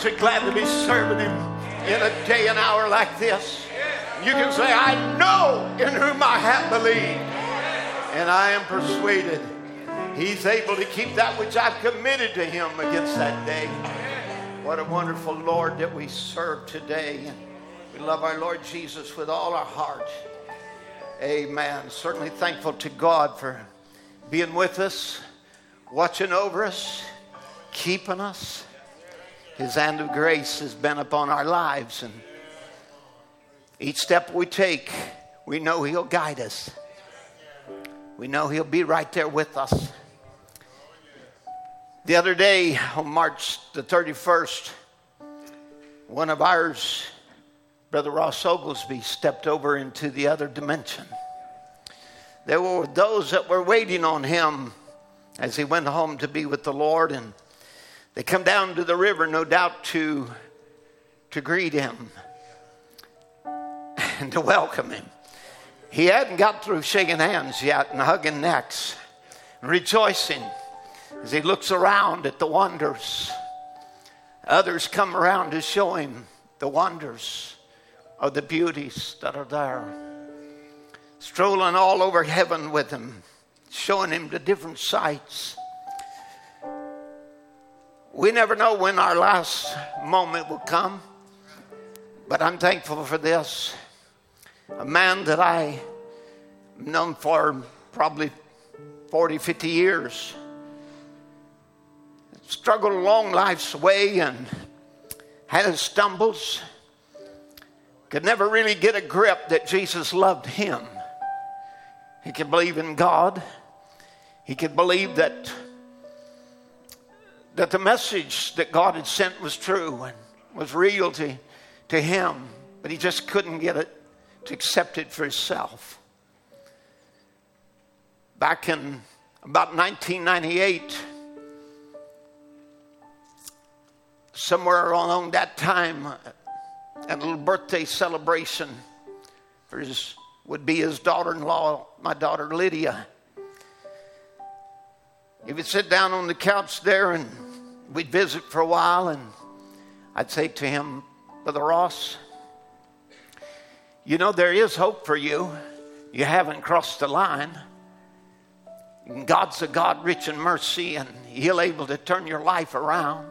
Aren't you glad to be serving Him in a day and hour like this? You can say, I know in whom I have believed, and I am persuaded He's able to keep that which I've committed to Him against that day. What a wonderful Lord that we serve today. We love our Lord Jesus with all our heart. Amen. Certainly thankful to God for being with us, watching over us, keeping us. His hand of grace has been upon our lives, and each step we take, we know He'll guide us. We know He'll be right there with us. The other day, on March the 31st, one of ours, Brother Ross Oglesby, stepped over into the other dimension. There were those that were waiting on him as he went home to be with the Lord, and they come down to the river, no doubt, to, to greet him and to welcome him. He hadn't got through shaking hands yet and hugging necks and rejoicing as he looks around at the wonders. Others come around to show him the wonders of the beauties that are there. Strolling all over heaven with him, showing him the different sights. We never know when our last moment will come, but I'm thankful for this. A man that I known for probably 40, 50 years struggled along life's way and had his stumbles, could never really get a grip that Jesus loved him. He could believe in God. He could believe that, that the message that God had sent was true and was real to, to him, but he just couldn't get it to accept it for himself. Back in about 1998, somewhere along that time, at a little birthday celebration for his would be his daughter-in-law, my daughter Lydia. He would sit down on the couch there and we'd visit for a while and I'd say to him, Brother Ross, you know there is hope for you. You haven't crossed the line. God's a God rich in mercy and he'll able to turn your life around.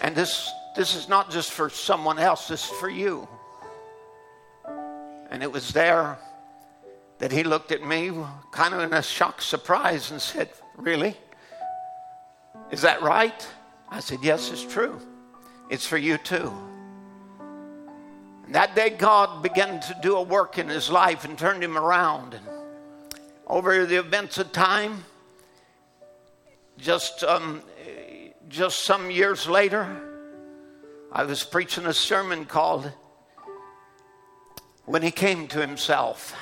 And this, this is not just for someone else, this is for you. And it was there that he looked at me kind of in a shocked surprise and said, Really? Is that right? I said, Yes, it's true. It's for you too. And that day, God began to do a work in his life and turned him around. And over the events of time, just um, just some years later, I was preaching a sermon called When He Came to Himself.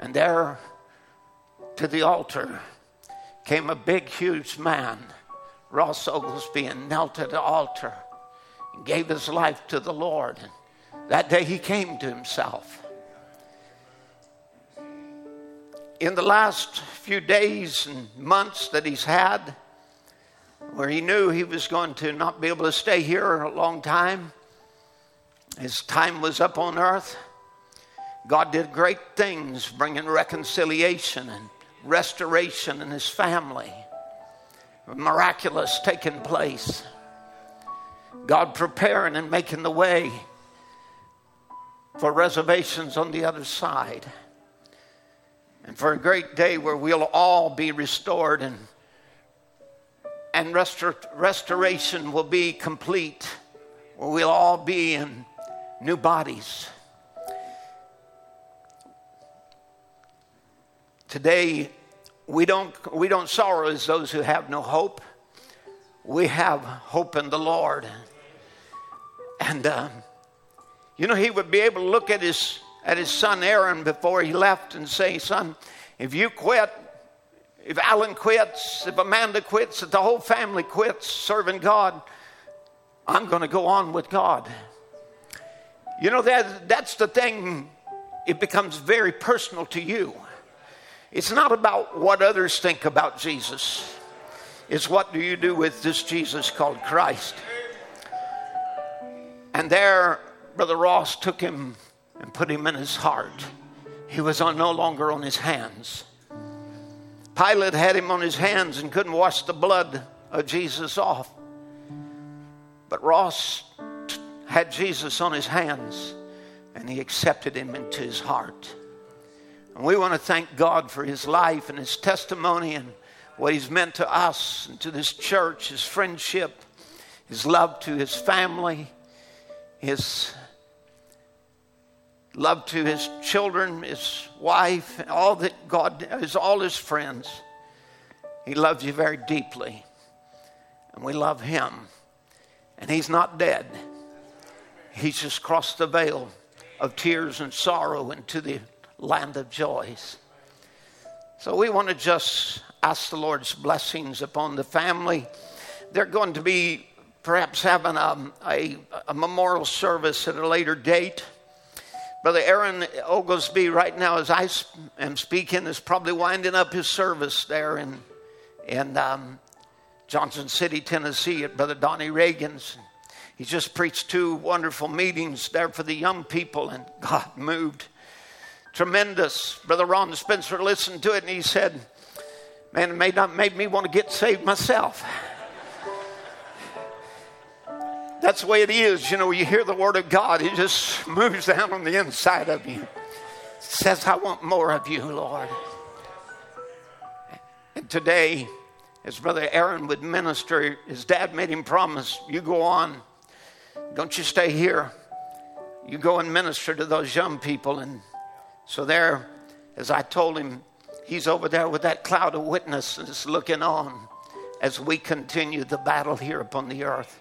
And there to the altar came a big, huge man, Ross Oglesby, and knelt at the altar and gave his life to the Lord. And that day he came to himself. In the last few days and months that he's had, where he knew he was going to not be able to stay here a long time. His time was up on earth. God did great things, bringing reconciliation and restoration in his family. Miraculous taking place. God preparing and making the way for reservations on the other side. And for a great day where we'll all be restored and and restor- restoration will be complete, where we'll all be in new bodies. Today, we don't, we don't sorrow as those who have no hope. We have hope in the Lord. And uh, You know, he would be able to look at his, at his son Aaron before he left and say, Son, if you quit, if Alan quits, if Amanda quits, if the whole family quits serving God, I'm going to go on with God. You know, that, that's the thing, it becomes very personal to you. It's not about what others think about Jesus, it's what do you do with this Jesus called Christ. And there, Brother Ross took him and put him in his heart. He was on, no longer on his hands. Pilate had him on his hands and couldn't wash the blood of Jesus off. But Ross had Jesus on his hands and he accepted him into his heart. And we want to thank God for his life and his testimony and what he's meant to us and to this church, his friendship, his love to his family, his love to his children, his wife, all that God is, all his friends. He loves you very deeply. And we love him. And he's not dead. He's just crossed the veil of tears and sorrow into the land of joys. So we want to just ask the Lord's blessings upon the family. They're going to be perhaps having a, a, a memorial service at a later date. Brother Aaron Oglesby, right now, as I am speaking, is probably winding up his service there in, in um, Johnson City, Tennessee, at Brother Donnie Reagan's. He just preached two wonderful meetings there for the young people, and God moved. Tremendous. Brother Ron Spencer listened to it, and he said, Man, it may not made me want to get saved myself. That's the way it is. You know, you hear the word of God, it just moves down on the inside of you. It says, I want more of you, Lord. And today, as Brother Aaron would minister, his dad made him promise, you go on. Don't you stay here. You go and minister to those young people. And so there, as I told him, he's over there with that cloud of witnesses looking on as we continue the battle here upon the earth.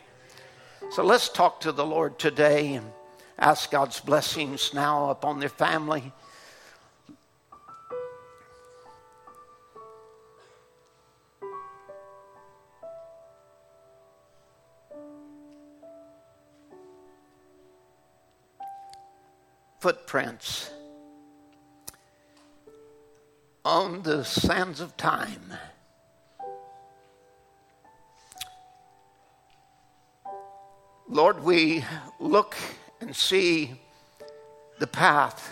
So let's talk to the Lord today and ask God's blessings now upon their family. Footprints on the sands of time. Lord, we look and see the path.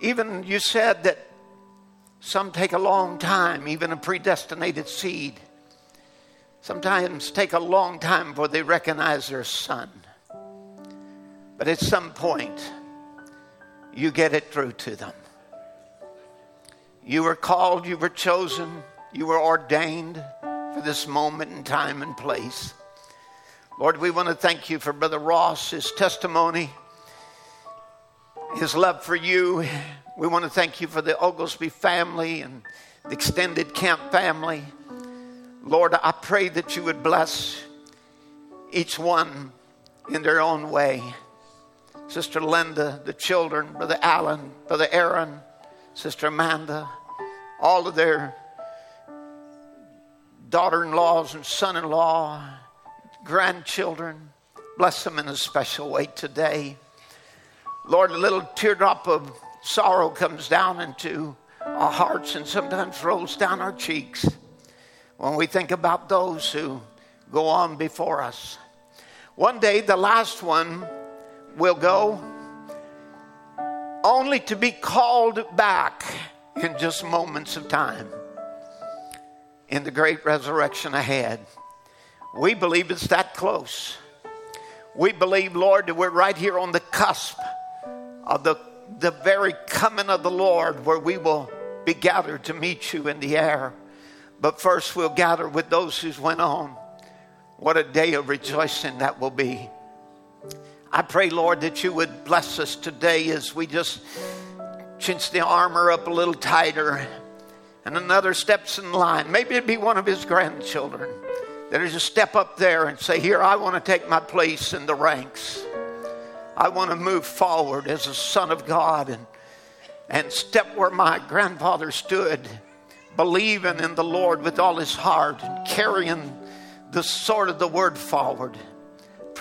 Even you said that some take a long time, even a predestinated seed. Sometimes take a long time before they recognize their son. But at some point, you get it through to them. You were called, you were chosen, you were ordained for this moment in time and place. Lord, we want to thank you for Brother Ross, his testimony, his love for you. We want to thank you for the Oglesby family and the extended camp family. Lord, I pray that you would bless each one in their own way. Sister Linda, the children, Brother Allen, Brother Aaron, Sister Amanda, all of their daughter in laws and son in law, grandchildren. Bless them in a special way today. Lord, a little teardrop of sorrow comes down into our hearts and sometimes rolls down our cheeks when we think about those who go on before us. One day, the last one will go only to be called back in just moments of time in the great resurrection ahead. We believe it's that close. We believe, Lord, that we're right here on the cusp of the, the very coming of the Lord where we will be gathered to meet you in the air. But first, we'll gather with those who's went on. What a day of rejoicing that will be. I pray, Lord, that you would bless us today as we just cinch the armor up a little tighter and another steps in line. Maybe it'd be one of his grandchildren that is just step up there and say, Here, I want to take my place in the ranks. I want to move forward as a son of God and, and step where my grandfather stood, believing in the Lord with all his heart and carrying the sword of the word forward.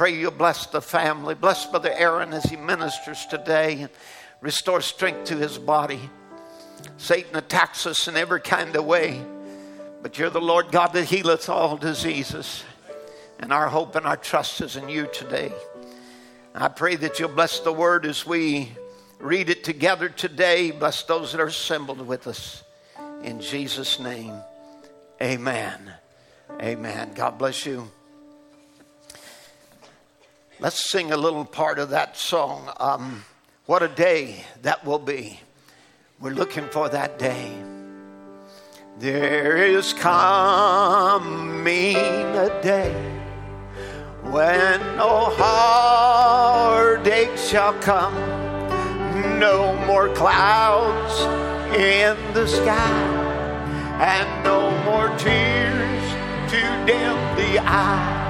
Pray you'll bless the family. Bless Brother Aaron as he ministers today and restore strength to his body. Satan attacks us in every kind of way. But you're the Lord God that healeth all diseases. And our hope and our trust is in you today. I pray that you'll bless the word as we read it together today. Bless those that are assembled with us. In Jesus' name, amen. Amen. God bless you. Let's sing a little part of that song. Um, what a day that will be. We're looking for that day. There is coming a day when no heartache shall come, no more clouds in the sky, and no more tears to dim the eye,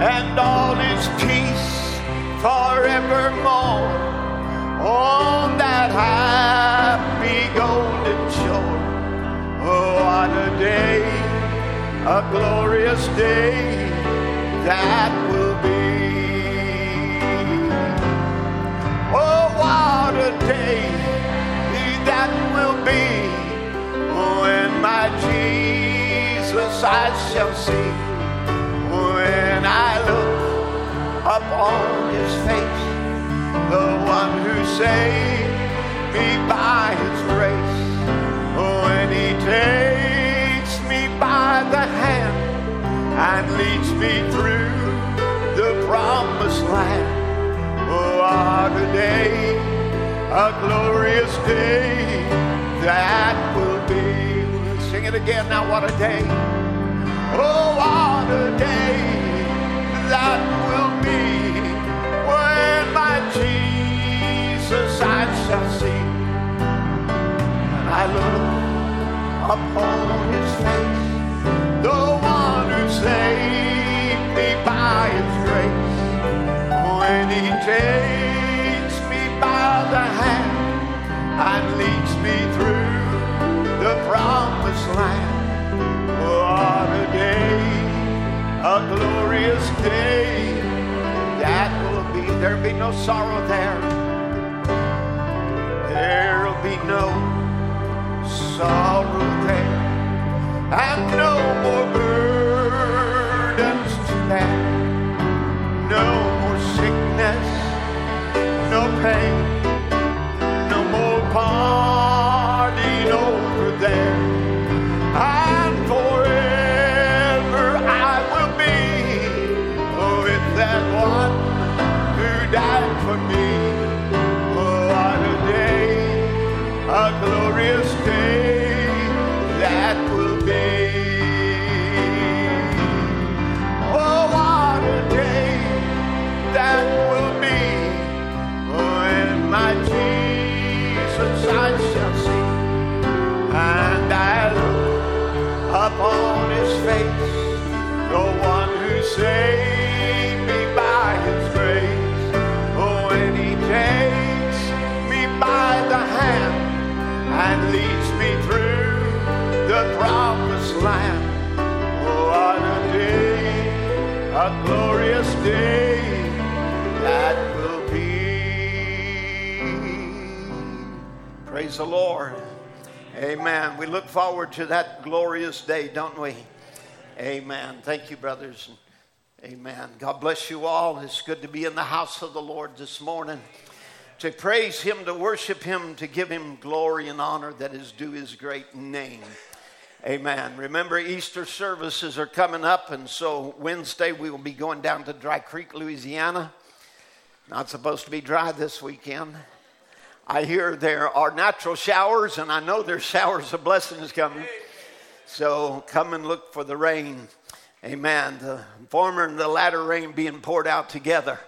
and all is peace forevermore on that happy golden shore. Oh, what a day, a glorious day that will be. Oh, what a day that will be when my Jesus I shall see. When I look upon his face, the one who saved me by his grace when he takes me by the hand and leads me through the promised land. Oh, what a day, a glorious day that will be. We'll sing it again now, what a day. Oh, what a day that will be when my Jesus I shall see. And I look upon his face, the one who saved me by his grace. When he takes me by the hand and leads me through the promised land. What a day, a glorious day that will be. There'll be no sorrow there. There'll be no sorrow there, and no Lord. Amen. We look forward to that glorious day, don't we? Amen. Thank you, brothers. Amen. God bless you all. It's good to be in the house of the Lord this morning. To praise Him, to worship Him, to give Him glory and honor that is due His great name. Amen. Remember, Easter services are coming up, and so Wednesday we will be going down to Dry Creek, Louisiana. Not supposed to be dry this weekend. I hear there are natural showers, and I know there's showers of blessings coming. So come and look for the rain. Amen. The former and the latter rain being poured out together.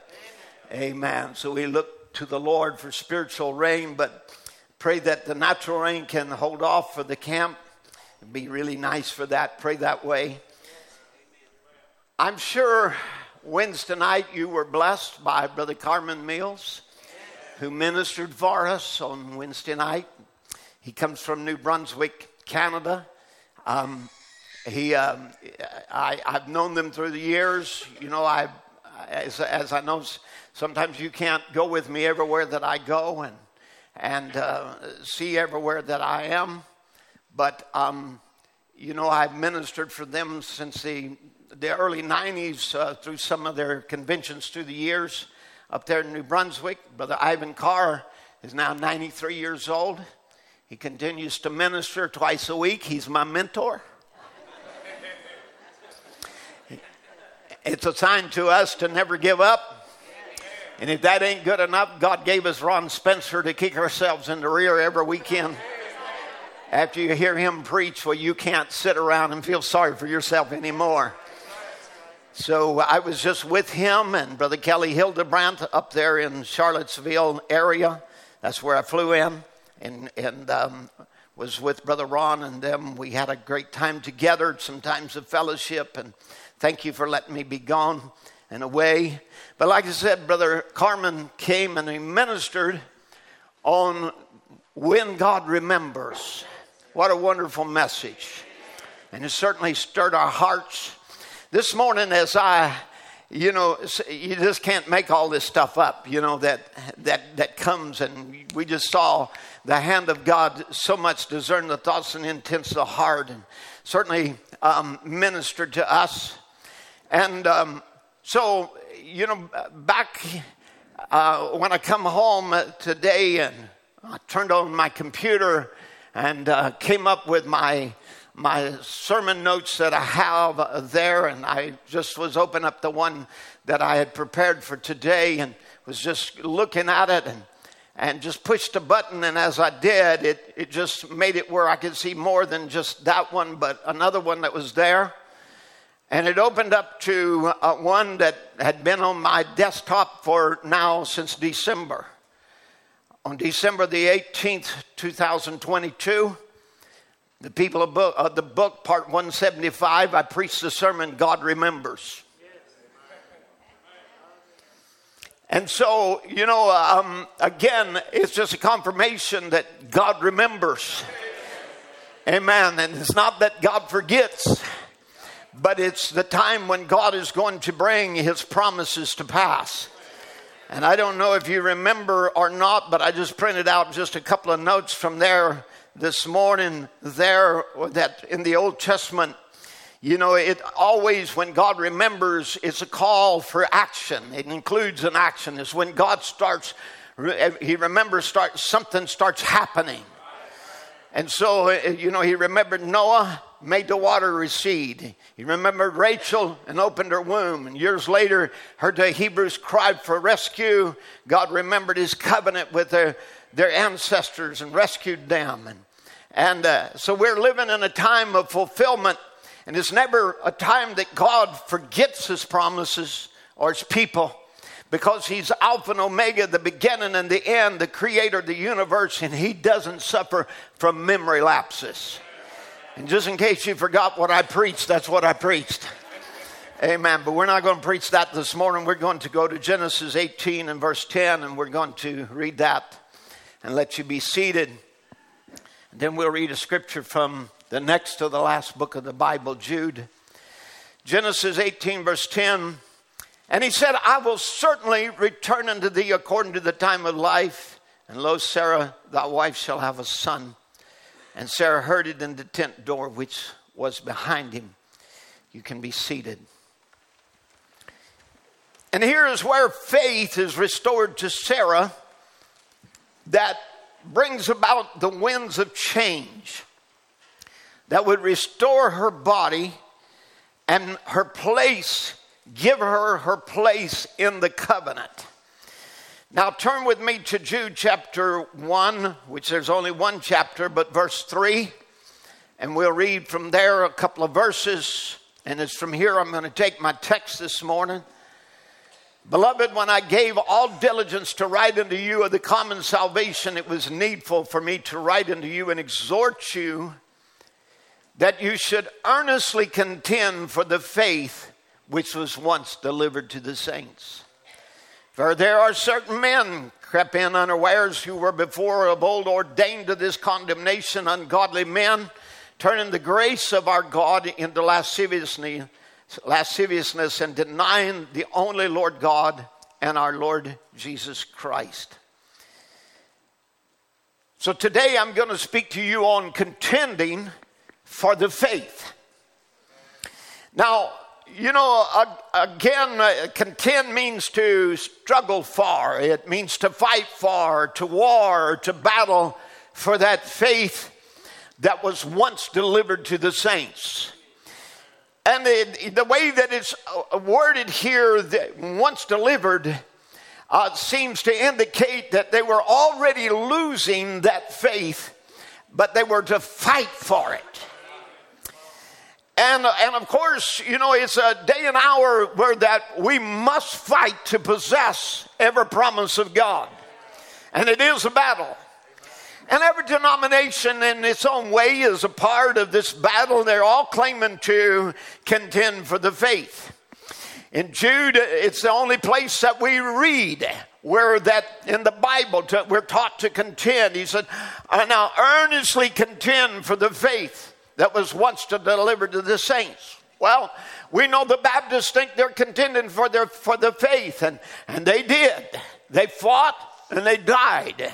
Amen. So we look to the Lord for spiritual rain, but pray that the natural rain can hold off for the camp. It'd be really nice for that. Pray that way. I'm sure Wednesday night you were blessed by Brother Carmen Mills, who ministered for us on Wednesday night. He comes from New Brunswick, Canada. Um, he, um, I, have known them through the years. You know, I, as, as, I know, sometimes you can't go with me everywhere that I go and and uh, see everywhere that I am. But um, you know, I've ministered for them since the the early 90s uh, through some of their conventions through the years up there in New Brunswick. Brother Ivan Carr is now 93 years old. He continues to minister twice a week. He's my mentor. it's a sign to us to never give up. And if that ain't good enough, God gave us Ron Spencer to kick ourselves in the rear every weekend. After you hear him preach, well, you can't sit around and feel sorry for yourself anymore. So I was just with him and Brother Kelly Hildebrandt up there in Charlottesville area. That's where I flew in and, and um, was with Brother Ron and them. We had a great time together, some times of fellowship, and thank you for letting me be gone and away. But like I said, Brother Carmen came and he ministered on when God remembers. What a wonderful message. And it certainly stirred our hearts this morning, as I, you know, you just can't make all this stuff up, you know, that, that, that comes, and we just saw the hand of God so much discern the thoughts and intents of the heart, and certainly um, ministered to us. And um, so, you know, back uh, when I come home today and I turned on my computer and uh, came up with my my sermon notes that I have there, and I just was open up the one that I had prepared for today and was just looking at it and, and just pushed a button. And as I did, it, it just made it where I could see more than just that one, but another one that was there. And it opened up to uh, one that had been on my desktop for now since December. On December the 18th, 2022, the people of, book, the book, part 175, I preached the sermon, God Remembers. And so, you know, um, again, it's just a confirmation that God remembers. Amen. And it's not that God forgets, but it's the time when God is going to bring his promises to pass. And I don't know if you remember or not, but I just printed out just a couple of notes from there this morning there that in the Old Testament, you know, it always, when God remembers, it's a call for action. It includes an action. It's when God starts, He remembers, start, something starts happening. And so, uh, you know, He remembered Noah, made the water recede. He remembered Rachel and opened her womb. And years later, heard the Hebrews cried for rescue. God remembered His covenant with their, their ancestors and rescued them. And and uh, so we're living in a time of fulfillment, and it's never a time that God forgets his promises or his people because he's Alpha and Omega, the beginning and the end, the creator of the universe, and he doesn't suffer from memory lapses. And just in case you forgot what I preached, that's what I preached. Amen. But we're not going to preach that this morning. We're going to go to Genesis 18 and verse 10, and we're going to read that and let you be seated. Then we'll read a scripture from the next to the last book of the Bible, Jude. Genesis 18, verse 10. And he said, I will certainly return unto thee according to the time of life. And lo, Sarah, thy wife, shall have a son. And Sarah heard it in the tent door which was behind him. You can be seated. And here is where faith is restored to Sarah that brings about the winds of change that would restore her body and her place, give her her place in the covenant. Now, turn with me to Jude chapter 1, which there's only one chapter, but verse 3. And we'll read from there a couple of verses. And it's from here I'm going to take my text this morning. Beloved, when I gave all diligence to write unto you of the common salvation, it was needful for me to write unto you and exhort you that you should earnestly contend for the faith which was once delivered to the saints. For there are certain men crept in unawares who were before of old ordained to this condemnation, ungodly men, turning the grace of our God into lasciviousness, lasciviousness and denying the only Lord God and our Lord Jesus Christ. So today I'm going to speak to you on contending for the faith. Now, you know, again, uh, contend means to struggle for, it means to fight for, to war, to battle for that faith that was once delivered to the saints. And the, the way that it's uh, worded here, that once delivered, uh, seems to indicate that they were already losing that faith, but they were to fight for it. And, and of course, you know, it's a day and hour where that we must fight to possess every promise of God. And it is a battle. And every denomination in its own way is a part of this battle. They're all claiming to contend for the faith. In Jude, it's the only place that we read where that in the Bible to, we're taught to contend. He said, Now earnestly contend for the faith that was once to deliver to the saints. Well, we know the Baptists think they're contending for their for the faith, and, and they did. They fought and they died.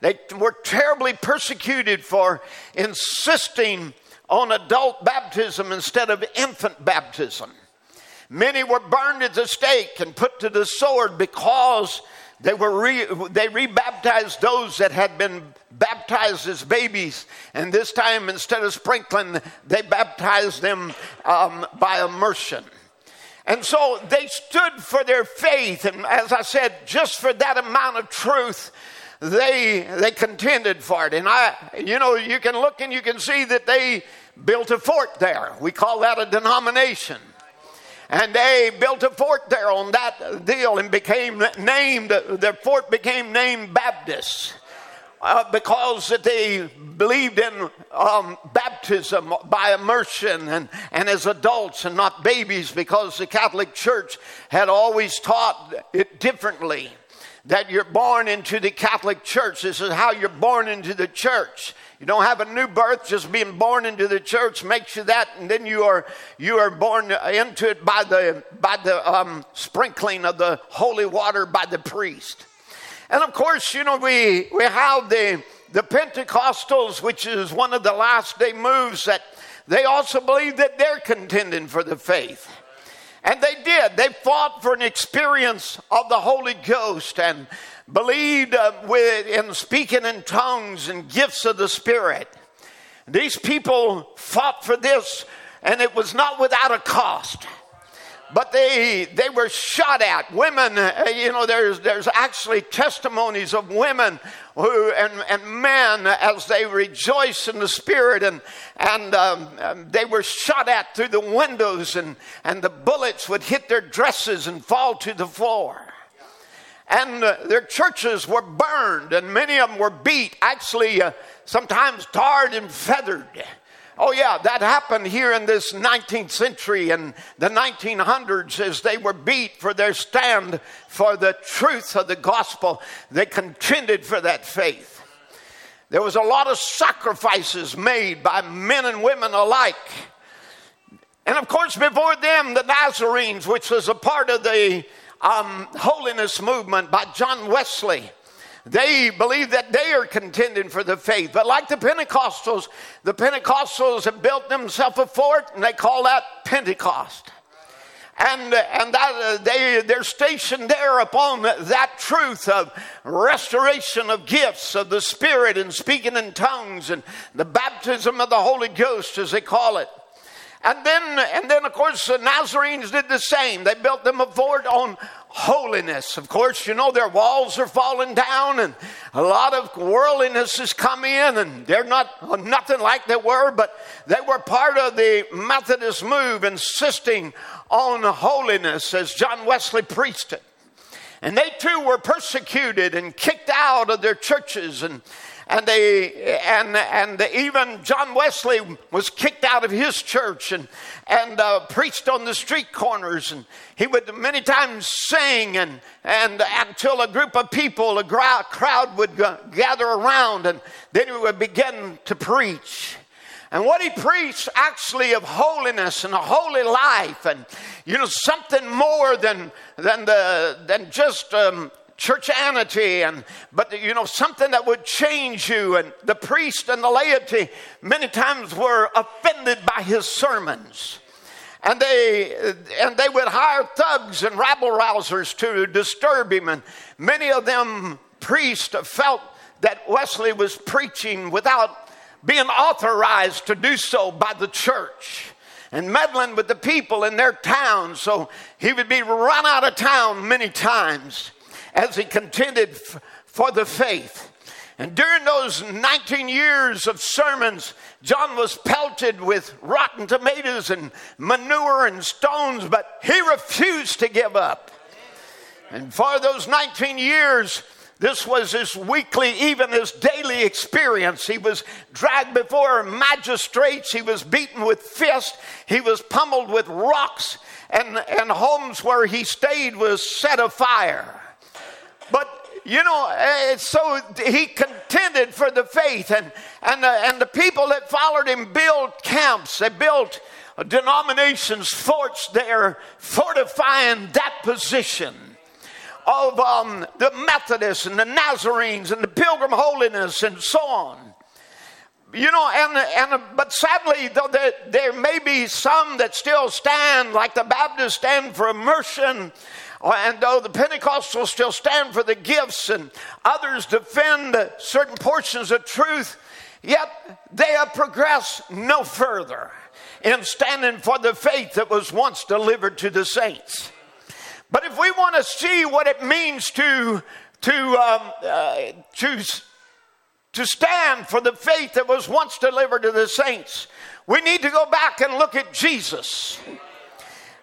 They were terribly persecuted for insisting on adult baptism instead of infant baptism. Many were burned at the stake and put to the sword because they were re, they rebaptized those that had been baptized as babies, and this time instead of sprinkling, they baptized them um, by immersion. And so they stood for their faith, and as I said, just for that amount of truth, they they contended for it. And I, you know, you can look and you can see that they built a fort there. We call that a denomination and they built a fort there on that deal and became named, their fort became named Baptist. Uh, because they believed in um, baptism by immersion and, and as adults and not babies, because the Catholic Church had always taught it differently that you're born into the Catholic Church. This is how you're born into the church. You don't have a new birth, just being born into the church makes you that, and then you are you are born into it by the by the um, sprinkling of the holy water by the priest. And of course, you know we we have the the Pentecostals, which is one of the last day moves that they also believe that they're contending for the faith. And they did. They fought for an experience of the Holy Ghost and believed uh, with, in speaking in tongues and gifts of the Spirit. These people fought for this, and it was not without a cost. But they they were shot at. Women, uh, you know, there's there's actually testimonies of women who and, and men as they rejoice in the spirit and and um, um, they were shot at through the windows and and the bullets would hit their dresses and fall to the floor and uh, their churches were burned, and many of them were beat, actually, uh, sometimes tarred and feathered. Oh, yeah, that happened here in this 19th century and the 1900s as they were beat for their stand for the truth of the gospel. They contended for that faith. There was a lot of sacrifices made by men and women alike. And of course, before them, the Nazarenes, which was a part of the um, holiness movement by John Wesley. They believe that they are contending for the faith. But like the Pentecostals, the Pentecostals have built themselves a fort and they call that Pentecost. And, and that, uh, they, they're stationed there upon that truth of restoration of gifts of the Spirit and speaking in tongues and the baptism of the Holy Ghost, as they call it. And then, and then, of course, the Nazarenes did the same. They built them a fort on holiness. Of course, you know, their walls are falling down and a lot of worldliness has come in and they're not nothing like they were, but they were part of the Methodist move insisting on holiness as John Wesley preached it. And they too were persecuted and kicked out of their churches and and they and and even John Wesley was kicked out of his church and and uh, preached on the street corners. And he would many times sing and and until a group of people a crowd would gather around and then he would begin to preach. And what he preached actually of holiness and a holy life and you know something more than than the than just um, churchianity and but you know something that would change you and the priest and the laity many times were offended by his sermons. And they and they would hire thugs and rabble rousers to disturb him. And many of them priests felt that wesley was preaching without being authorized to do so by the church and meddling with the people in their town. So he would be run out of town many times as he contended for the faith. And during those 19 years of sermons, John was pelted with rotten tomatoes and manure and stones, but he refused to give up. And for those 19 years, this was his weekly, even his daily experience. He was dragged before magistrates. He was beaten with fists. He was pummeled with rocks. And, and homes where he stayed was set afire. But you know, eh, so he contended for the faith, and and uh, and the people that followed him built camps. They built denominations, forts there, fortifying that position of um, the Methodists and the Nazarenes and the Pilgrim Holiness and so on. You know, and, and but sadly, though there, there may be some that still stand, like the Baptists stand for immersion and though the Pentecostals still stand for the gifts and others defend certain portions of truth, yet they have progressed no further in standing for the faith that was once delivered to the saints. But if we want to see what it means to, to, um, uh, to, to stand for the faith that was once delivered to the saints, we need to go back and look at Jesus.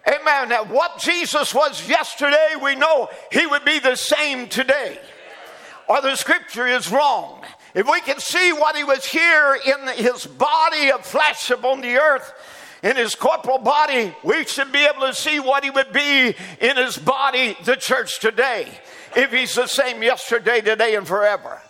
Amen. Now, what Jesus was yesterday, we know he would be the same today. Or the scripture is wrong. If we can see what he was here in his body of flesh upon the earth, in his corporal body, we should be able to see what he would be in his body, the church today, if he's the same yesterday, today, and forever.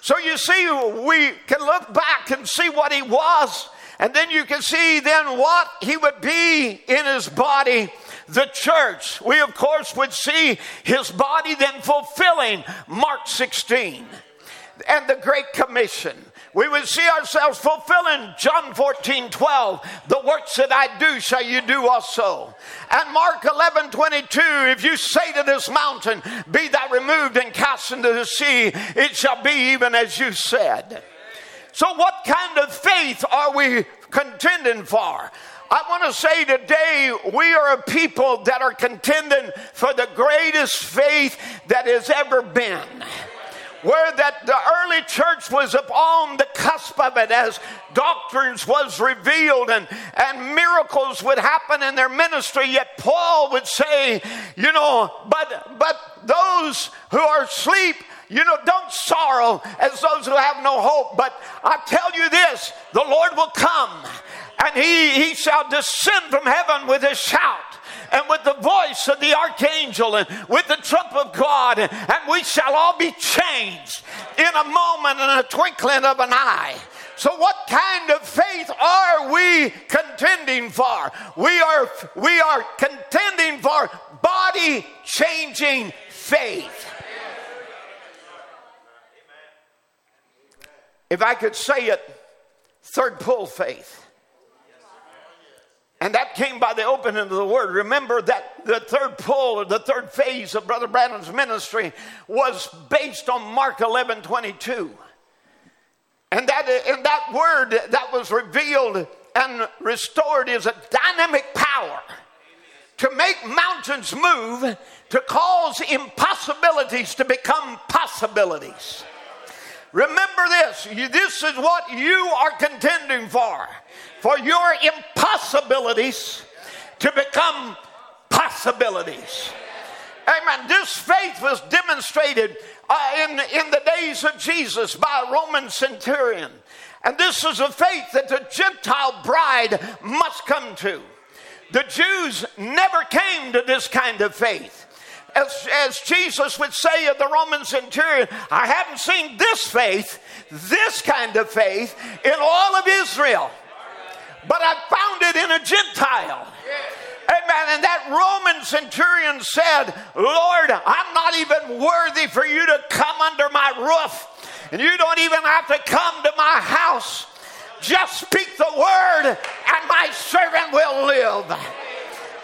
So you see, we can look back and see what he was and then you can see then what he would be in his body, the church. We, of course, would see his body then fulfilling Mark 16 and the Great Commission. We would see ourselves fulfilling John 14, 12. The works that I do shall you do also. And Mark 11, 22. If you say to this mountain, Be thou removed and cast into the sea, it shall be even as you said. So, what kind of faith are we contending for? I want to say today we are a people that are contending for the greatest faith that has ever been where that the early church was upon the cusp of it as doctrines was revealed and, and miracles would happen in their ministry yet paul would say you know but but those who are asleep you know, don't sorrow as those who have no hope. But I tell you this the Lord will come and he, he shall descend from heaven with a shout and with the voice of the archangel and with the trump of God, and we shall all be changed in a moment and a twinkling of an eye. So, what kind of faith are we contending for? We are, we are contending for body changing faith. If I could say it, third pull faith. And that came by the opening of the word. Remember that the third pull or the third phase of Brother Branham's ministry was based on Mark 11 22. And that, and that word that was revealed and restored is a dynamic power to make mountains move, to cause impossibilities to become possibilities. Remember this this is what you are contending for for your impossibilities to become possibilities. Amen. This faith was demonstrated uh, in, in the days of Jesus by a Roman centurion. And this is a faith that the Gentile bride must come to. The Jews never came to this kind of faith. As, as, Jesus would say of the Roman centurion, I haven't seen this faith, this kind of faith, in all of Israel, but I found it in a Gentile. Amen. And that Roman centurion said, Lord, I'm not even worthy for you to come under my roof. And you don't even have to come to my house. Just speak the word, and my servant will live.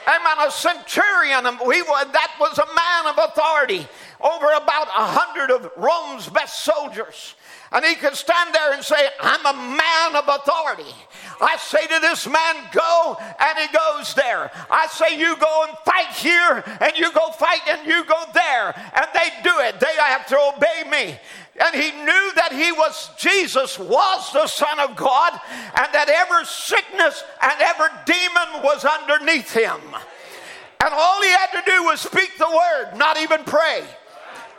Amen. A centurion, um, we, that was a man of authority over about a hundred of Rome's best soldiers. And he could stand there and say, I'm a man of authority. I say to this man, go, and he goes there. I say, you go and fight here, and you go fight, and you go there. And they do it. They have to obey me. And he knew that he was, Jesus was the Son of God, and that every sickness and every demon was underneath him. And all he had to do was speak the word, not even pray.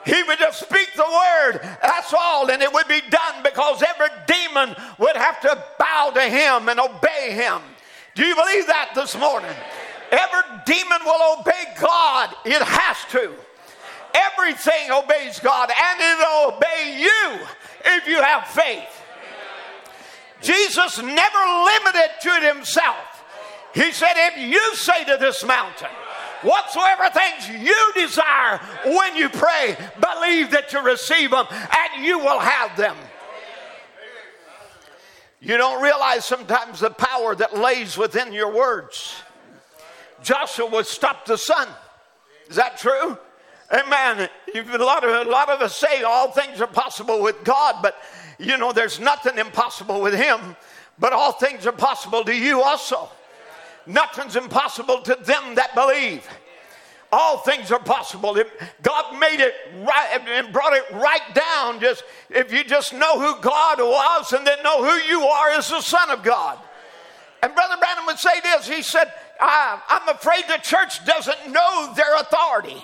He would just speak the word, that's all, and it would be done because every demon would have to bow to him and obey him. Do you believe that this morning? Every demon will obey God, it has to. Everything obeys God, and it'll obey you if you have faith. Jesus never limited to himself. He said, If you say to this mountain, whatsoever things you desire when you pray, believe that you receive them and you will have them. You don't realize sometimes the power that lays within your words. Joshua would stop the sun. Is that true? Amen. A lot, of, a lot of us say all things are possible with God, but you know, there's nothing impossible with Him, but all things are possible to you also. Nothing's impossible to them that believe. All things are possible. If God made it right and brought it right down. Just if you just know who God was and then know who you are as the Son of God. And Brother Branham would say this. He said, "I'm afraid the church doesn't know their authority."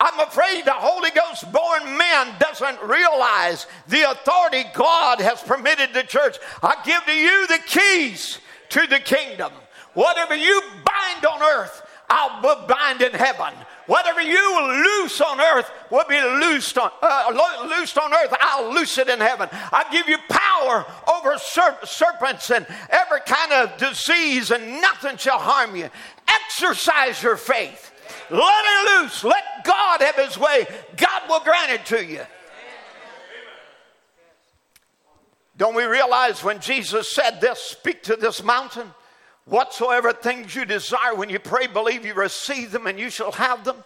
I'm afraid the Holy Ghost born man doesn't realize the authority God has permitted the church. I give to you the keys to the kingdom. Whatever you bind on earth, I'll bind in heaven. Whatever you loose on earth will be loosed on, uh, loosed on earth. I'll loose it in heaven. I give you power over serp- serpents and every kind of disease, and nothing shall harm you. Exercise your faith. Let it loose. Let God have His way. God will grant it to you. Don't we realize when Jesus said this, speak to this mountain? Whatsoever things you desire, when you pray, believe you receive them and you shall have them.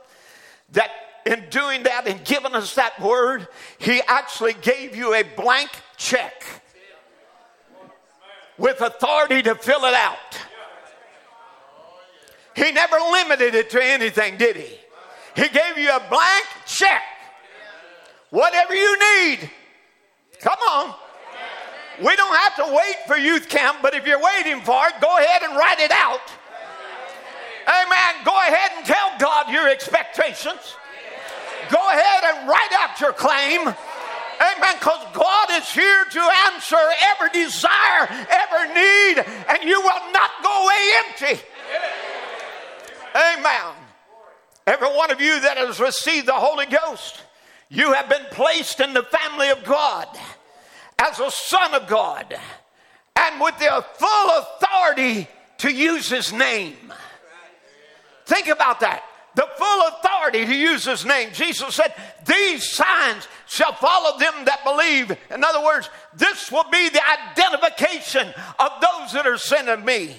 That in doing that and giving us that word, He actually gave you a blank check with authority to fill it out. He never limited it to anything, did He? He gave you a blank check. Whatever you need. Come on. We don't have to wait for youth camp, but if you're waiting for it, go ahead and write it out. Amen. Go ahead and tell God your expectations. Go ahead and write out your claim. Amen. Because God is here to answer every desire, every need, and you will not go away empty. Amen. Every one of you that has received the Holy Ghost, you have been placed in the family of God as a son of God and with the full authority to use his name. Think about that. The full authority to use his name. Jesus said, These signs shall follow them that believe. In other words, this will be the identification of those that are sent of me.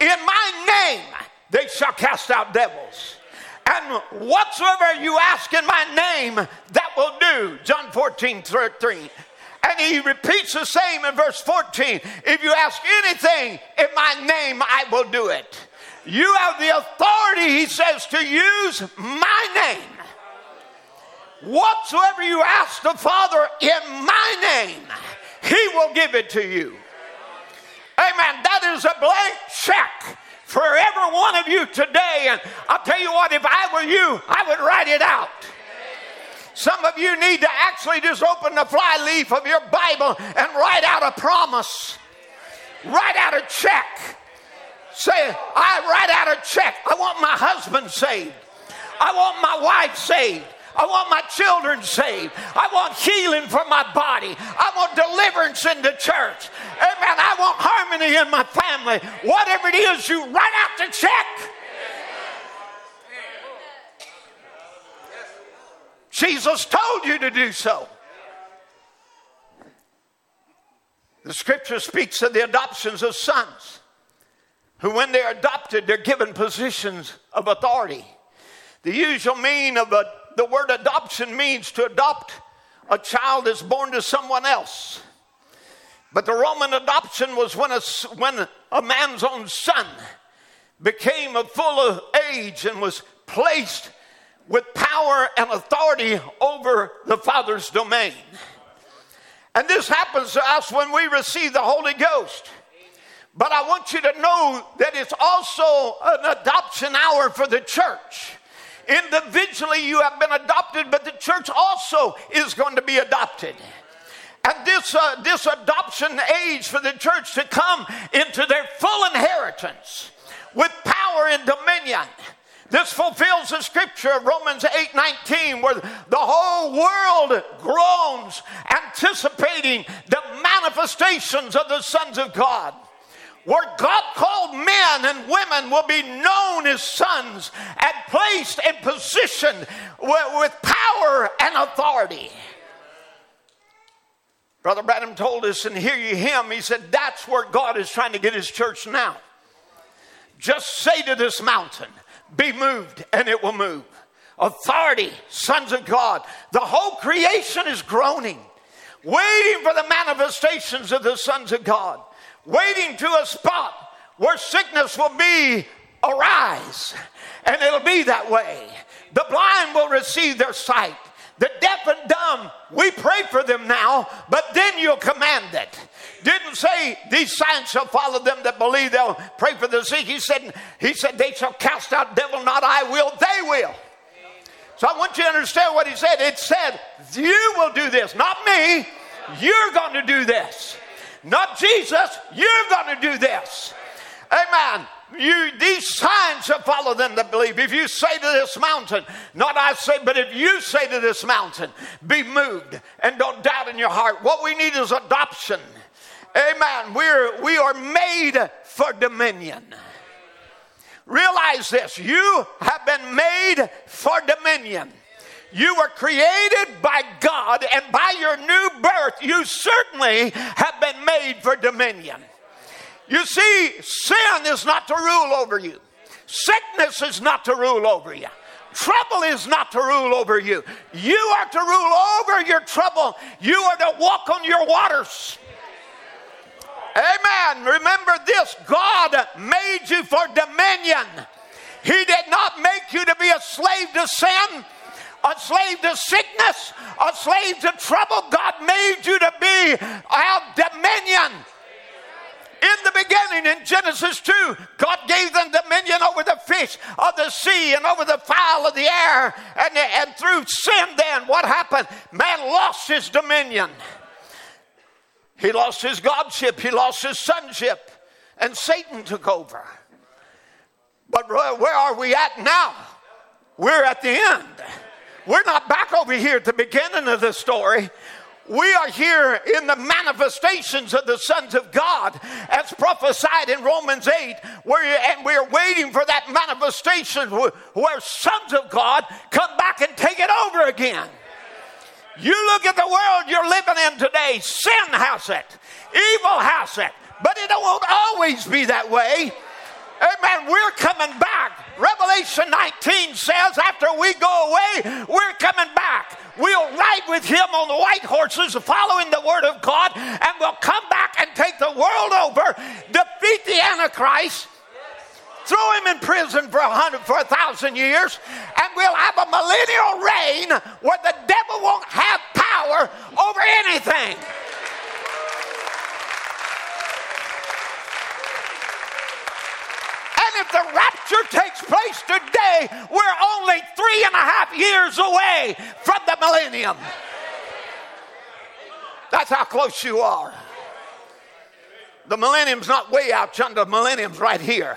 In my name, they shall cast out devils. And whatsoever you ask in my name, that will do. John 14, 13. And he repeats the same in verse 14. If you ask anything in my name, I will do it. You have the authority, he says, to use my name. Whatsoever you ask the Father in my name, he will give it to you. Amen. That is a blank check for every one of you today. And I'll tell you what, if I were you, I would write it out. Some of you need to actually just open the fly leaf of your Bible and write out a promise. Write out a check. Say, I write out a check. I want my husband saved. I want my wife saved. I want my children saved. I want healing for my body. I want deliverance in the church. Amen. I want harmony in my family. Whatever it is, you write out the check. Jesus told you to do so. The scripture speaks of the adoptions of sons who, when they're adopted, they're given positions of authority. The usual meaning of a, the word adoption means to adopt a child that's born to someone else. But the Roman adoption was when a, when a man's own son became of full of age and was placed with power and authority over the Father's domain. And this happens to us when we receive the Holy Ghost. But I want you to know that it's also an adoption hour for the church. Individually, you have been adopted, but the church also is going to be adopted. And this, uh, this adoption age for the church to come into their full inheritance with power and dominion. This fulfills the scripture of Romans 8 19, where the whole world groans, anticipating the manifestations of the sons of God where God called men and women will be known as sons and placed and positioned with power and authority. Brother Branham told us and Hear Ye Him, he said, That's where God is trying to get his church now. Just say to this mountain, Be moved, and it will move. Authority, sons of God. The whole creation is groaning, waiting for the manifestations of the sons of God waiting to a spot where sickness will be arise. And it'll be that way. The blind will receive their sight. The deaf and dumb, we pray for them now, but then you'll command it. Didn't say these signs shall follow them that believe they'll pray for the sick. He said, he said they shall cast out devil, not I will, they will. So I want you to understand what he said. It said, You will do this, not me. You're going to do this. Not Jesus. You're going to do this. Amen. You, these signs shall follow them that believe. If you say to this mountain, not I say, but if you say to this mountain, be moved and don't doubt in your heart. What we need is adoption. Amen. We're, we are made for dominion. Realize this you have been made for dominion. You were created by God, and by your new birth, you certainly have been made for dominion. You see, sin is not to rule over you, sickness is not to rule over you. Trouble is not to rule over you. You are to rule over your trouble. You are to walk on your waters. Amen. Remember this God made you for dominion. He did not make you to be a slave to sin a slave to sickness, a slave to trouble. God made you to be our dominion. In the beginning, in Genesis 2, God gave them dominion over the fish of the sea and over the fowl of the air. And, and through sin, then, what happened? Man lost his dominion. He lost his godship, he lost his sonship, and Satan took over. But where are we at now? We're at the end. We're not back over here at the beginning of the story. We are here in the manifestations of the sons of God as prophesied in Romans 8, where, and we're waiting for that manifestation where, sons of God come back and take it over again. You look at the world you're living in today, sin has it, evil has it, but it won't always be that way. Amen. We're coming back. Revelation 19 says, after we go away, we're coming back. We'll ride with him on the white horses, following the word of God, and we'll come back and take the world over, defeat the Antichrist, throw him in prison for a hundred for a thousand years, and we'll have a millennial reign where the devil won't have power over anything. If the rapture takes place today, we're only three and a half years away from the millennium. That's how close you are. The millennium's not way out yonder, the millennium's right here.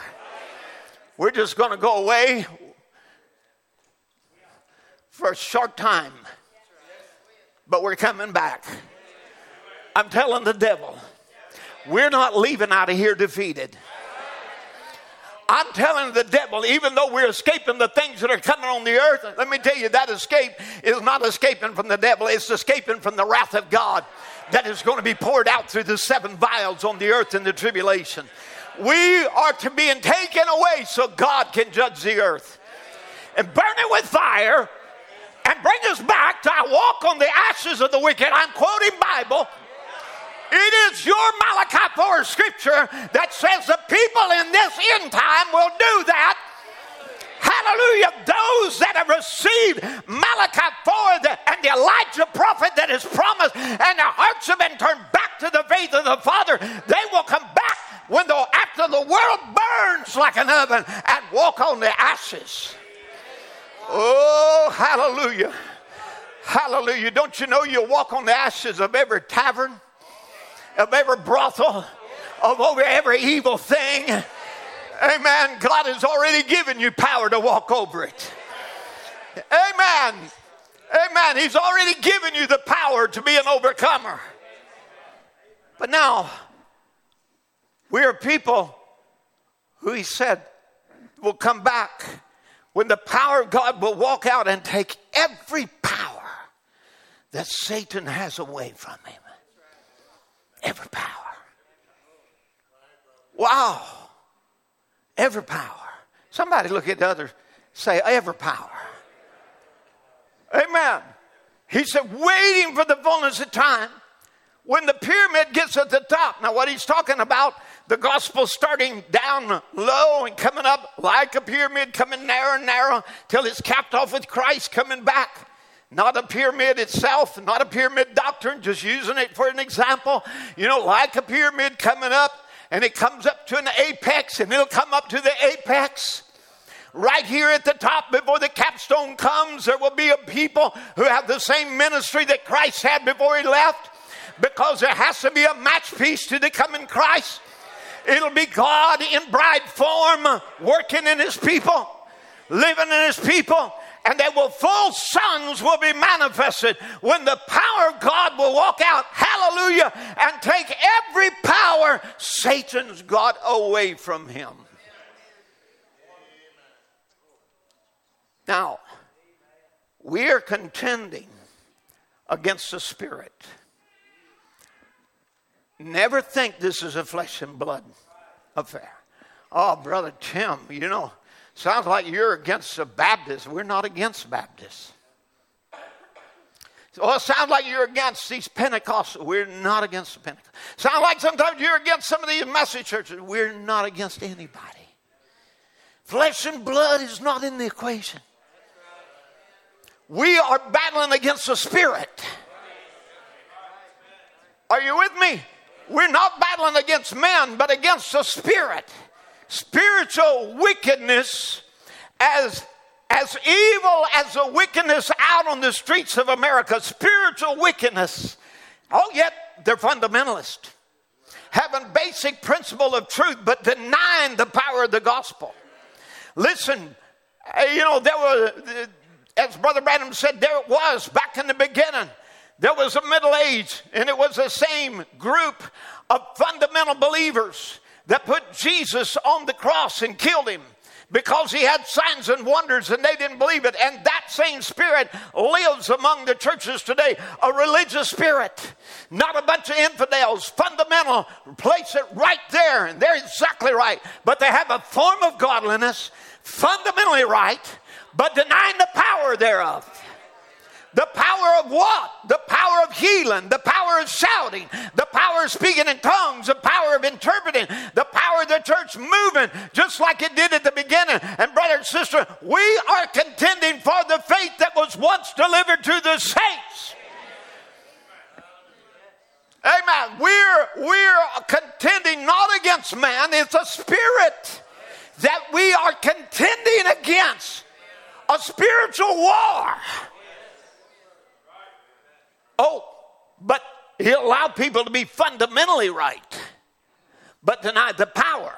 We're just going to go away for a short time, but we're coming back. I'm telling the devil, we're not leaving out of here defeated. I'm telling the devil, even though we're escaping the things that are coming on the earth, let me tell you, that escape is not escaping from the devil, it's escaping from the wrath of God that is going to be poured out through the seven vials on the earth in the tribulation. We are to be taken away so God can judge the earth and burn it with fire and bring us back to walk on the ashes of the wicked. I'm quoting Bible. It is your Malachi 4 scripture that says the people in this end time will do that. Hallelujah. Those that have received Malachi 4 the, and the Elijah prophet that is promised, and their hearts have been turned back to the faith of the Father, they will come back when the, after the world burns like an oven and walk on the ashes. Oh, hallelujah. Hallelujah. Don't you know you'll walk on the ashes of every tavern? Of every brothel, of over every evil thing. Amen. God has already given you power to walk over it. Amen. Amen. He's already given you the power to be an overcomer. But now, we are people who he said will come back when the power of God will walk out and take every power that Satan has away from him. Every power. Wow. Every power. Somebody look at the other, say, every power. Amen. He said, waiting for the fullness of time when the pyramid gets at the top. Now, what he's talking about, the gospel starting down low and coming up like a pyramid, coming narrow and narrow till it's capped off with Christ coming back. Not a pyramid itself, not a pyramid doctrine, just using it for an example. You know, like a pyramid coming up, and it comes up to an apex, and it'll come up to the apex. Right here at the top, before the capstone comes, there will be a people who have the same ministry that Christ had before he left, because there has to be a match piece to the coming Christ. It'll be God in bride form, working in his people, living in his people and that will full sons will be manifested when the power of God will walk out, hallelujah, and take every power Satan's got away from him. Now, we are contending against the spirit. Never think this is a flesh and blood affair. Oh, Brother Tim, you know, Sounds like you're against the Baptists. We're not against Baptists. Well, it sounds like you're against these Pentecostals. We're not against the Pentecostals. Sounds like sometimes you're against some of these message churches. We're not against anybody. Flesh and blood is not in the equation. We are battling against the spirit. Are you with me? We're not battling against men, but against the spirit spiritual wickedness as as evil as the wickedness out on the streets of America, spiritual wickedness. Oh, yet they're fundamentalist, having basic principle of truth, but denying the power of the gospel. Listen, eh, you know, there was, as Brother Branham said, there it was back in the beginning. There was a middle age, and it was the same group of fundamental believers that put Jesus on the cross and killed him because he had signs and wonders and they didn't believe it. And that same spirit lives among the churches today a religious spirit, not a bunch of infidels, fundamental. Place it right there, and they're exactly right. But they have a form of godliness, fundamentally right, but denying the power thereof. The power of what? The power of healing, the power of shouting, the power of speaking in tongues, the power of interpreting, the power of the church moving, just like it did at the beginning. And, brother and sister, we are contending for the faith that was once delivered to the saints. Amen. We're, we're contending not against man, it's a spirit that we are contending against a spiritual war. Oh, but he allowed people to be fundamentally right, but denied the power.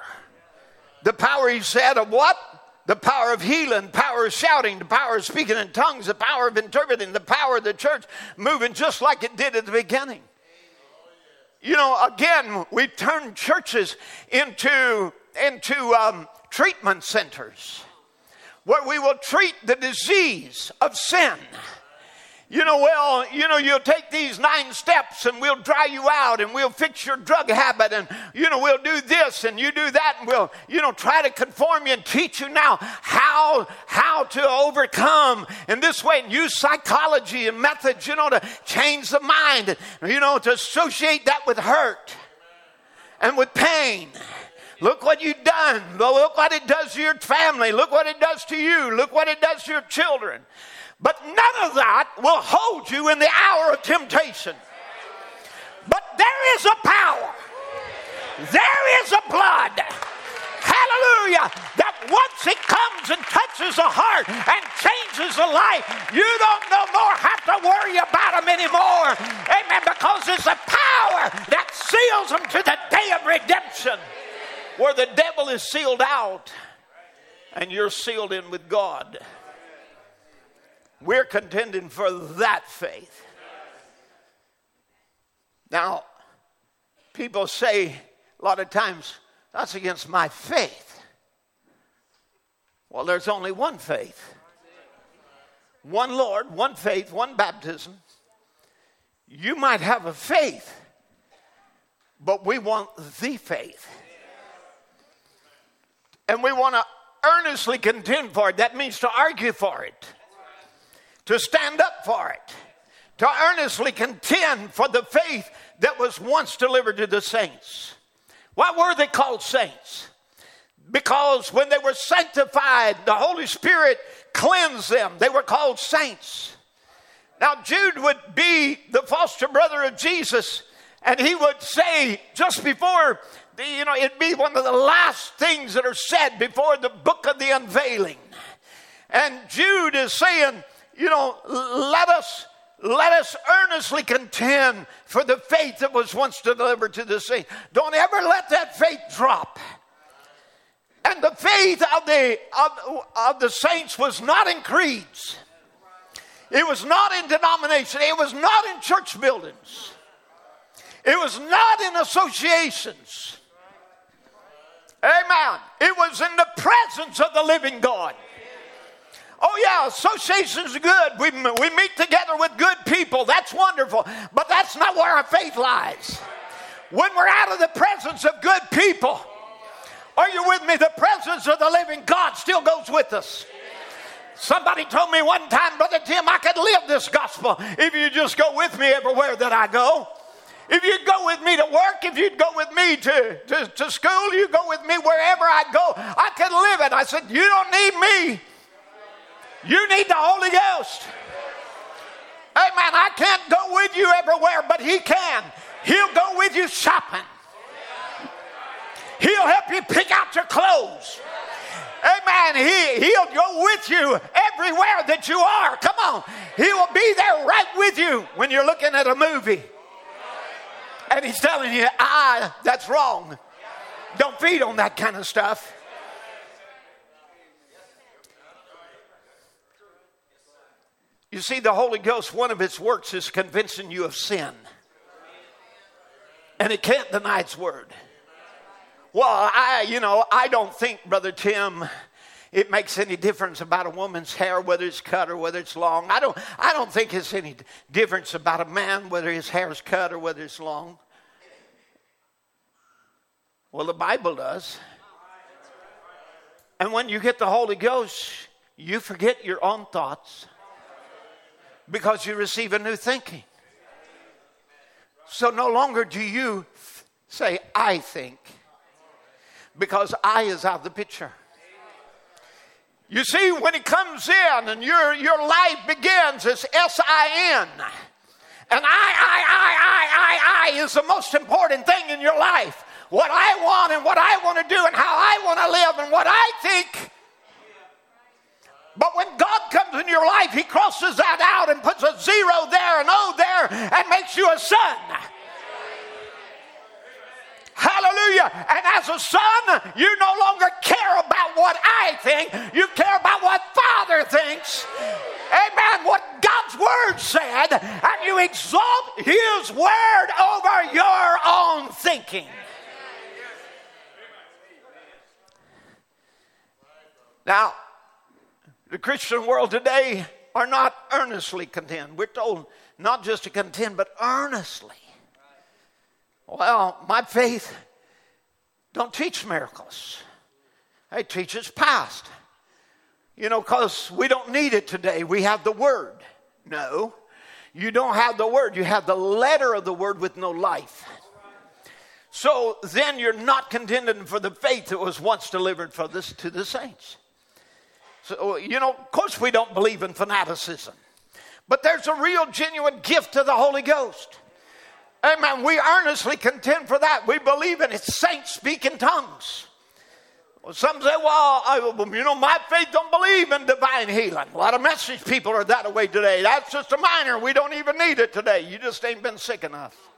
The power, he said, of what? The power of healing, the power of shouting, the power of speaking in tongues, the power of interpreting, the power of the church moving just like it did at the beginning. You know, again, we turn churches into, into um, treatment centers where we will treat the disease of sin you know, well, you know, you'll take these nine steps and we'll dry you out and we'll fix your drug habit and, you know, we'll do this and you do that and we'll, you know, try to conform you and teach you now how, how to overcome in this way and use psychology and methods, you know, to change the mind, you know, to associate that with hurt and with pain. Look what you've done. Look what it does to your family. Look what it does to you. Look what it does to your children. But none of that will hold you in the hour of temptation. But there is a power, there is a blood. Hallelujah. That once it comes and touches the heart and changes the life, you don't no more have to worry about them anymore. Amen. Because it's a power that seals them to the day of redemption where the devil is sealed out and you're sealed in with God. We're contending for that faith. Now, people say a lot of times, that's against my faith. Well, there's only one faith one Lord, one faith, one baptism. You might have a faith, but we want the faith. And we want to earnestly contend for it. That means to argue for it to stand up for it, to earnestly contend for the faith that was once delivered to the saints. Why were they called saints? Because when they were sanctified, the Holy Spirit cleansed them. They were called saints. Now, Jude would be the foster brother of Jesus, and he would say just before, the, you know, it'd be one of the last things that are said before the book of the unveiling. And Jude is saying, you know, let us let us earnestly contend for the faith that was once delivered to the saints. Don't ever let that faith drop. And the faith of the, of, of the saints was not in creeds. It was not in denomination. It was not in church buildings. It was not in associations. Amen. It was in the presence of the living God. Oh, yeah, associations good. We, we meet together with good people. That's wonderful. But that's not where our faith lies. When we're out of the presence of good people, are you with me? The presence of the living God still goes with us. Somebody told me one time, Brother Tim, I could live this gospel if you just go with me everywhere that I go. If you'd go with me to work, if you'd go with me to, to, to school, you go with me wherever I go, I could live it. I said, You don't need me. You need the Holy Ghost. Amen. I can't go with you everywhere, but He can. He'll go with you shopping. He'll help you pick out your clothes. Amen. He, he'll go with you everywhere that you are. Come on. He will be there right with you when you're looking at a movie. And he's telling you, ah, that's wrong. Don't feed on that kind of stuff. You see, the Holy Ghost, one of its works is convincing you of sin. And it can't deny its word. Well, I, you know, I don't think, Brother Tim, it makes any difference about a woman's hair, whether it's cut or whether it's long. I don't, I don't think it's any difference about a man, whether his hair is cut or whether it's long. Well, the Bible does. And when you get the Holy Ghost, you forget your own thoughts because you receive a new thinking. So no longer do you say, I think, because I is out of the picture. You see, when it comes in and your, your life begins, it's S I N. And I, I, I, I, I, I is the most important thing in your life. what I want and what I want to do and how I want to live and what I think. But when God comes in your life, He crosses that out and puts a zero there, an O there, and makes you a son. Hallelujah. And as a son, you no longer care about what I think, you care about what Father thinks. Amen. What God's word said, and you exalt his word over your own thinking. Now, the Christian world today are not earnestly contend. We're told not just to contend, but earnestly. Well, my faith don't teach miracles. It teaches past. You know, because we don't need it today. We have the Word. No, you don't have the Word. You have the letter of the Word with no life. So then you're not contending for the faith that was once delivered for this, to the saints. So, oh, you know, of course, we don't believe in fanaticism, but there's a real, genuine gift of the Holy Ghost. Amen. We earnestly contend for that. We believe in it. Saints speak in tongues. Well, some say, well, I, you know, my faith don't believe in divine healing. A lot of message people are that way today. That's just a minor. We don't even need it today. You just ain't been sick enough.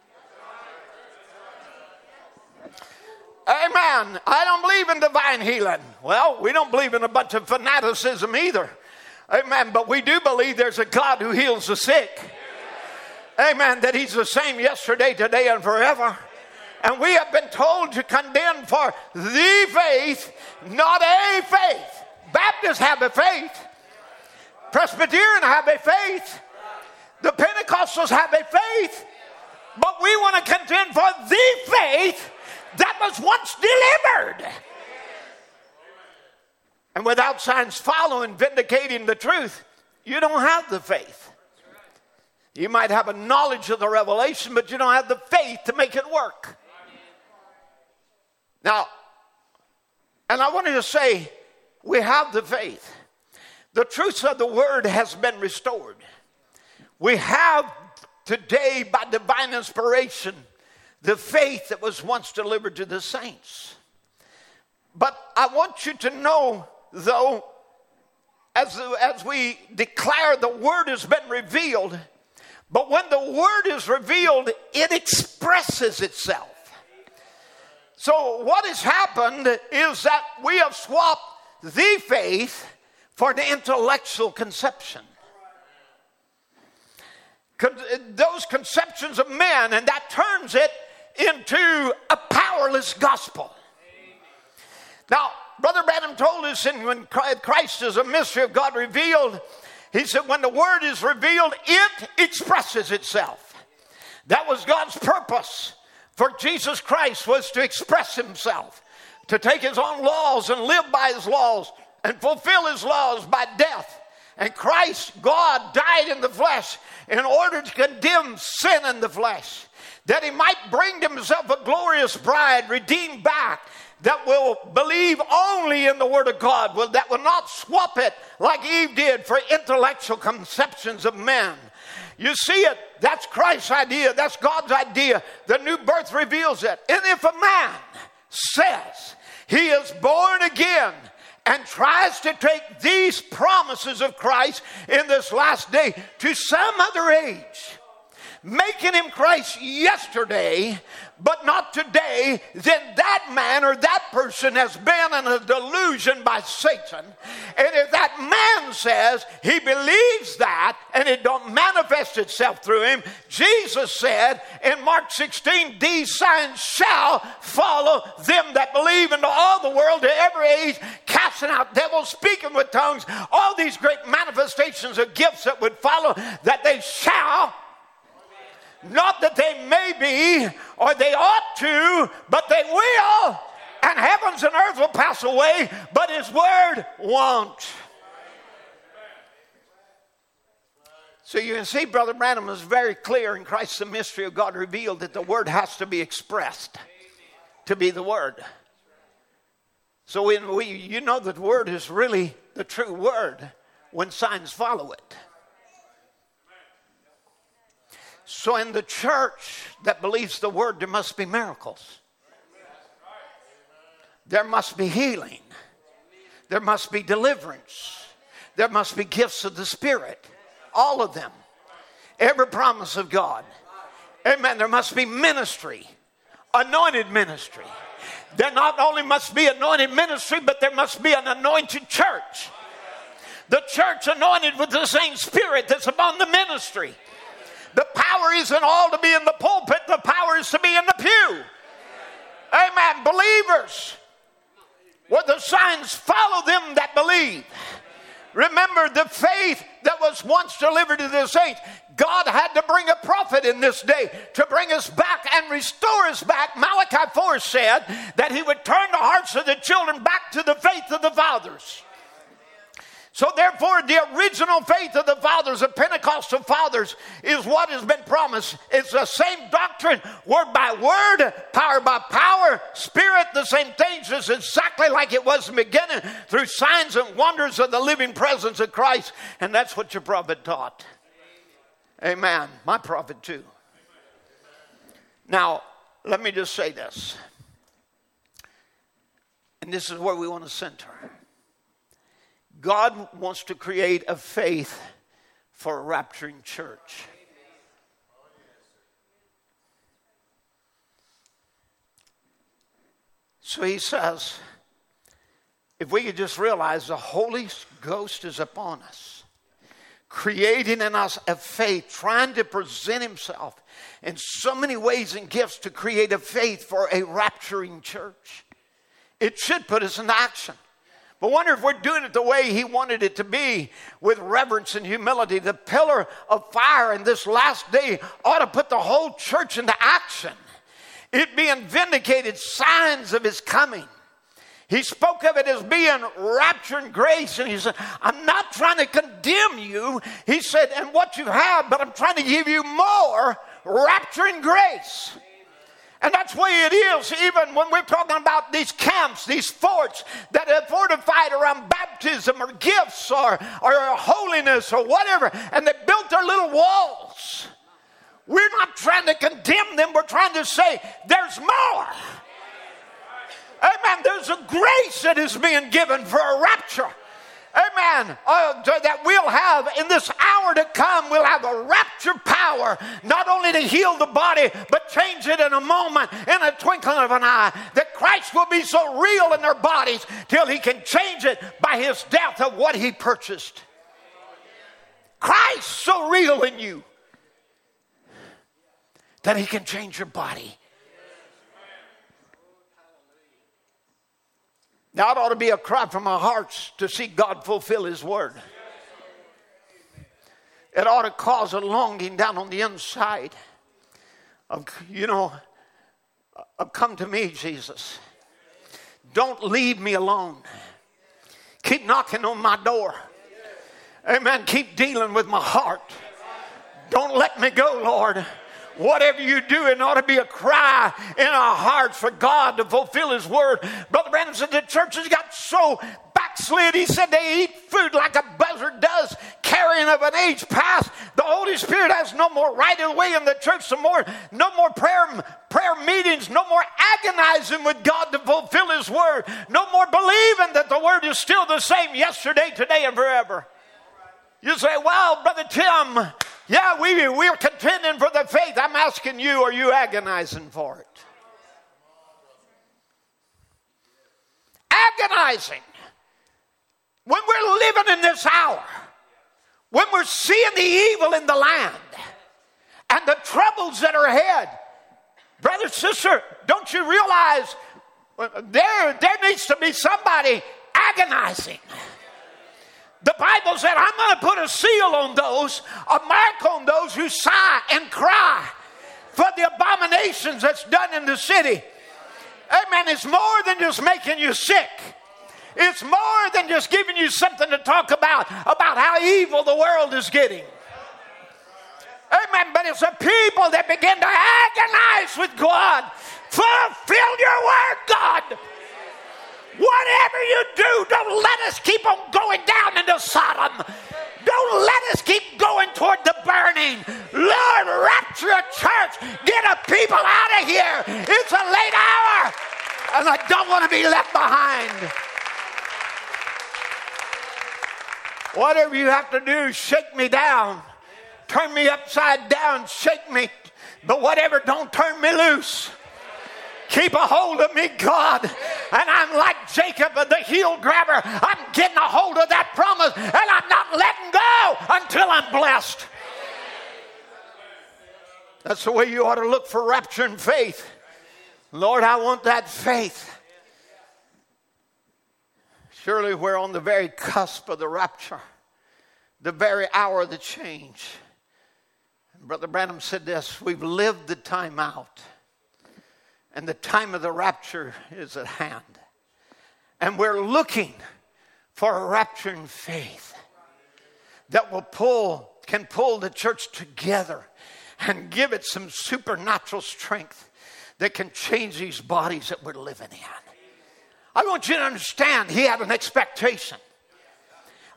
Amen. I don't believe in divine healing. Well, we don't believe in a bunch of fanaticism either. Amen. But we do believe there's a God who heals the sick. Amen. That He's the same yesterday, today, and forever. And we have been told to contend for the faith, not a faith. Baptists have a faith, Presbyterian have a faith, the Pentecostals have a faith, but we want to contend for the faith that was once delivered. And without signs following, vindicating the truth, you don't have the faith. You might have a knowledge of the revelation, but you don't have the faith to make it work. Now, and I wanted to say, we have the faith. The truth of the word has been restored. We have today, by divine inspiration, the faith that was once delivered to the saints. But I want you to know, though, as, as we declare the word has been revealed, but when the word is revealed, it expresses itself. So, what has happened is that we have swapped the faith for the intellectual conception those conceptions of men, and that turns it into a powerless gospel. Now, Brother Branham told us in when Christ is a mystery of God revealed, he said, when the word is revealed, it expresses itself. That was God's purpose for Jesus Christ was to express himself, to take his own laws and live by his laws and fulfill his laws by death. And Christ, God, died in the flesh in order to condemn sin in the flesh that he might bring to himself a glorious bride redeemed back that will believe only in the Word of God, that will not swap it like Eve did for intellectual conceptions of men. You see it, that's Christ's idea, that's God's idea. The new birth reveals it. And if a man says he is born again, and tries to take these promises of Christ in this last day to some other age, making him Christ yesterday, but not today, then that man or that person has been in a delusion by Satan. And if that man says he believes that and it don't manifest itself through him, Jesus said in Mark 16, these signs shall follow them that believe into all the world to every age, casting out devils, speaking with tongues, all these great manifestations of gifts that would follow, that they shall not that they may be or they ought to, but they will. And heavens and earth will pass away, but His word won't. So you can see, Brother Branham is very clear in Christ the mystery of God revealed that the word has to be expressed to be the word. So when we, you know that word is really the true word when signs follow it. So, in the church that believes the word, there must be miracles. there must be healing, there must be deliverance, there must be gifts of the Spirit. All of them. Every promise of God. Amen. There must be ministry, anointed ministry. There not only must be anointed ministry, but there must be an anointed church. The church anointed with the same spirit that's upon the ministry. The power isn't all to be in the pulpit, the power is to be in the pew. Amen. Believers, where the signs follow them that believe. Remember the faith that was once delivered to the saints. God had to bring a prophet in this day to bring us back and restore us back. Malachi 4 said that he would turn the hearts of the children back to the faith of the fathers. So, therefore, the original faith of the fathers, the Pentecostal fathers, is what has been promised. It's the same doctrine, word by word, power by power, spirit, the same things. It's exactly like it was in the beginning through signs and wonders of the living presence of Christ. And that's what your prophet taught. Amen. My prophet, too. Now, let me just say this. And this is where we want to center. God wants to create a faith for a rapturing church. So he says, if we could just realize the Holy Ghost is upon us, creating in us a faith, trying to present himself in so many ways and gifts to create a faith for a rapturing church, it should put us in action. But wonder if we're doing it the way he wanted it to be with reverence and humility. The pillar of fire in this last day ought to put the whole church into action. It being vindicated, signs of his coming. He spoke of it as being rapture and grace, and he said, I'm not trying to condemn you. He said, and what you have, but I'm trying to give you more rapture and grace. And that's the way it is, even when we're talking about these camps, these forts that are fortified around baptism or gifts or, or holiness or whatever, and they built their little walls. We're not trying to condemn them, we're trying to say there's more. Amen. There's a grace that is being given for a rapture amen, uh, that we'll have in this hour to come, we'll have a rapture power, not only to heal the body, but change it in a moment, in a twinkling of an eye. That Christ will be so real in their bodies till he can change it by his death of what he purchased. Christ so real in you that he can change your body That ought to be a cry from our hearts to see God fulfill His word. It ought to cause a longing down on the inside of, you know, of come to me, Jesus. Don't leave me alone. Keep knocking on my door. Amen. Keep dealing with my heart. Don't let me go, Lord whatever you do, it ought to be a cry in our hearts for God to fulfill His word. Brother Branham said the church has got so backslid. He said they eat food like a buzzard does, carrying of an age past. The Holy Spirit has no more right of way in the church, some more, no more prayer, prayer meetings, no more agonizing with God to fulfill His word, no more believing that the word is still the same yesterday, today, and forever. You say, well, Brother Tim, yeah, we, we're contending for the faith. I'm asking you, are you agonizing for it? Agonizing. When we're living in this hour, when we're seeing the evil in the land and the troubles that are ahead, brother, sister, don't you realize uh, there, there needs to be somebody agonizing? The Bible said, I'm going to put a seal on those, a mark on those who sigh and cry for the abominations that's done in the city. Amen. It's more than just making you sick. It's more than just giving you something to talk about, about how evil the world is getting. Amen. But it's a people that begin to agonize with God. Fulfill your word, God. Whatever you do, don't let us keep on going down into Sodom. Don't let us keep going toward the burning. Lord, rapture a church. Get a people out of here. It's a late hour. And I don't want to be left behind. Whatever you have to do, shake me down. Turn me upside down, shake me. But whatever, don't turn me loose. Keep a hold of me, God. And I'm like Jacob, the heel grabber. I'm getting a hold of that promise and I'm not letting go until I'm blessed. That's the way you ought to look for rapture and faith. Lord, I want that faith. Surely we're on the very cusp of the rapture, the very hour of the change. Brother Branham said this We've lived the time out, and the time of the rapture is at hand. And we're looking for a rapture in faith that will pull, can pull the church together and give it some supernatural strength that can change these bodies that we're living in. I want you to understand, he had an expectation.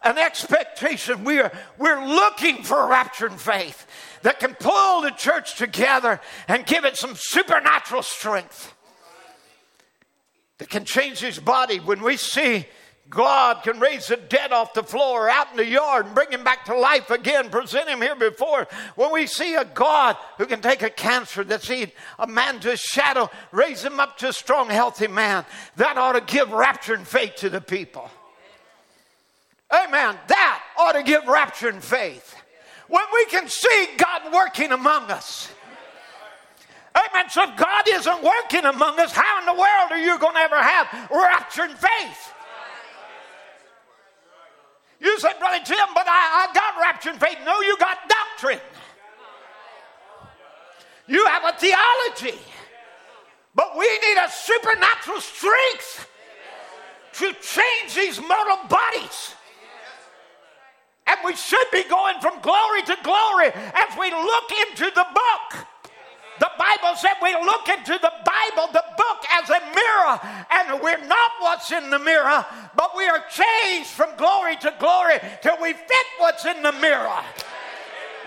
An expectation. We are, we're looking for rapture and faith that can pull the church together and give it some supernatural strength that can change his body. When we see God can raise the dead off the floor out in the yard and bring him back to life again, present him here before. When we see a God who can take a cancer that's eat a man to a shadow, raise him up to a strong, healthy man, that ought to give rapture and faith to the people. Amen. That ought to give rapture and faith. When we can see God working among us. Amen. So if God isn't working among us, how in the world are you going to ever have rapture and faith? You said, Brother Tim, but I, I got rapture and faith. No, you got doctrine. You have a theology. But we need a supernatural strength to change these mortal bodies. And we should be going from glory to glory as we look into the book. The Bible said we look into the Bible, the book, as a mirror, and we're not what's in the mirror, but we are changed from glory to glory till we fit what's in the mirror.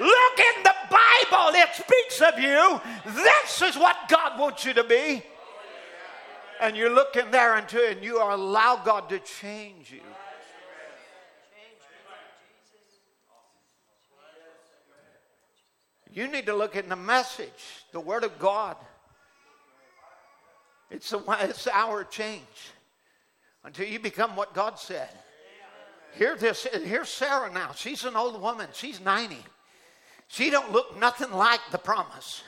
Look in the Bible, it speaks of you. This is what God wants you to be. And you're looking there into it, and you allow God to change you. You need to look in the message, the Word of God. It's, a, it's our change until you become what God said. Hear this. Here's Sarah now. She's an old woman. She's 90. She don't look nothing like the promise.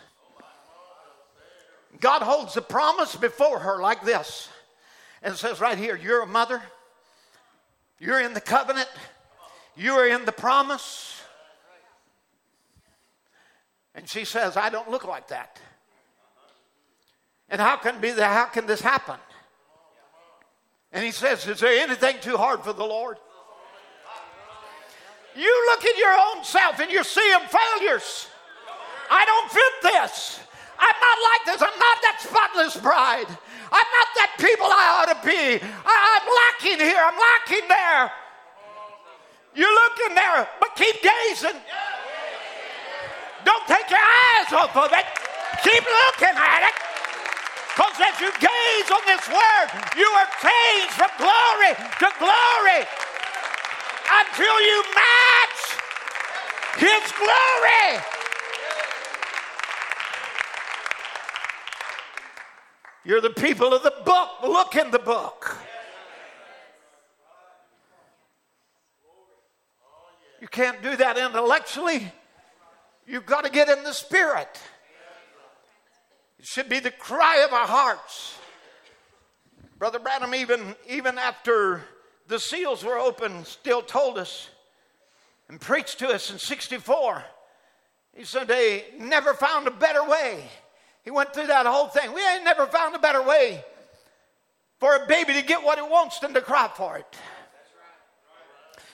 God holds the promise before her like this and says right here, you're a mother. You're in the covenant. You are in the promise. And she says, I don't look like that. And how can be that? How can this happen? And he says, Is there anything too hard for the Lord? You look at your own self and you're seeing failures. I don't fit this. I'm not like this. I'm not that spotless bride. I'm not that people I ought to be. I, am lacking here. I'm lacking there. You're looking there, but keep gazing. Don't take your eyes off of it. Keep looking at it. Because as you gaze on this word, you are changed from glory to glory until you match his glory. You're the people of the book. Look in the book. You can't do that intellectually. You've got to get in the spirit. It should be the cry of our hearts. Brother Branham, even, even after the seals were open, still told us and preached to us in 64. He said they never found a better way. He went through that whole thing. We ain't never found a better way for a baby to get what it wants than to cry for it.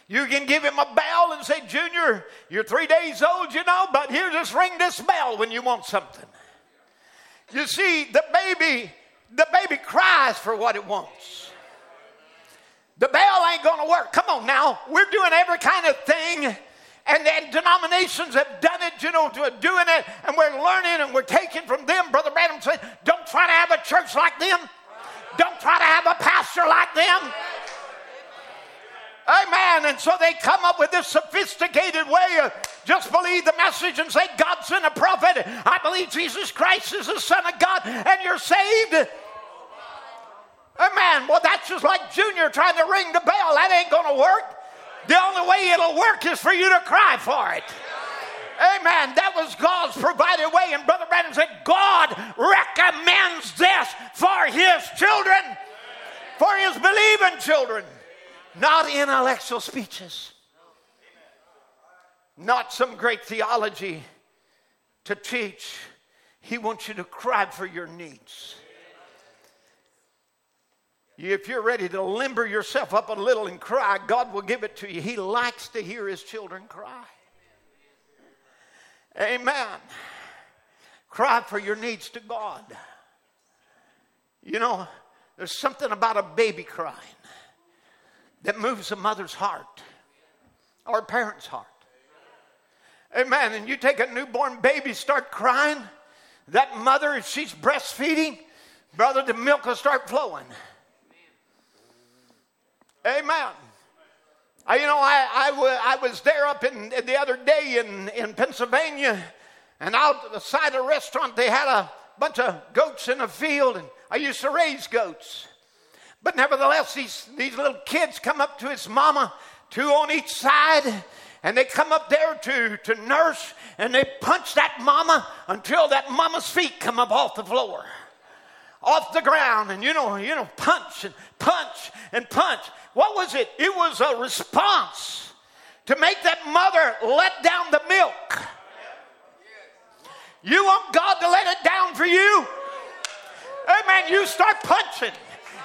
You can give him a bell and say, Junior, you're three days old, you know, but here, just ring this bell when you want something. You see, the baby, the baby cries for what it wants. The bell ain't to work. Come on now. We're doing every kind of thing. And denominations have done it, you know, doing it, and we're learning and we're taking from them. Brother Branham said, Don't try to have a church like them. Don't try to have a pastor like them. Amen. And so they come up with this sophisticated way of just believe the message and say, God sent a prophet. I believe Jesus Christ is the Son of God and you're saved. Amen. Well, that's just like Junior trying to ring the bell. That ain't going to work. The only way it'll work is for you to cry for it. Amen. That was God's provided way. And Brother Branham said, God recommends this for his children, for his believing children, not intellectual speeches, not some great theology to teach. He wants you to cry for your needs. If you're ready to limber yourself up a little and cry, God will give it to you. He likes to hear his children cry. Amen. Cry for your needs to God. You know, there's something about a baby crying that moves a mother's heart or a parent's heart. Amen. And you take a newborn baby, start crying, that mother, if she's breastfeeding, brother, the milk will start flowing. Amen. I, you know, I, I, w- I was there up in, in, the other day in, in Pennsylvania, and out at the side of a restaurant, they had a bunch of goats in a field, and I used to raise goats. But nevertheless, these, these little kids come up to his mama, two on each side, and they come up there to, to nurse, and they punch that mama until that mama's feet come up off the floor off the ground and you know you know punch and punch and punch what was it? It was a response to make that mother let down the milk. You want God to let it down for you? Amen. You start punching.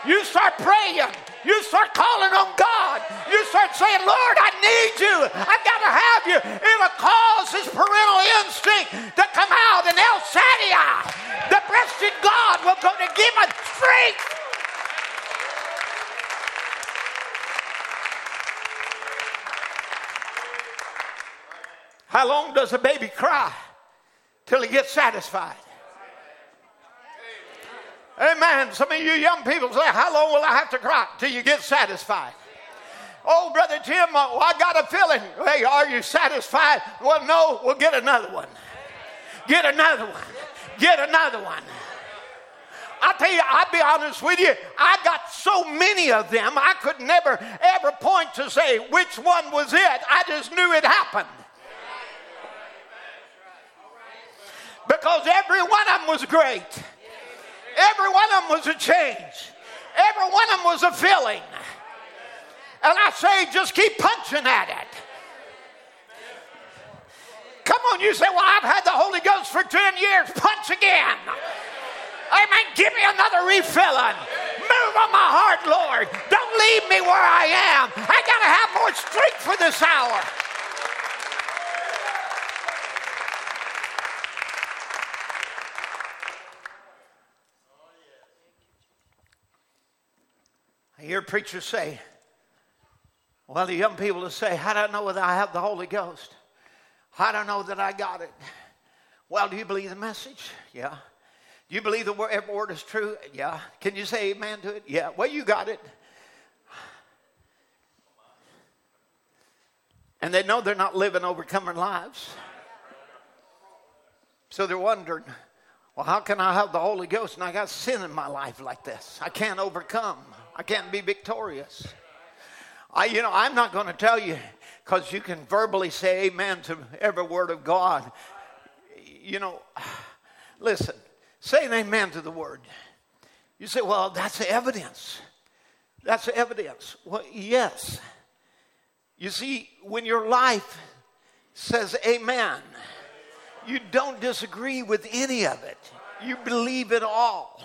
You start praying. You start calling on God. You start saying, Lord, I need you. I've got to have you. It'll cause his parental instinct to come out, and El Shaddai, the breasted God, will go to give him strength How long does a baby cry? Till he gets satisfied. Amen. Some of you young people say, How long will I have to cry? Till you get satisfied. Oh, Brother Tim, uh, I got a feeling. Hey, are you satisfied? Well, no, we'll get another one. Get another one. Get another one. I tell you, I'll be honest with you, I got so many of them, I could never ever point to say which one was it. I just knew it happened. because every one of them was great. Every one of them was a change. Every one of them was a filling. And I say, just keep punching at it. Come on, you say, Well, I've had the Holy Ghost for 10 years. Punch again. Amen. Give me another refilling. Move on my heart, Lord. Don't leave me where I am. I got to have more strength for this hour. I hear preachers say, well, the young people will say, How do I know whether I have the Holy Ghost? I know that I got it? Well, do you believe the message? Yeah. Do you believe the word, every word is true? Yeah. Can you say amen to it? Yeah. Well, you got it. And they know they're not living overcoming lives. So they're wondering, well, how can I have the Holy Ghost and I got sin in my life like this? I can't overcome. I can't be victorious. I, you know, I'm not going to tell you because you can verbally say amen to every word of God. You know, listen, say an amen to the word. You say, well, that's evidence. That's evidence. Well, yes. You see, when your life says amen, you don't disagree with any of it, you believe it all.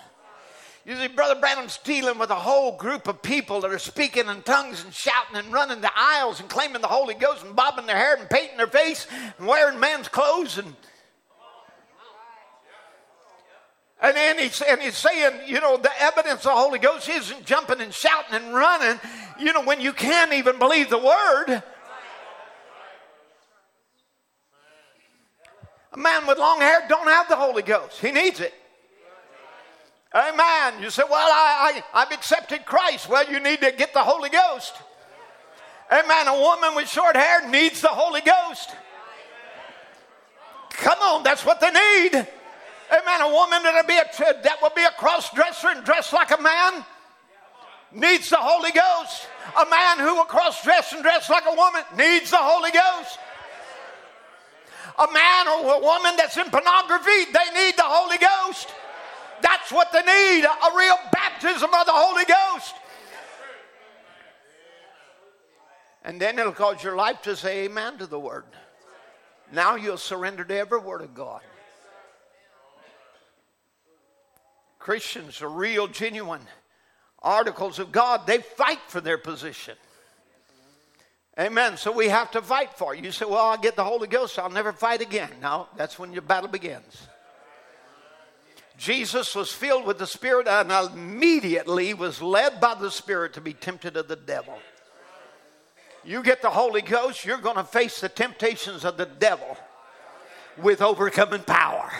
You see, Brother Branham's dealing with a whole group of people that are speaking in tongues and shouting and running the aisles and claiming the Holy Ghost and bobbing their hair and painting their face and wearing man's clothes and And then he's, and he's saying, you know, the evidence of the Holy Ghost isn't jumping and shouting and running, you know, when you can't even believe the word. A man with long hair don't have the Holy Ghost. He needs it. Amen. You say, Well, I, I, I've accepted Christ. Well, you need to get the Holy Ghost. Amen. A woman with short hair needs the Holy Ghost. Come on, that's what they need. Amen. A woman that'll be a, that will be a cross dresser and dress like a man needs the Holy Ghost. A man who will cross dress and dress like a woman needs the Holy Ghost. A man or a woman that's in pornography, they need the Holy Ghost. That's what they need a real baptism of the Holy Ghost. And then it'll cause your life to say amen to the word. Now you'll surrender to every word of God. Christians are real, genuine articles of God. They fight for their position. Amen. So we have to fight for it. You say, well, I'll get the Holy Ghost, I'll never fight again. No, that's when your battle begins. Jesus was filled with the Spirit and immediately was led by the Spirit to be tempted of the devil. You get the Holy Ghost, you're going to face the temptations of the devil with overcoming power.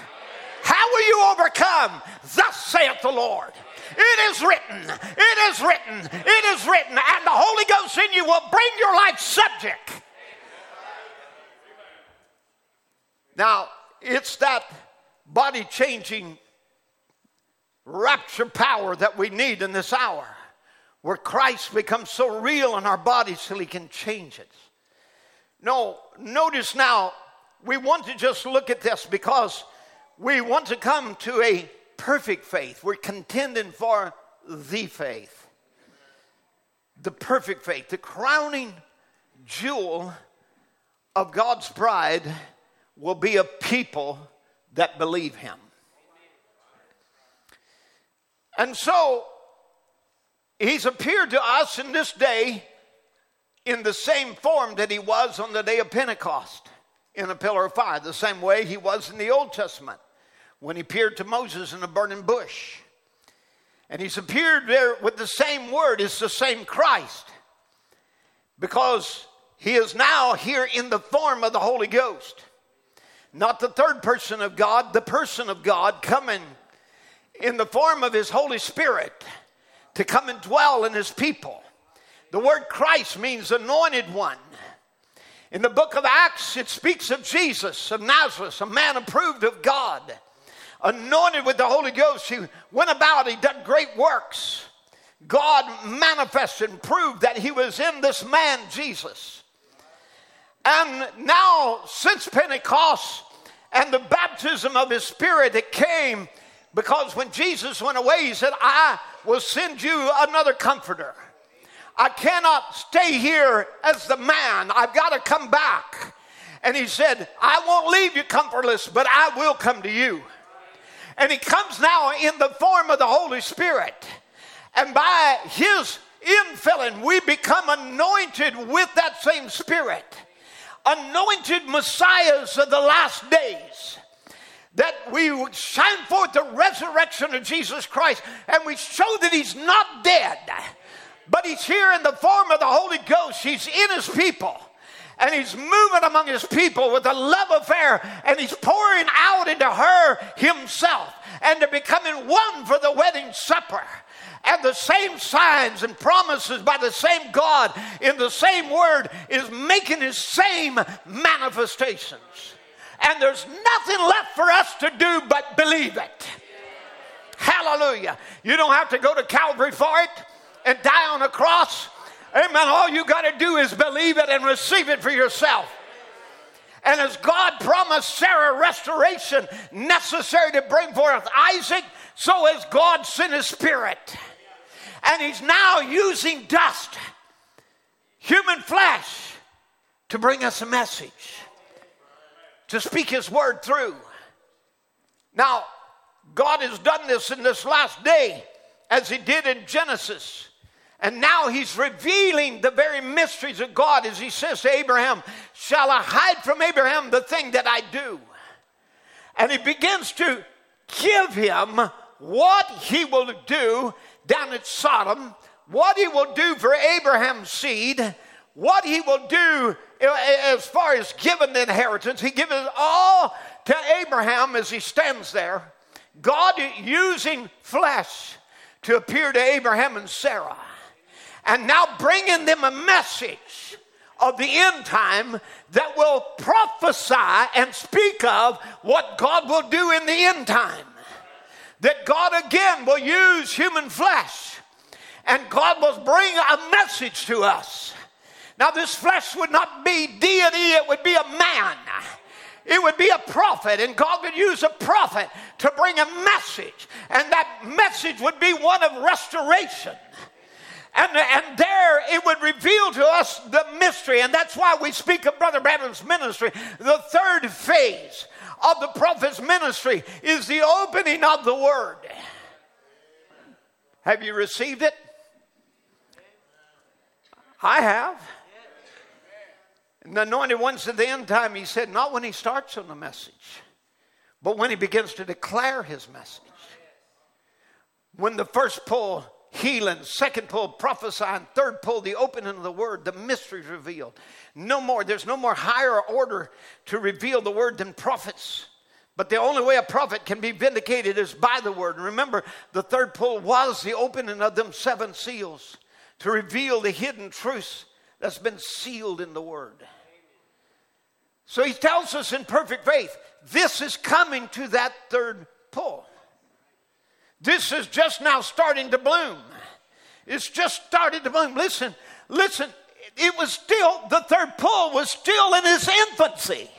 How will you overcome? Thus saith the Lord. It is written, it is written, it is written, and the Holy Ghost in you will bring your life subject. Now, it's that body changing rapture power that we need in this hour, where Christ becomes so real in our bodies till he can change it. No, notice now, we want to just look at this because we want to come to a perfect faith. We're contending for the faith. The perfect faith, the crowning jewel of God's bride will be a people that believe him. And so, he's appeared to us in this day in the same form that he was on the day of Pentecost in a pillar of fire, the same way he was in the Old Testament when he appeared to Moses in a burning bush. And he's appeared there with the same word, it's the same Christ. Because he is now here in the form of the Holy Ghost. Not the third person of God, the person of God coming in the form of his Holy Spirit to come and dwell in his people. The word Christ means anointed one. In the book of Acts, it speaks of Jesus of Nazareth, a man approved of God, anointed with the Holy Ghost. He went about, he done great works. God manifested and proved that he was in this man, Jesus. And now, since Pentecost and the baptism of his spirit that came, because when Jesus went away, he said, I will send you another comforter. I cannot stay here as the man. I've got to come back. And he said, I won't leave you comfortless, but I will come to you. And he comes now in the form of the Holy Spirit. And by his infilling, we become anointed with that same Spirit. Anointed messiahs of the last days that we shine forth the resurrection of Jesus Christ and we show that he's not dead, but he's here in the form of the Holy Ghost. He's in his people and he's moving among his people with a love affair and he's pouring out into her himself and they're becoming one for the wedding supper and the same signs and promises by the same God in the same word is making his same manifestations and there's nothing left for us to do but believe it. Hallelujah. You don't have to go to Calvary for it and die on a cross. Amen. All you got to do is believe it and receive it for yourself. And as God promised Sarah restoration necessary to bring forth Isaac, so has God sent his spirit. And he's now using dust, human flesh, to bring us a message to speak His word through. Now, God has done this in this last day as He did in Genesis. And now He's revealing the very mysteries of God as He says to Abraham, Shall I hide from Abraham the thing that I do? And He begins to give him what He will do down at Sodom, what He will do for Abraham's seed, what He will do as far as giving the inheritance, he gives it all to Abraham as he stands there. God using flesh to appear to Abraham and Sarah, and now bringing them a message of the end time that will prophesy and speak of what God will do in the end time. That God again will use human flesh and God will bring a message to us. Now, this flesh would not be deity, it would be a man. It would be a prophet, and God would use a prophet to bring a message, and that message would be one of restoration. And, and there it would reveal to us the mystery, and that's why we speak of Brother Branham's ministry. The third phase of the prophet's ministry is the opening of the word. Have you received it? I have. And the anointed ones at the end time, he said, not when he starts on the message, but when he begins to declare his message. When the first pull, healing, second pull, prophesying, third pull, the opening of the word, the mysteries revealed. No more, there's no more higher order to reveal the word than prophets. But the only way a prophet can be vindicated is by the word. Remember, the third pull was the opening of them seven seals to reveal the hidden truths that's been sealed in the word. So he tells us in perfect faith, this is coming to that third pull. This is just now starting to bloom. It's just started to bloom. Listen, listen, it was still, the third pull was still in its infancy.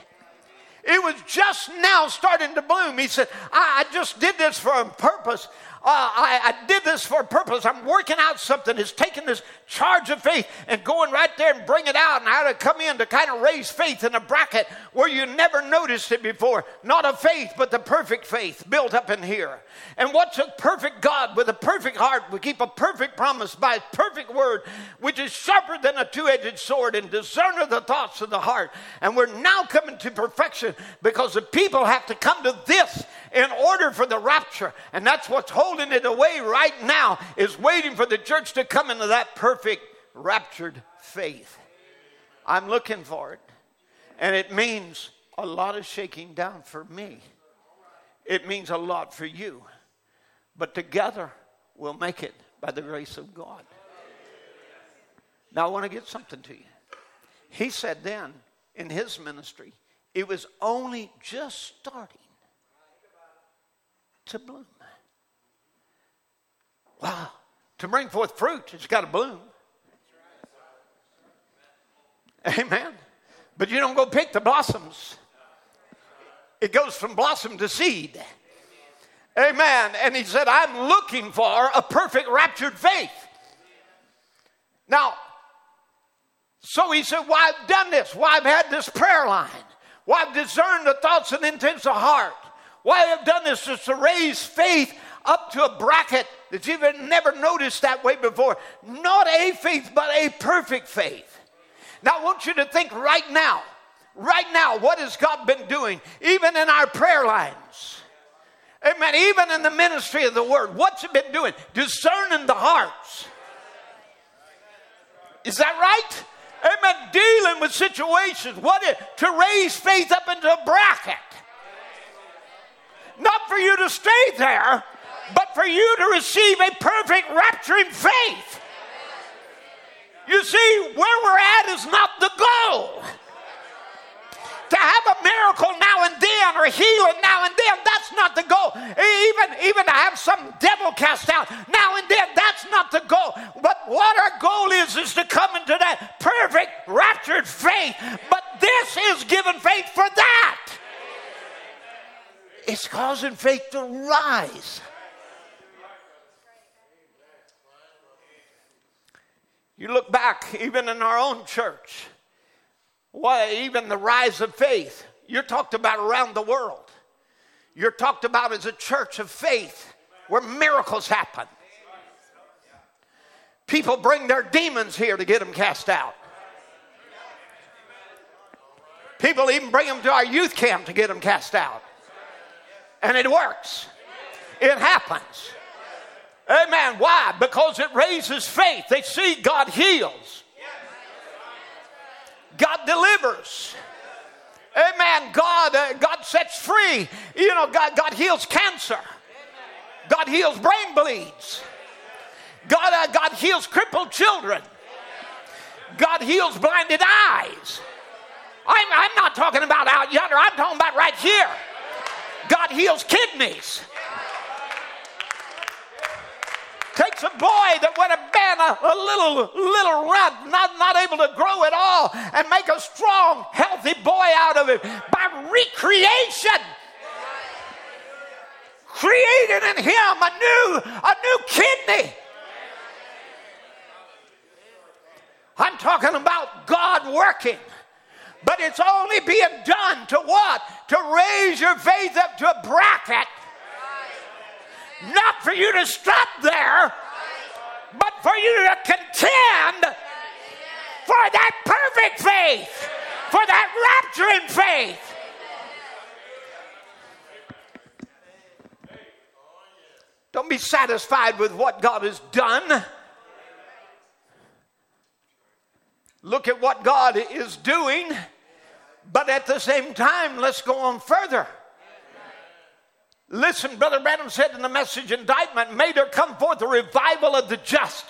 It was just now starting to bloom. He said, I, I just did this for a purpose Oh, I, I, did this for a purpose. I'm working out something. It's taking this charge of faith and going right there and bring it out and how to come in to kind of raise faith in a bracket where you never noticed it before. Not a faith, but the perfect faith built up in here. And what's a perfect God with a perfect heart? We keep a perfect promise by a perfect word, which is sharper than a two edged sword and discerner the thoughts of the heart. And we're now coming to perfection because the people have to come to this in order for the rapture. And that's what's holding it away right now is waiting for the church to come into that perfect raptured faith. I'm looking for it. And it means a lot of shaking down for me. It means a lot for you. But together we'll make it by the grace of God. Now I want to get something to you. He said then in his ministry, it was only just starting to bloom. Wow. To bring forth fruit, it's got to bloom. Amen. But you don't go pick the blossoms. It goes from blossom to seed. Amen. And he said, I'm looking for a perfect raptured faith. Now, so he said, Why I've done this? Why I've had this prayer line? Why I've discerned the thoughts and intents of heart? Why I've done this is to raise faith up to a bracket that you've never noticed that way before. Not a faith, but a perfect faith. Now, I want you to think right now, right now, what has God been doing, even in our prayer lines? Amen. Even in the ministry of the word, what's it been doing? Discerning the hearts. Is that right? Amen. Dealing with situations. What is, to raise faith up into a bracket. Not for you to stay there, but for you to receive a perfect rapturing faith. You see, where we're at is not the goal. To have a miracle now and then or healing now and then, that's not the goal. Even, even to have some devil cast out now and then, that's not the goal. But what our goal is, is to come into that perfect raptured faith. But this is given faith for that. It's causing faith to rise. You look back, even in our own church, why, even the rise of faith, you're talked about around the world. You're talked about as a church of faith where miracles happen. People bring their demons here to get them cast out. People even bring them to our youth camp to get them cast out and it works. It happens. Amen. Why? Because it raises faith. They see God heals, God delivers. Amen. God, uh, God sets free. You know, God, God heals cancer. God heals brain bleeds. God, uh, God heals crippled children. God heals blinded eyes. I'm, I'm not talking about out yonder, I'm talking about right here. God heals kidneys. Takes a boy that would have been a, a little little runt, not, not able to grow at all, and make a strong, healthy boy out of it by recreation. Created in him a new, a new kidney. I'm talking about God working. But it's only being done to what? To raise your faith up to a bracket. Not for you to stop there, but for you to contend for that perfect faith, for that rapturing faith. Don't be satisfied with what God has done. Look at what God is doing, but at the same time, let's go on further. Listen, Brother Branham said in the message indictment, may there come forth a revival of the just.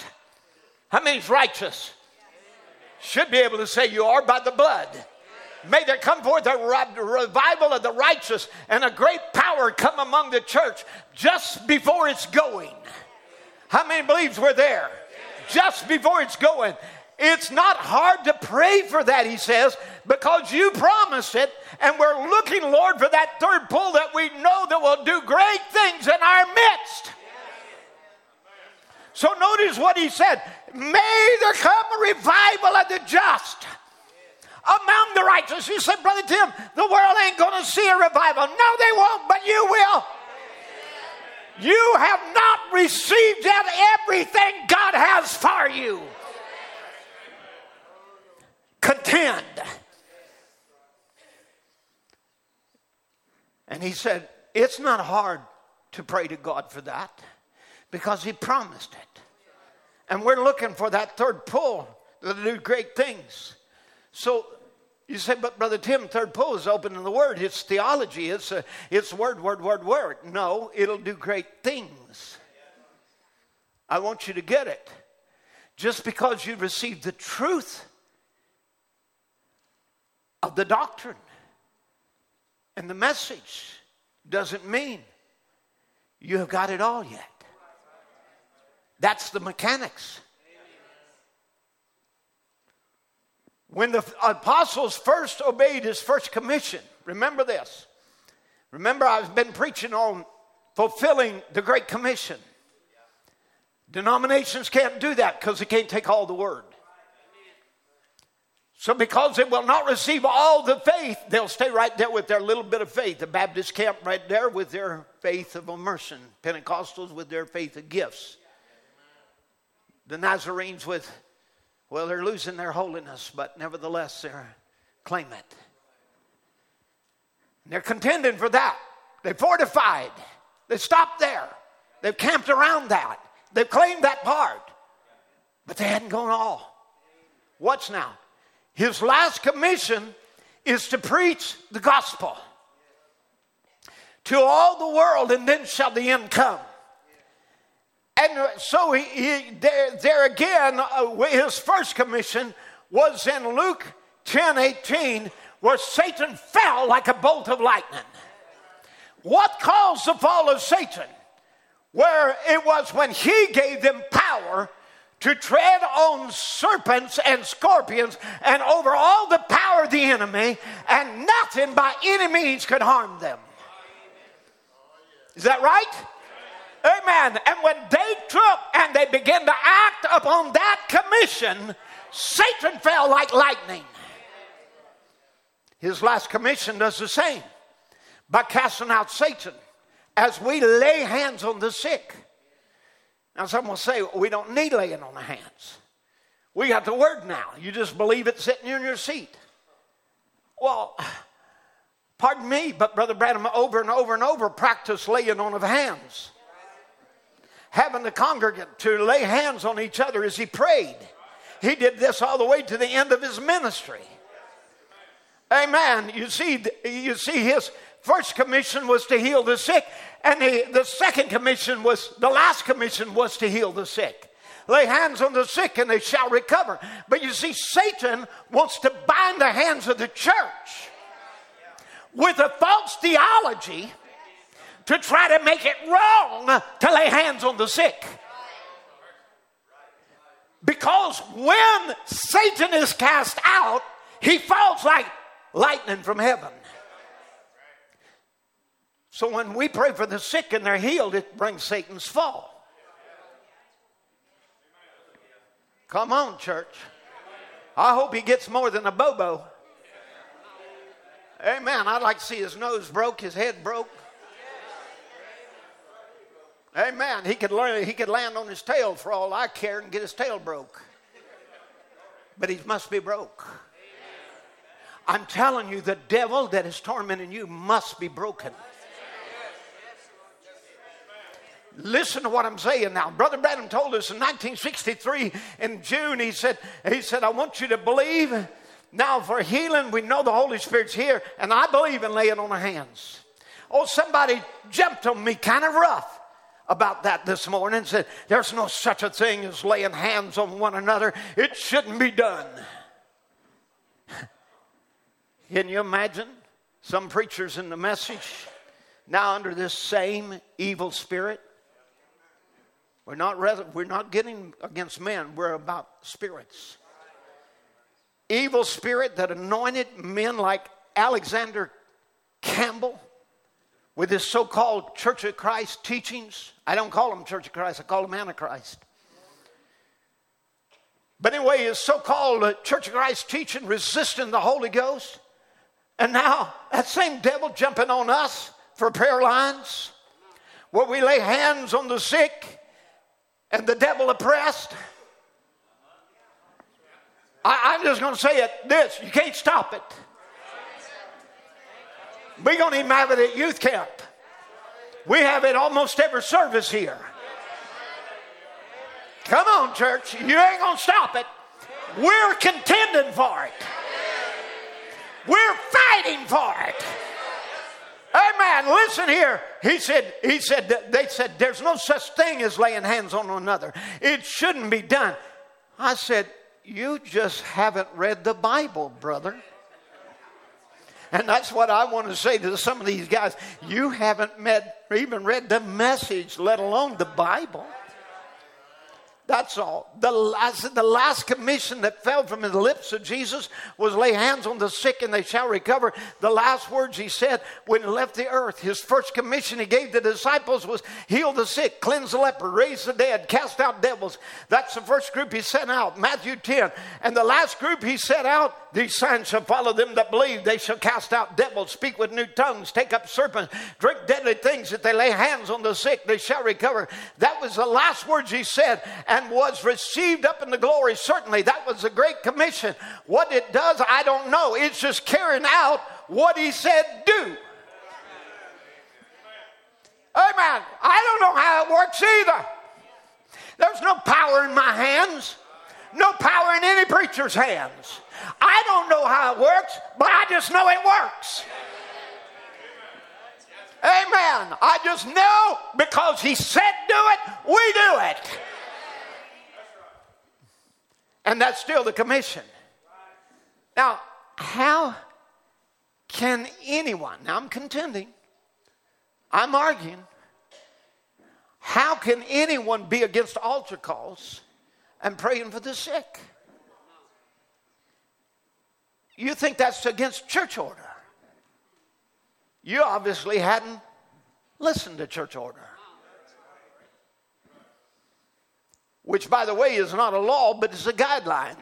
How many's righteous? Should be able to say you are by the blood. May there come forth a revival of the righteous and a great power come among the church just before it's going. How many believes we're there? Just before it's going. It's not hard to pray for that, he says, because you promised it, and we're looking, Lord, for that third pull that we know that will do great things in our midst. So notice what he said May there come a revival of the just among the righteous. You said, Brother Tim, the world ain't going to see a revival. No, they won't, but you will. You have not received yet everything God has for you contend. And he said, It's not hard to pray to God for that because he promised it. And we're looking for that third pull to do great things. So you say, but Brother Tim, third pull is open in the Word. It's theology. It's, a, it's word, word, word, word. No, it'll do great things. I want you to get it. Just because you received the truth of the doctrine and the message doesn't mean you have got it all yet. That's the mechanics. When the apostles first obeyed his first commission, remember this. Remember, I've been preaching on fulfilling the Great Commission. Denominations can't do that because they can't take all the word. So, because they will not receive all the faith, they'll stay right there with their little bit of faith. The Baptist camp right there with their faith of immersion, Pentecostals with their faith of gifts, the Nazarenes with, well, they're losing their holiness, but nevertheless, they're claim it. And they're contending for that. They fortified. They stopped there. They've camped around that. They've claimed that part. But they hadn't gone all. What's now? His last commission is to preach the gospel to all the world, and then shall the end come. And so he, he there, there, again, uh, his first commission was in Luke 10 18, where Satan fell like a bolt of lightning. What caused the fall of Satan? Where it was when he gave them power to tread on serpents and scorpions and over all the power of the enemy, and nothing by any means could harm them. Is that right? Amen. And when they took and they began to act upon that commission, Satan fell like lightning. His last commission does the same by casting out Satan as we lay hands on the sick. Now, some will say, we don't need laying on the hands. We got the word now. You just believe it sitting in your seat. Well, pardon me, but Brother Branham over and over and over practiced laying on of hands. Having the congregant to lay hands on each other as he prayed. He did this all the way to the end of his ministry. Amen. You see, you see his First commission was to heal the sick, and the, the second commission was, the last commission was to heal the sick. Lay hands on the sick and they shall recover. But you see, Satan wants to bind the hands of the church with a false theology to try to make it wrong to lay hands on the sick. Because when Satan is cast out, he falls like lightning from heaven. So when we pray for the sick and they're healed, it brings Satan's fall. Come on, church. I hope he gets more than a bobo. Amen. I'd like to see his nose broke, his head broke. Amen. He could learn. He could land on his tail for all I care and get his tail broke. But he must be broke. I'm telling you, the devil that is tormenting you must be broken. Listen to what I'm saying now. Brother Branham told us in 1963 in June, he said, he said, I want you to believe. Now for healing, we know the Holy Spirit's here, and I believe in laying on the hands. Oh, somebody jumped on me kind of rough about that this morning and said, There's no such a thing as laying hands on one another. It shouldn't be done. Can you imagine some preachers in the message now under this same evil spirit? We're not, we're not getting against men, we're about spirits. Evil spirit that anointed men like Alexander Campbell with his so called Church of Christ teachings. I don't call them Church of Christ, I call them Antichrist. But anyway, his so called uh, Church of Christ teaching resisting the Holy Ghost. And now that same devil jumping on us for prayer lines where we lay hands on the sick and the devil oppressed. I, am just going to say it this you can't stop it. We're going to even have it at youth camp. We have it almost every service here. Come on, church. You ain't going to stop it. We're contending for it, we're fighting for it. Amen. Listen here. He said, he said, they said, there's no such thing as laying hands on another. It shouldn't be done. I said, you just haven't read the Bible, brother. And that's what I want to say to some of these guys. You haven't met even read the message, let alone the Bible. That's all. The last, the last commission that fell from the lips of Jesus was lay hands on the sick and they shall recover. The last words he said when he left the earth, his first commission he gave the disciples was heal the sick, cleanse the leper, raise the dead, cast out devils. That's the first group he sent out, Matthew 10. And the last group he sent out, these signs shall follow them that believe. They shall cast out devils, speak with new tongues, take up serpents, drink deadly things. If they lay hands on the sick, they shall recover. That was the last words he said. And and was received up in the glory. Certainly, that was a great commission. What it does, I don't know. It's just carrying out what he said do. Amen. I don't know how it works either. There's no power in my hands, no power in any preacher's hands. I don't know how it works, but I just know it works. Amen. I just know because he said do it, we do it. And that's still the commission. Now, how can anyone, now I'm contending, I'm arguing, how can anyone be against altar calls and praying for the sick? You think that's against church order. You obviously hadn't listened to church order. Which, by the way, is not a law, but is a guideline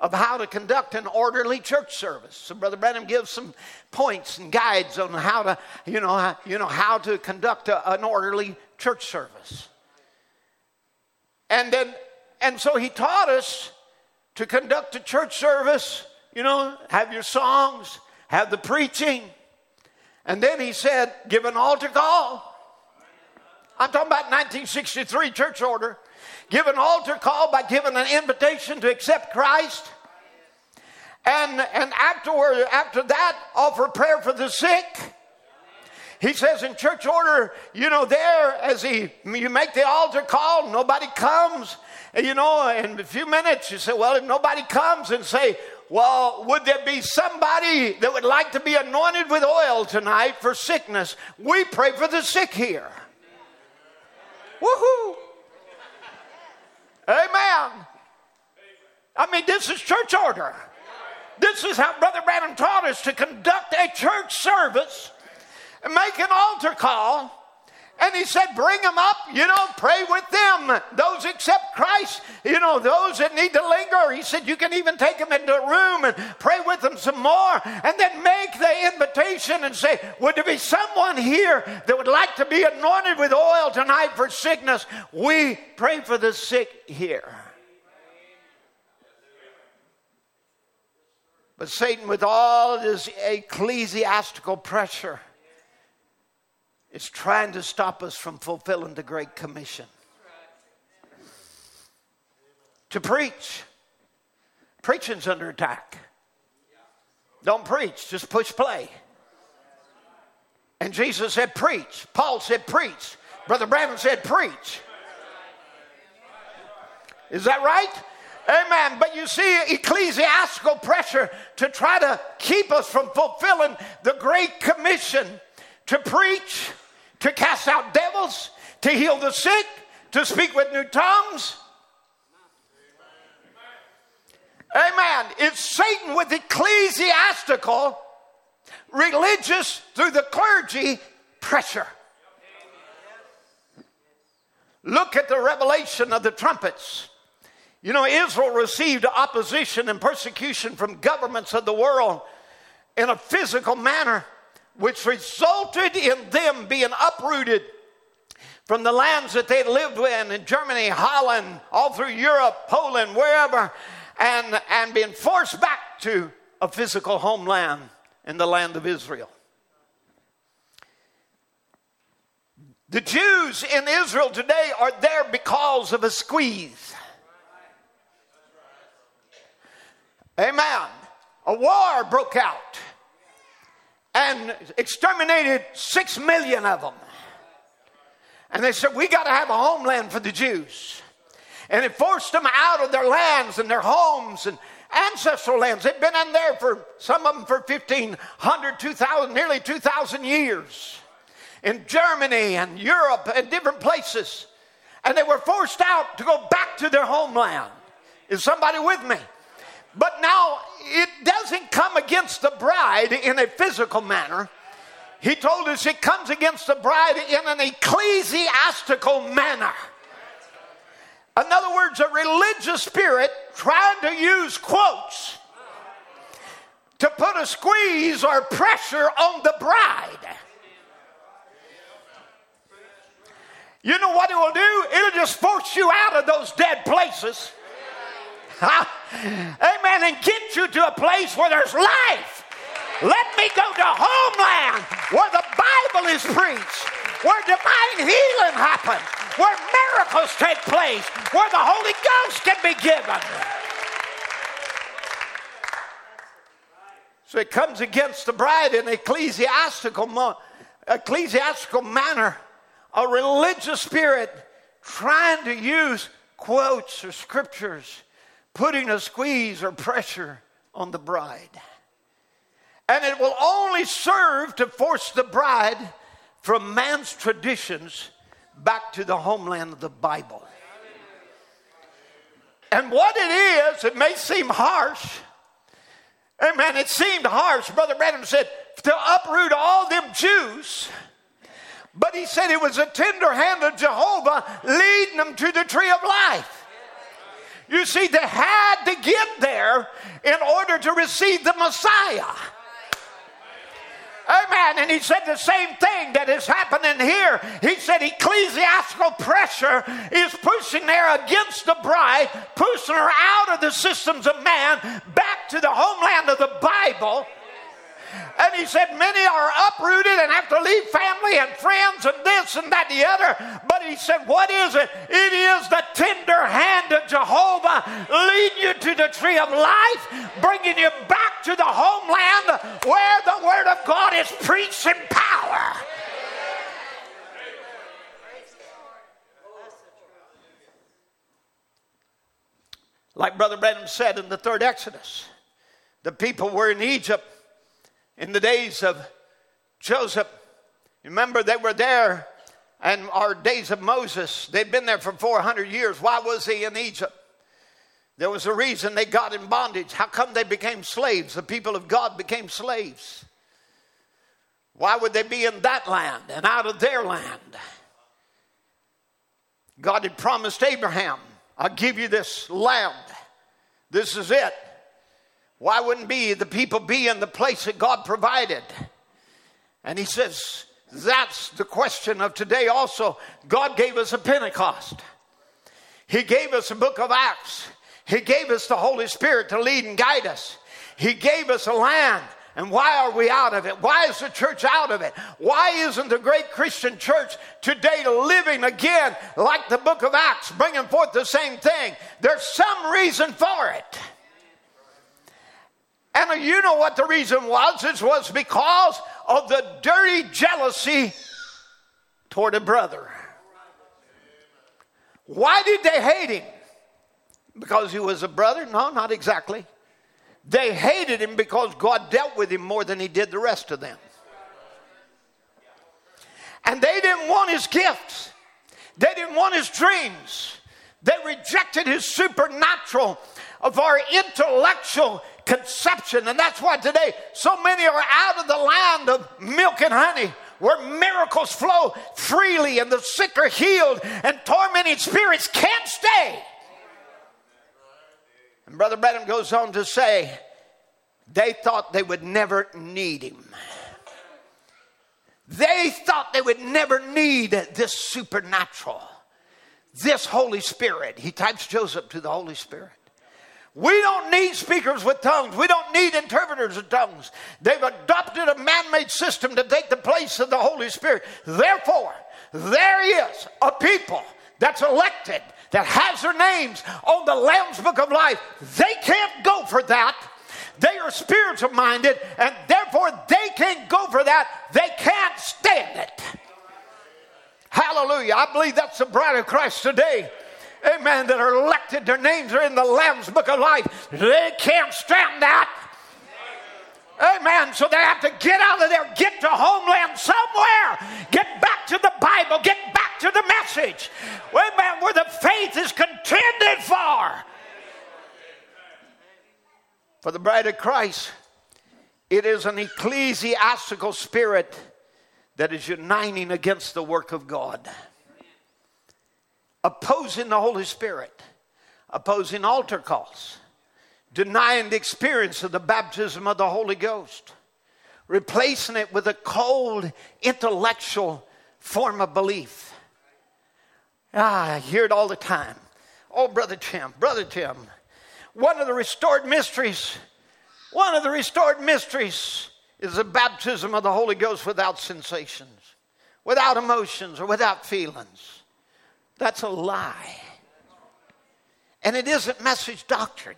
of how to conduct an orderly church service. So Brother Branham gives some points and guides on how to, you know, you know, how to conduct a, an orderly church service. And then, and so he taught us to conduct a church service, you know, have your songs, have the preaching. And then he said, give an altar call. I'm talking about 1963 church order give an altar call by giving an invitation to accept Christ. And, and afterward, after that, offer prayer for the sick. He says in church order, you know, there as he you make the altar call, nobody comes. You know, in a few minutes, you say, well, if nobody comes and say, well, would there be somebody that would like to be anointed with oil tonight for sickness? We pray for the sick here. Woohoo! Amen. I mean, this is church order. This is how Brother Branham taught us to conduct a church service, and make an altar call, and he said, Bring them up, you know, pray with them. Those accept Christ, you know, those that need to linger. He said, You can even take them into a room and pray with them some more, and then make the invitation and say, Would there be someone here that would like to be anointed with oil tonight for sickness? We pray for the sick here. But Satan, with all his ecclesiastical pressure, is trying to stop us from fulfilling the Great Commission. To preach. Preaching's under attack. Don't preach, just push play. And Jesus said, Preach. Paul said, Preach. Brother Branham said, Preach. Is that right? Amen. But you see, ecclesiastical pressure to try to keep us from fulfilling the Great Commission to preach to cast out devils, to heal the sick, to speak with new tongues. Amen. It's Satan with ecclesiastical, religious, through the clergy pressure. Look at the revelation of the trumpets. You know, Israel received opposition and persecution from governments of the world in a physical manner which resulted in them being uprooted from the lands that they lived in in Germany, Holland, all through Europe, Poland, wherever, and, and being forced back to a physical homeland in the land of Israel. The Jews in Israel today are there because of a squeeze. Amen. A war broke out and exterminated six million of them. And they said, We got to have a homeland for the Jews. And it forced them out of their lands and their homes and ancestral lands. They've been in there for some of them for 1,500, 2,000, nearly 2,000 years in Germany and Europe and different places. And they were forced out to go back to their homeland. Is somebody with me? But now it doesn't come against the bride in a physical manner. He told us it comes against the bride in an ecclesiastical manner. In other words, a religious spirit trying to use quotes to put a squeeze or pressure on the bride. You know what it will do? It'll just force you out of those dead places Amen. And get you to a place where there's life. Let me go to homeland where the Bible is preached, where divine healing happens, where miracles take place, where the Holy Ghost can be given. So it comes against the bride in ecclesiastical, ecclesiastical manner, a religious spirit trying to use quotes or scriptures putting a squeeze or pressure on the bride. And it will only serve to force the bride from man's traditions back to the homeland of the Bible. And what it is, it may seem harsh. Amen. It seemed harsh. Brother Branham said to uproot all them Jews. But he said it was a tender hand of Jehovah leading them to the tree of life. You see, they had to get there in order to receive the Messiah. Amen. And he said the same thing that is happening here. He said ecclesiastical pressure is pushing there against the bride, pushing her out of the systems of man back to the homeland of the Bible. And he said, Many are uprooted and have to leave family and friends and this and that and the other. But he said, What is it? It is the tender hand of Jehovah leading you to the tree of life, bringing you back to the homeland where the word of God is preached in power. Like Brother Branham said in the third Exodus, the people were in Egypt in the days of Joseph. Remember, they were there, and our days of Moses, they'd been there for 400 years. Why was he in Egypt? There was a reason they got in bondage. How come they became slaves? The people of God became slaves. Why would they be in that land and out of their land? God had promised Abraham I'll give you this land. This is it. Why wouldn't be the people be in the place that God provided? And he says, that's the question of today also. God gave us a Pentecost. He gave us a book of Acts. He gave us the Holy Spirit to lead and guide us. He gave us a land. And why are we out of it? Why is the church out of it? Why isn't the great Christian church today living again like the book of Acts, bringing forth the same thing? There's some reason for it. And you know what the reason was? It was because of the dirty jealousy toward a brother. Why did they hate him? Because he was a brother? No, not exactly. They hated him because God dealt with him more than he did the rest of them. And they didn't want his gifts, they didn't want his dreams. They rejected his supernatural of our intellectual conception. And that's why today so many are out of the land of milk and honey where miracles flow freely and the sick are healed and tormented spirits can't stay. And Brother Branham goes on to say, they thought they would never need him. They thought they would never need this supernatural, this Holy Spirit. He types Joseph to the Holy Spirit. We don't need speakers with tongues. We don't need interpreters of tongues. They've adopted a man made system to take the place of the Holy Spirit. Therefore, there is a people that's elected that has their names on the Lamb's Book of Life. They can't go for that. They are spiritual minded, and therefore they can't go for that. They can't stand it. Hallelujah. I believe that's the bride of Christ today amen, that are elected, their names are in the Lamb's book of life. They can't stand that. Amen. So they have to get out of there, get to homeland somewhere, get back to the Bible, get back to the message. Amen. Where the faith is contended for. For the bride of Christ, it is an ecclesiastical spirit that is uniting against the work of God opposing the Holy Spirit, opposing altar calls, denying the experience of the baptism of the Holy Ghost, replacing it with a cold intellectual form of belief. Ah, I hear it all the time. Oh, Brother Tim, Brother Tim, one of the restored mysteries, one of the restored mysteries is the baptism of the Holy Ghost without sensations, without emotions, or without feelings. That's a lie. And it isn't message doctrine,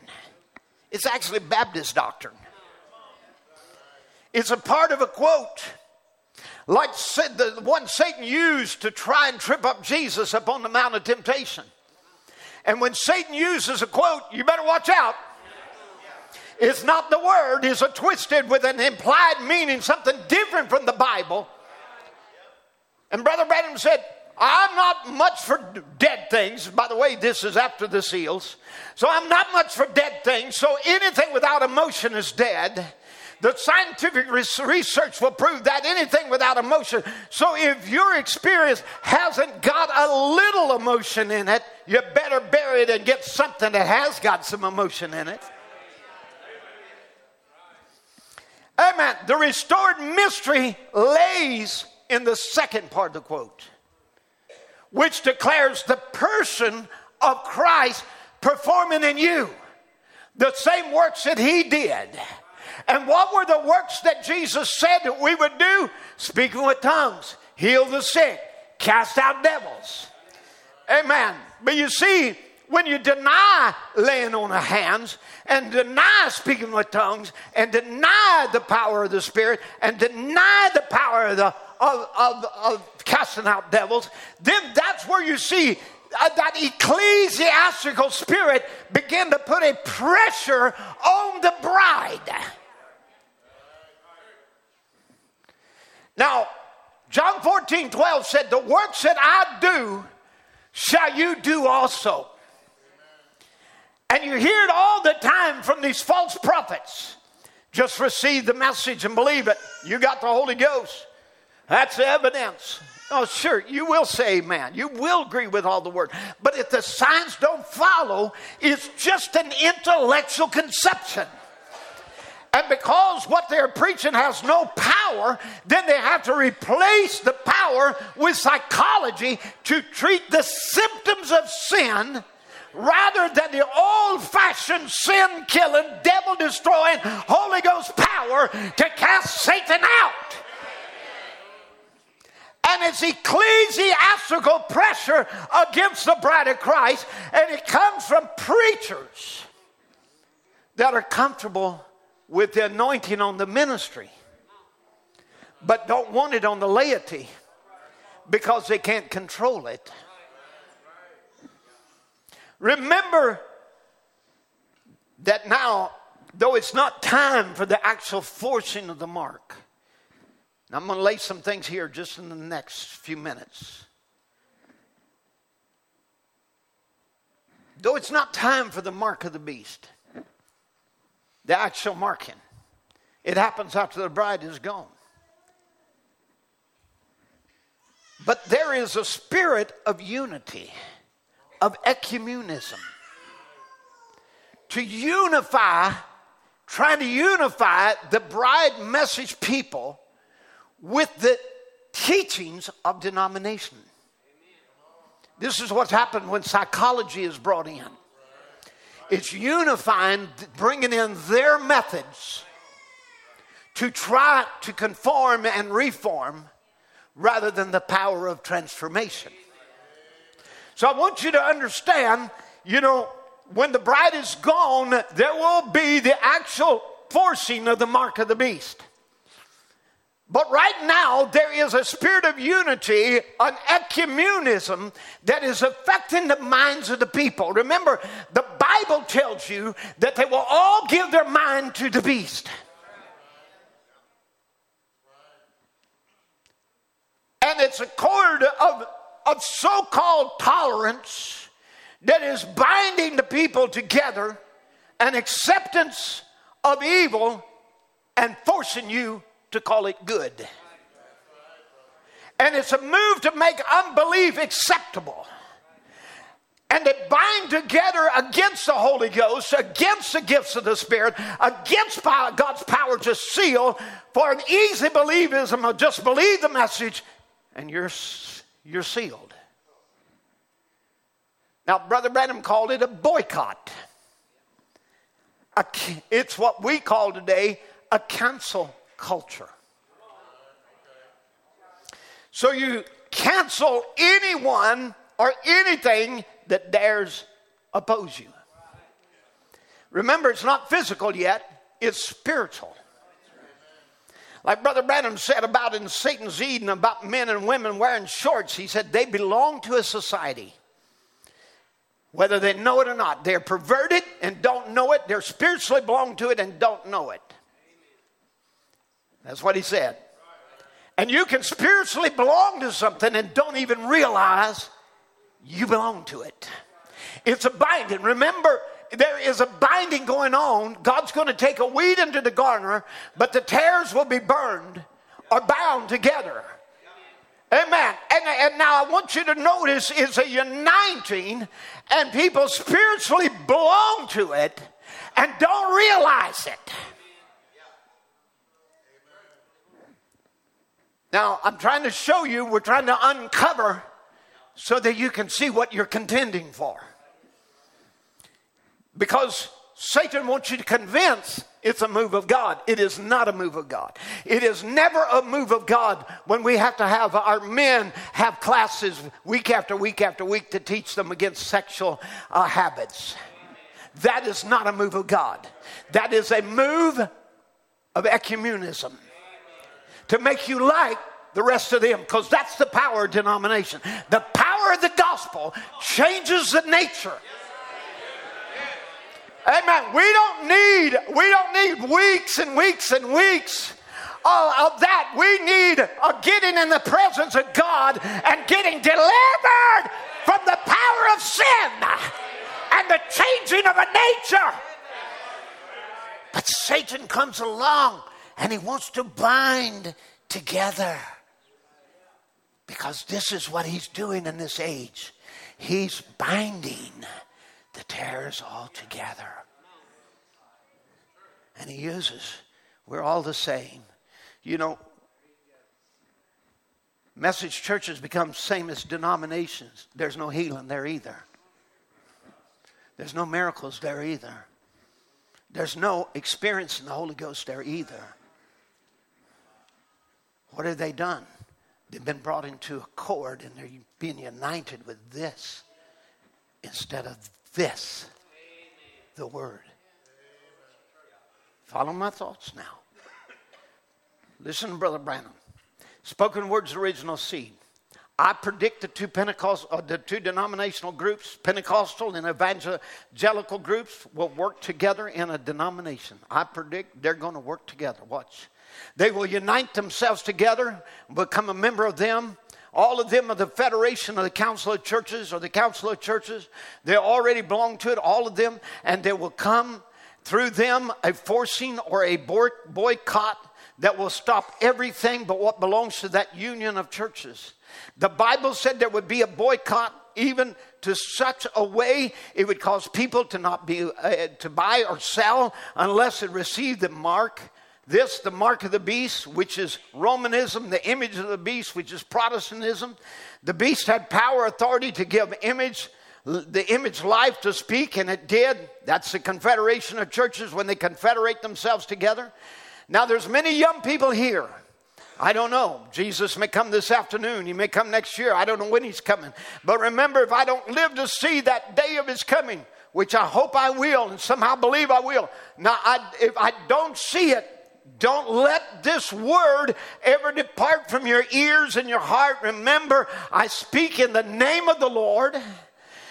it's actually Baptist doctrine. It's a part of a quote, like the one Satan used to try and trip up Jesus up on the Mount of Temptation. And when Satan uses a quote, you better watch out. It's not the word, it's a twisted with an implied meaning, something different from the Bible. And Brother Branham said, I'm not much for dead things. By the way, this is after the seals. So I'm not much for dead things. So anything without emotion is dead. The scientific research will prove that anything without emotion. So if your experience hasn't got a little emotion in it, you better bury it and get something that has got some emotion in it. Amen. The restored mystery lays in the second part of the quote which declares the person of Christ performing in you the same works that he did. And what were the works that Jesus said that we would do? Speaking with tongues, heal the sick, cast out devils. Amen. But you see, when you deny laying on of hands and deny speaking with tongues and deny the power of the Spirit and deny the power of, the, of, of, of casting out devils, then that's where you see uh, that ecclesiastical spirit begin to put a pressure on the bride. Now, John 14, 12 said, The works that I do shall you do also. And you hear it all the time from these false prophets. Just receive the message and believe it. You got the Holy Ghost. That's the evidence. Oh, sure, you will say amen. You will agree with all the word. But if the signs don't follow, it's just an intellectual conception. And because what they're preaching has no power, then they have to replace the power with psychology to treat the symptoms of sin rather than the old fashioned sin killing, devil destroying, Holy Ghost power to cast Satan out. And it's ecclesiastical pressure against the bride of Christ, and it comes from preachers that are comfortable with the anointing on the ministry, but don't want it on the laity because they can't control it. Remember that now, though it's not time for the actual forcing of the mark, I'm going to lay some things here just in the next few minutes. Though it's not time for the mark of the beast, the actual marking, it happens after the bride is gone. But there is a spirit of unity of ecumenism. To unify, trying to unify the bride message people with the teachings of denomination. This is what's happened when psychology is brought in. It's unifying, bringing in their methods to try to conform and reform rather than the power of transformation. So I want you to understand, you know, when the bride is gone, there will be the actual forcing of the mark of the beast. But right now, there is a spirit of unity, an ecumenism that is affecting the minds of the people. Remember, the Bible tells you that they will all give their mind to the beast. And it's a cord of of so called tolerance that is binding the people together, an acceptance of evil, and forcing you to call it good. And it's a move to make unbelief acceptable. And they bind together against the Holy Ghost, against the gifts of the Spirit, against God's power to seal for an easy believism of just believe the message and you're you're sealed. Now, Brother Branham called it a boycott. it's what we call today a cancel culture. So you cancel anyone or anything that dares oppose you. Remember, it's not physical yet, it's spiritual. Like Brother Branham said about in Satan's Eden about men and women wearing shorts, he said they belong to a society. Whether they know it or not, they're perverted and don't know it. They're spiritually belong to it and don't know it. That's what he said. And you can spiritually belong to something and don't even realize you belong to it. It's a binding. Remember, there is a binding going on. God's going to take a weed into the garner, but the tares will be burned or bound together. Amen. And, and now I want you to notice it's a uniting, and people spiritually belong to it and don't realize it. Now, I'm trying to show you, we're trying to uncover so that you can see what you're contending for. Because Satan wants you to convince it's a move of God. It is not a move of God. It is never a move of God when we have to have our men have classes week after week after week to teach them against sexual uh, habits. That is not a move of God. That is a move of ecumenism to make you like the rest of them because that's the power of denomination. The power of the gospel changes the nature. Amen. We don't need, we don't need weeks and weeks and weeks of that. We need a getting in the presence of God and getting delivered from the power of sin and the changing of a nature. But Satan comes along and he wants to bind together. Because this is what he's doing in this age. He's binding the tares all together. And he uses, we're all the same. You know, message churches become same as denominations. There's no healing there either. There's no miracles there either. There's no experience in the Holy Ghost there either. What have they done? They've been brought into accord and they're being united with this instead of this, the Word. Follow my thoughts now. Listen, Brother Branham. Spoken words, original seed. I predict the two Pentecostal, uh, the two denominational groups, Pentecostal and evangelical groups, will work together in a denomination. I predict they're going to work together. Watch. They will unite themselves together, become a member of them. All of them are the Federation of the Council of Churches or the Council of Churches. They already belong to it, all of them, and they will come through them a forcing or a boycott that will stop everything but what belongs to that union of churches. The Bible said there would be a boycott even to such a way it would cause people to not be uh, to buy or sell unless it received the mark this, the mark of the beast, which is Romanism, the image of the beast, which is Protestantism. The beast had power, authority to give image, the image life to speak, and it did. That's the confederation of churches when they confederate themselves together. Now, there's many young people here. I don't know. Jesus may come this afternoon. He may come next year. I don't know when he's coming. But remember, if I don't live to see that day of his coming, which I hope I will and somehow believe I will, now I, if I don't see it, don't let this word ever depart from your ears and your heart. Remember, I speak in the name of the Lord.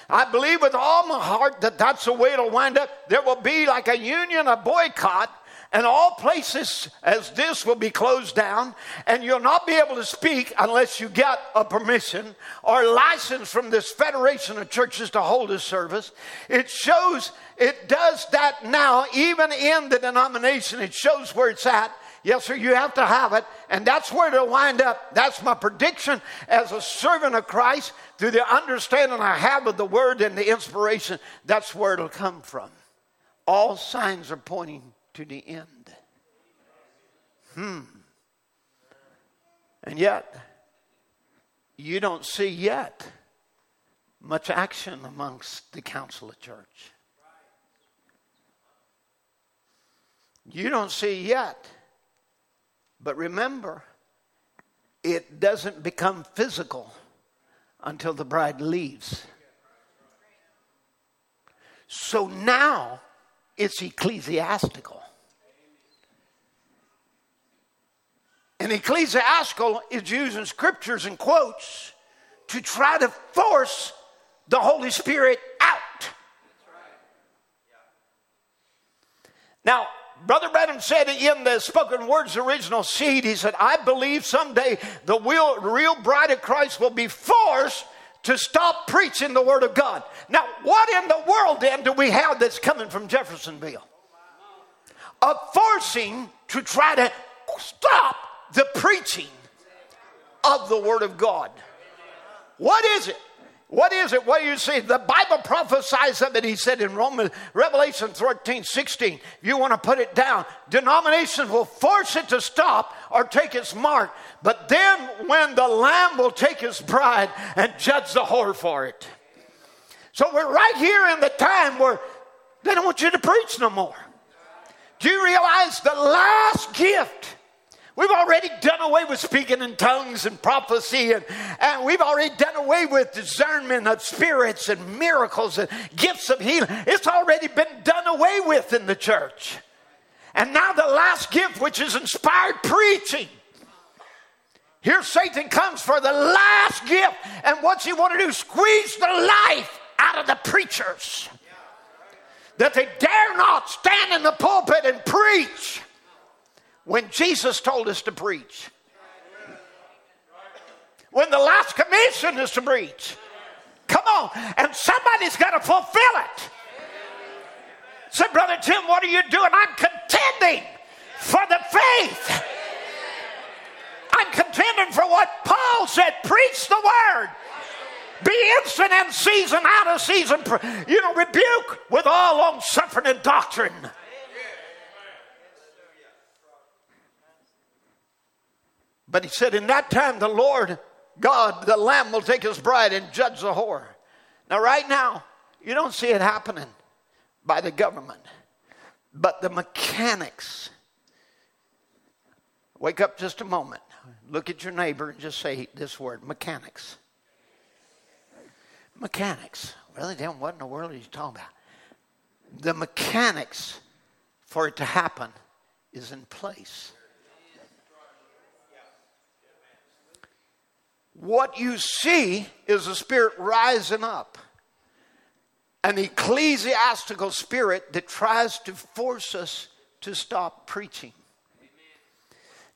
I believe with all my heart that that's the way it'll wind up. There will be like a union, a boycott, and all places as this will be closed down, and you'll not be able to speak unless you get a permission or license from this Federation of Churches to hold a service. It shows it does that now, even in the denomination. It shows where it's at. Yes, sir, you have to have it. And that's where it'll wind up. That's my prediction as a servant of Christ through the understanding I have of the word and the inspiration. That's where it'll come from. All signs are pointing to the end. Hmm. And yet, you don't see yet much action amongst the council of church. You don't see yet. But remember, it doesn't become physical until the bride leaves. So now it's ecclesiastical. And ecclesiastical is using scriptures and quotes to try to force the Holy Spirit out. Now, Brother Branham said in the spoken words original seed, he said, I believe someday the real, real bride of Christ will be forced to stop preaching the Word of God. Now, what in the world then do we have that's coming from Jeffersonville? A forcing to try to stop the preaching of the Word of God. What is it? What is it? What do you see? The Bible prophesies of it. He said in Roman Revelation 13, 16. If you want to put it down, denominations will force it to stop or take its mark. But then when the Lamb will take his bride and judge the whore for it. So we're right here in the time where They don't want you to preach no more. Do you realize the last gift? We've already done away with speaking in tongues and prophecy, and, and we've already done away with discernment of spirits and miracles and gifts of healing. It's already been done away with in the church. And now the last gift, which is inspired preaching. Here Satan comes for the last gift, and what's he want to do? Squeeze the life out of the preachers that they dare not stand in the pulpit and preach when Jesus told us to preach. When the last commission is to preach. Come on, and somebody's got to fulfill it. Say, Brother Tim, what are you doing? I'm contending for the faith. I'm contending for what Paul said preach the word. Be instant in season, out of season. You know, rebuke with all long suffering and doctrine. But he said, In that time, the Lord God, the Lamb, will take his bride and judge the whore. Now, right now, you don't see it happening by the government, but the mechanics. Wake up just a moment. Look at your neighbor and just say this word mechanics. Mechanics. Really, then what in the world are you talking about? The mechanics for it to happen is in place. What you see is a spirit rising up, an ecclesiastical spirit that tries to force us to stop preaching,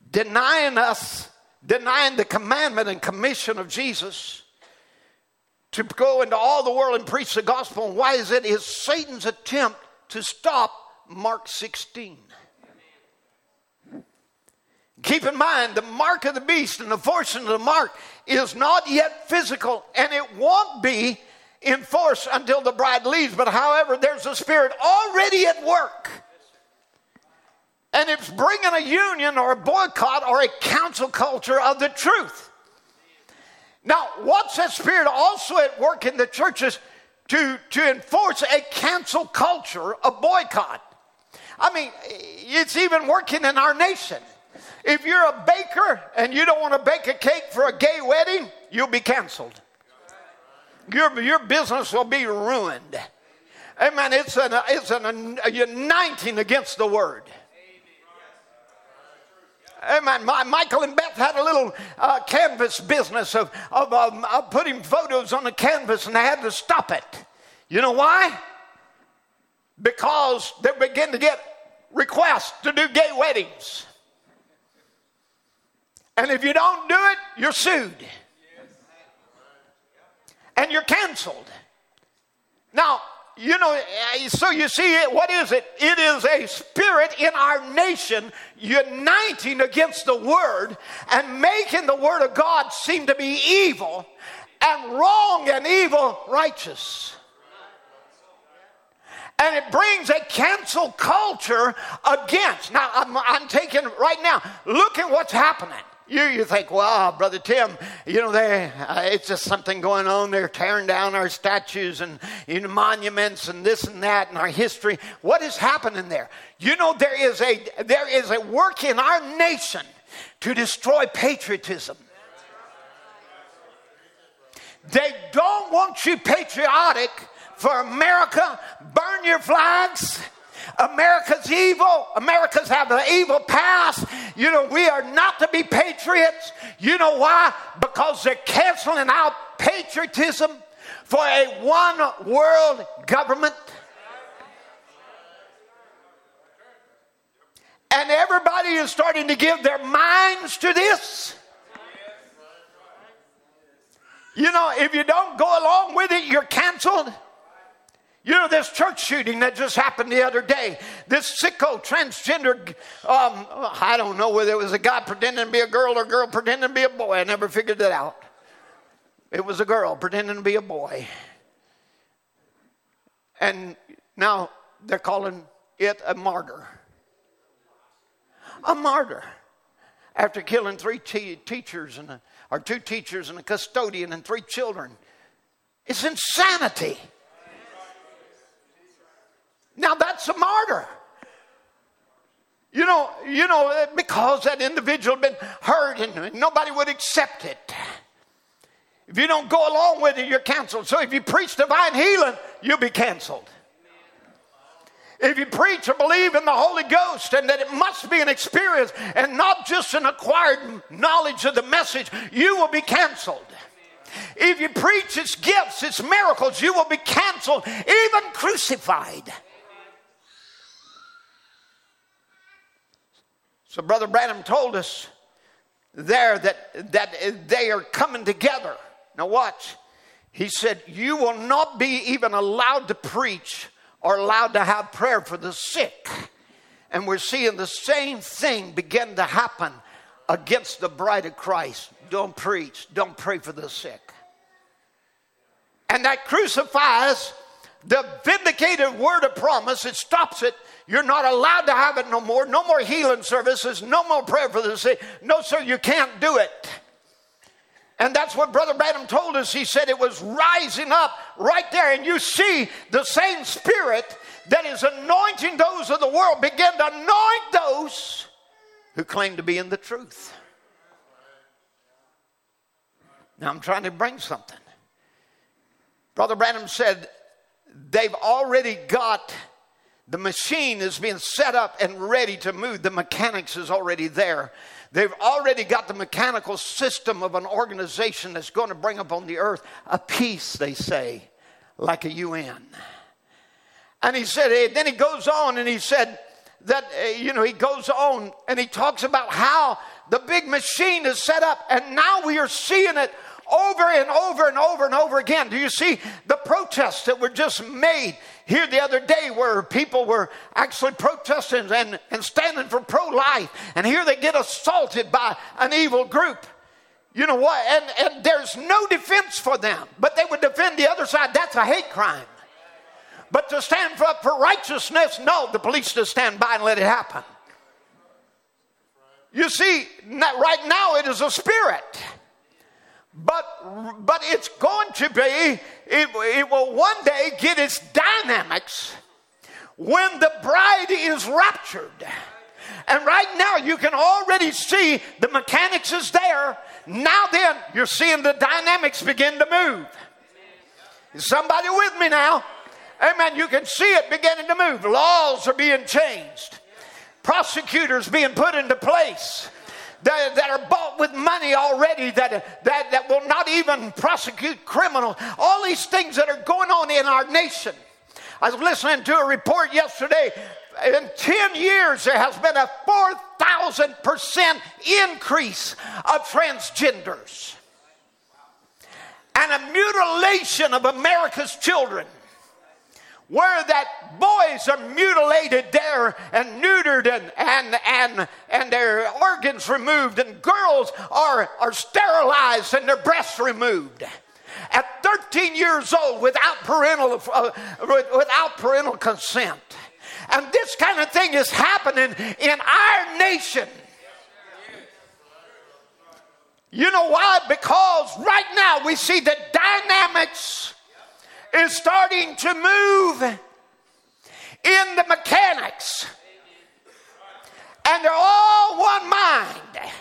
denying us, denying the commandment and commission of Jesus to go into all the world and preach the gospel. And why is it? Is Satan's attempt to stop Mark 16. Keep in mind, the mark of the beast and the fortune of the mark is not yet physical, and it won't be in force until the bride leaves. But however, there's a spirit already at work. And it's bringing a union or a boycott or a council culture of the truth. Now, what's that spirit also at work in the churches to, to enforce a cancel culture, a boycott? I mean, it's even working in our nation. If you're a baker and you don't want to bake a cake for a gay wedding, you'll be canceled. Your, your business will be ruined. Amen. It's an, it's an, a uniting against the word. Amen. My, Michael and Beth had a little uh, canvas business of, of, um, of putting photos on the canvas, and they had to stop it. You know why? Because they began to get requests to do gay weddings. And if you don't do it, you're sued. And you're canceled. Now, you know, eh, so you see, what is it? It is a spirit in our nation uniting against the Word and making the Word of God seem to be evil and wrong and evil righteous. And it brings a cancel culture against. Now, I'm, I'm taking right now, look at what's happening. You, you think, well, Brother Tim, you know, they, uh, it's just something going on. They're tearing down our statues and you know, monuments and this and that and our history. What is happening there? You know, there is a, there is a work in our nation to destroy patriotism. They don't want you patriotic for America. Burn your flags America's evil. America's have an evil past. You know, we are not to be patriots. You know why? Because they're canceling out patriotism for a one world government. And everybody is starting to give their minds to this. You know, if you don't go along with it, you're canceled. You know, this church shooting that just happened the other day, this sicko transgender, um, I don't know whether it was a guy pretending to be a girl or a girl pretending to be a boy. I never figured it out. It was a girl pretending to be a boy. And now they're calling it a martyr. A martyr. After killing three teachers, and a, or two teachers and a custodian and three children. It's insanity. Now that's a martyr. You know, you know, because that individual had been hurt and nobody would accept it. If you don't go along with it, you're canceled. So if you preach divine healing, you'll be canceled. If you preach or believe in the Holy Ghost and that it must be an experience and not just an acquired knowledge of the message, you will be canceled. If you preach its gifts, its miracles, you will be canceled, even crucified. So, Brother Branham told us there that, that they are coming together. Now, watch. He said, You will not be even allowed to preach or allowed to have prayer for the sick. And we're seeing the same thing begin to happen against the bride of Christ. Don't preach, don't pray for the sick. And that crucifies the vindicated word of promise, it stops it. You're not allowed to have it no more. No more healing services, no more prayer for the sick. No, sir, you can't do it. And that's what Brother Branham told us. He said it was rising up right there. And you see the same spirit that is anointing those of the world begin to anoint those who claim to be in the truth. Now I'm trying to bring something. Brother Branham said they've already got the machine is being set up and ready to move. The mechanics is already there. They've already got the mechanical system of an organization that's going to bring upon the earth a peace, they say, like a UN. And he said, then he goes on and he said that, uh, you know, he goes on and he talks about how the big machine is set up and now we are seeing it over and over and over and over again. Do you see the protests that were just made here the other day where people were actually protesting and, and standing for pro life? And here they get assaulted by an evil group. You know what? And, and there's no defense for them, but they would defend the other side. That's a hate crime. But to stand up for righteousness, no, the police just stand by and let it happen. You see, right now it is a spirit. But, but it's going to be, it, it will one day get its dynamics when the bride is raptured. And right now, you can already see the mechanics is there. Now, then, you're seeing the dynamics begin to move. Is somebody with me now? Amen. You can see it beginning to move. Laws are being changed, prosecutors being put into place that, that are bought with money already that, that, that will not even prosecute criminals. All these things that are going on in our nation. I was listening to a report yesterday. In 10 years, there has been a 4,000% increase of transgenders and a mutilation of America's children where that boys are mutilated there and neutered and, and, and, and their organs removed, and girls are, are sterilized and their breasts removed. At 13 years old, without parental, uh, without parental consent. And this kind of thing is happening in our nation. You know why? Because right now we see the dynamics is starting to move in the mechanics. And they're all one mind.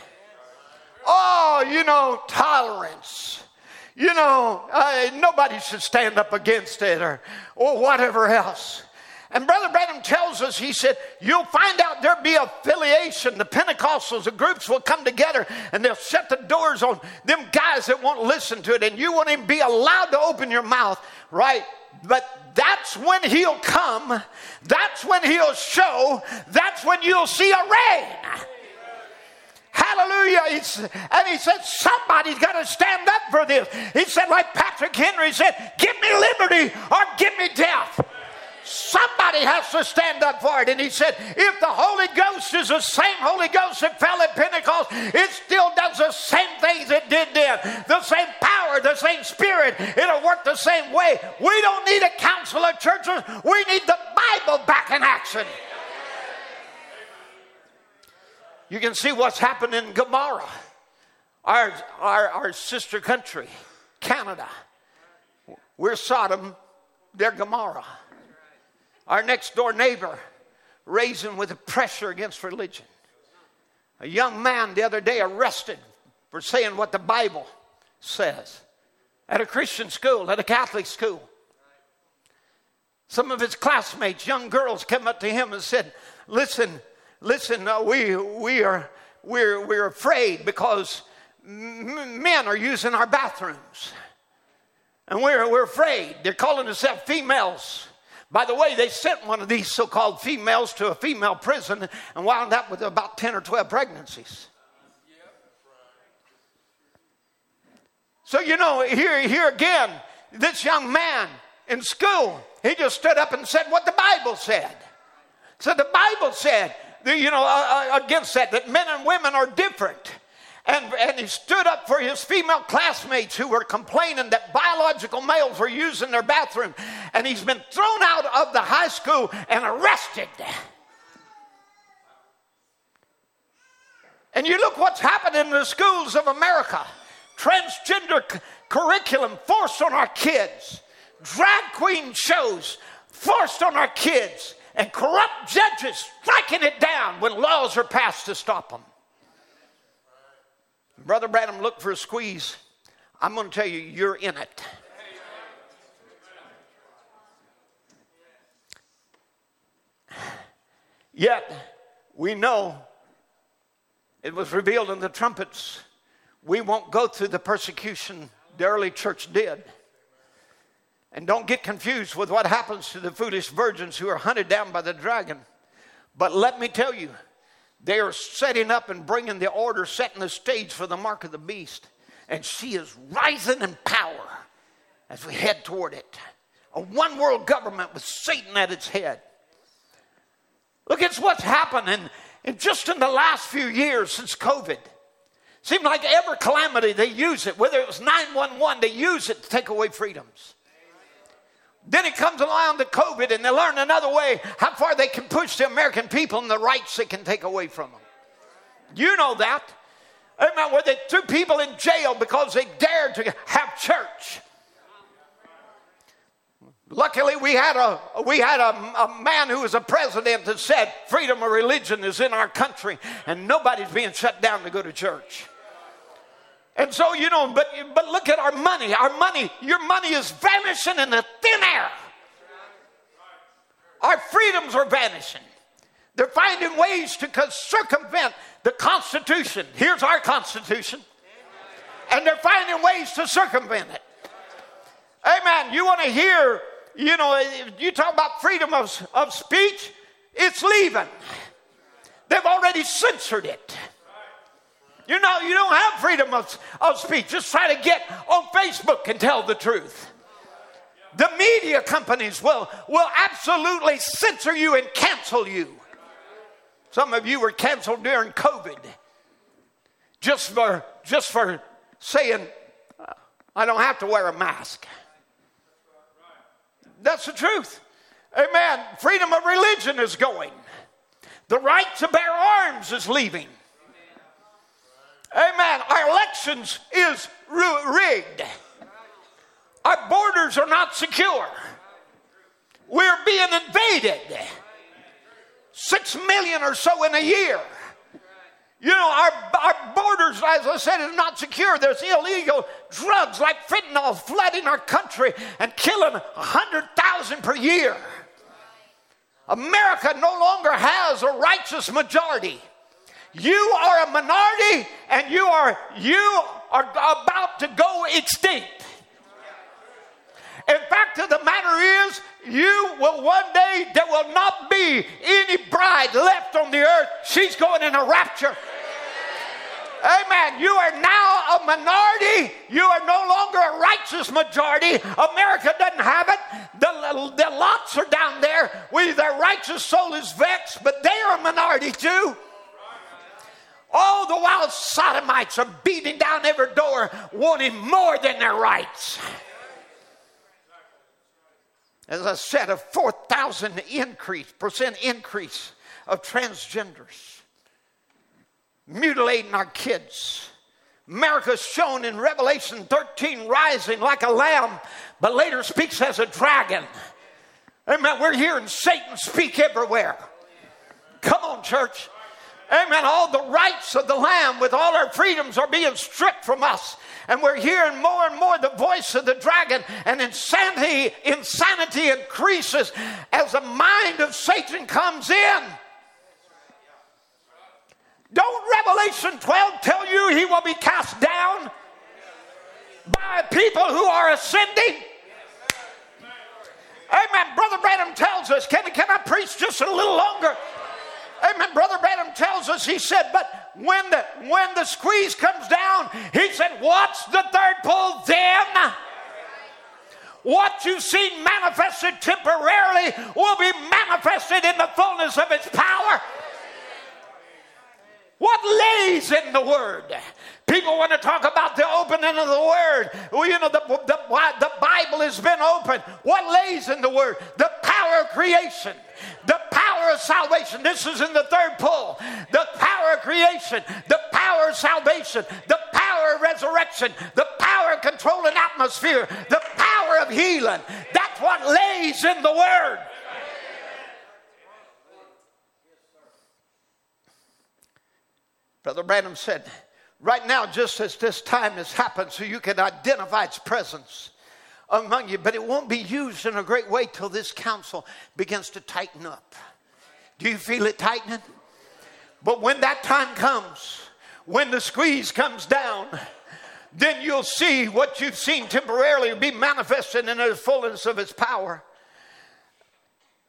Oh, you know, tolerance. You know, uh, nobody should stand up against it or, or whatever else. And Brother Branham tells us, he said, you'll find out there'll be affiliation. The Pentecostals, the groups will come together and they'll shut the doors on them guys that won't listen to it. And you won't even be allowed to open your mouth, right? But that's when he'll come. That's when he'll show. That's when you'll see a reign. Hallelujah. He's, and he said, somebody's got to stand up for this. He said, like Patrick Henry said, give me liberty or give me death. Somebody has to stand up for it. And he said, if the Holy Ghost is the same Holy Ghost that fell at Pentecost, it still does the same things it did then. The same power, the same spirit. It'll work the same way. We don't need a council of churches. We need the Bible back in action. You can see what's happened in Gomorrah, our, our, our sister country, Canada. We're Sodom, they're Gomorrah. Our next door neighbor raising with the pressure against religion. A young man the other day arrested for saying what the Bible says at a Christian school, at a Catholic school. Some of his classmates, young girls, came up to him and said, Listen, listen, uh, we, we are, we're, we're afraid because m- men are using our bathrooms. And we're, we're afraid. They're calling themselves females. By the way, they sent one of these so called females to a female prison and wound up with about 10 or 12 pregnancies. So, you know, here, here again, this young man in school, he just stood up and said what the Bible said. So the Bible said, you know, uh, uh, against that, that men and women are different. And, and he stood up for his female classmates who were complaining that biological males were using their bathroom. And he's been thrown out of the high school and arrested. And you look what's happening in the schools of America transgender c- curriculum forced on our kids, drag queen shows forced on our kids, and corrupt judges striking it down when laws are passed to stop them. Brother Branham look for a squeeze. I'm going to tell you, you're in it. Yet, we know it was revealed in the trumpets. We won't go through the persecution the early church did. And don't get confused with what happens to the foolish virgins who are hunted down by the dragon. But let me tell you, they are setting up and bringing the order, setting the stage for the mark of the beast. And she is rising in power as we head toward it. A one world government with Satan at its head. Look at what's happening in just in the last few years since COVID. Seemed like every calamity they use it, whether it was 911, they use it to take away freedoms. Then it comes along to COVID and they learn another way how far they can push the American people and the rights they can take away from them. You know that. Amen. Where they threw people in jail because they dared to have church. Luckily, we had a we had a, a, man who was a president that said freedom of religion is in our country, and nobody's being shut down to go to church. And so, you know, but, but look at our money. Our money, your money is vanishing in the thin air. Our freedoms are vanishing. They're finding ways to circumvent the Constitution. Here's our Constitution. And they're finding ways to circumvent it. Amen. You want to hear, you know, eh, you talk about freedom of, of speech, it's leaving. They've already censored it. You know, you don't have freedom of, of speech. Just try to get on Facebook and tell the truth. The media companies will, will absolutely censor you and cancel you. Some of you were canceled during COVID just for, just for saying, I don't have to wear a mask. That's the truth. Amen. Freedom of religion is going. The right to bear arms is leaving. Amen. Our elections is rigged. Our borders are not secure. We're being invaded. Six million or so in a year. You know, our, our borders, as I said, is not secure. There's illegal drugs like fentanyl flooding our country and killing 100,000 per year. America no longer has a righteous majority. You are a minority and you are you are about to go extinct. In fact, the matter is, you will one day, there will not be any bride left on the earth. She's going in a rapture. Amen. You are now a minority. You are no longer a righteous majority. America doesn't have it. The, the lots are down there We, their righteous soul is vexed, but they are a minority too. All the while, sodomites are beating down every door, wanting more than their rights. As I said, a 4,000 increase, percent increase of transgenders, mutilating our kids. America's shown in Revelation 13 rising like a lamb, but later speaks as a dragon. Amen. We're hearing Satan speak everywhere. Come on, church. Amen. All the rights of the Lamb with all our freedoms are being stripped from us. And we're hearing more and more the voice of the dragon, and insanity, insanity increases as the mind of Satan comes in. Don't Revelation 12 tell you he will be cast down by people who are ascending? Amen. Brother Branham tells us, can, can I preach just a little longer? Amen. Brother Branham tells us, he said, but when the when the squeeze comes down, he said, What's the third pull then? What you've seen manifested temporarily will be manifested in the fullness of its power. What lays in the word? People want to talk about the opening of the word. Well, you know, the, the, the Bible has been opened. What lays in the word? The power of creation, the power of salvation. This is in the third pull. The power of creation, the power of salvation, the power of resurrection, the power of controlling atmosphere, the power of healing. That's what lays in the word. Brother Branham said, right now, just as this time has happened, so you can identify its presence among you, but it won't be used in a great way till this council begins to tighten up. Do you feel it tightening? But when that time comes, when the squeeze comes down, then you'll see what you've seen temporarily be manifested in the fullness of its power.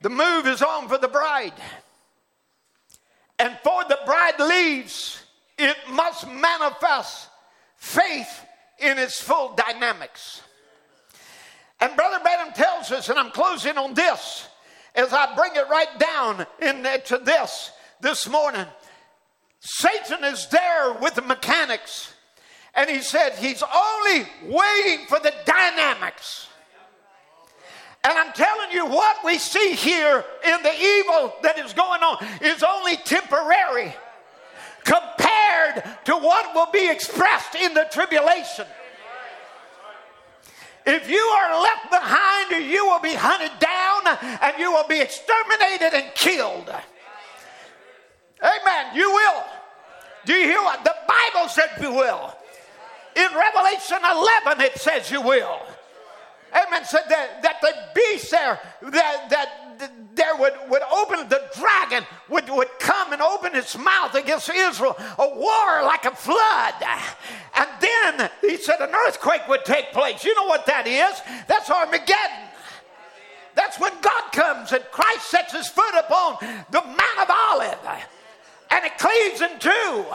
The move is on for the bride. And for the bride leaves, it must manifest faith in its full dynamics. And Brother Branham tells us, and I'm closing on this as I bring it right down into this this morning. Satan is there with the mechanics, and he said he's only waiting for the dynamics. And I'm telling you, what we see here in the evil that is going on is only temporary compared to what will be expressed in the tribulation. If you are left behind, you will be hunted down and you will be exterminated and killed. Amen. You will. Do you hear what? The Bible said you will. In Revelation 11, it says you will. Amen. Said that, that the beast there, that, that there would, would open, the dragon would, would come and open its mouth against Israel, a war like a flood. And then he said an earthquake would take place. You know what that is? That's Armageddon. That's when God comes and Christ sets his foot upon the Mount of Olive and it cleaves in two.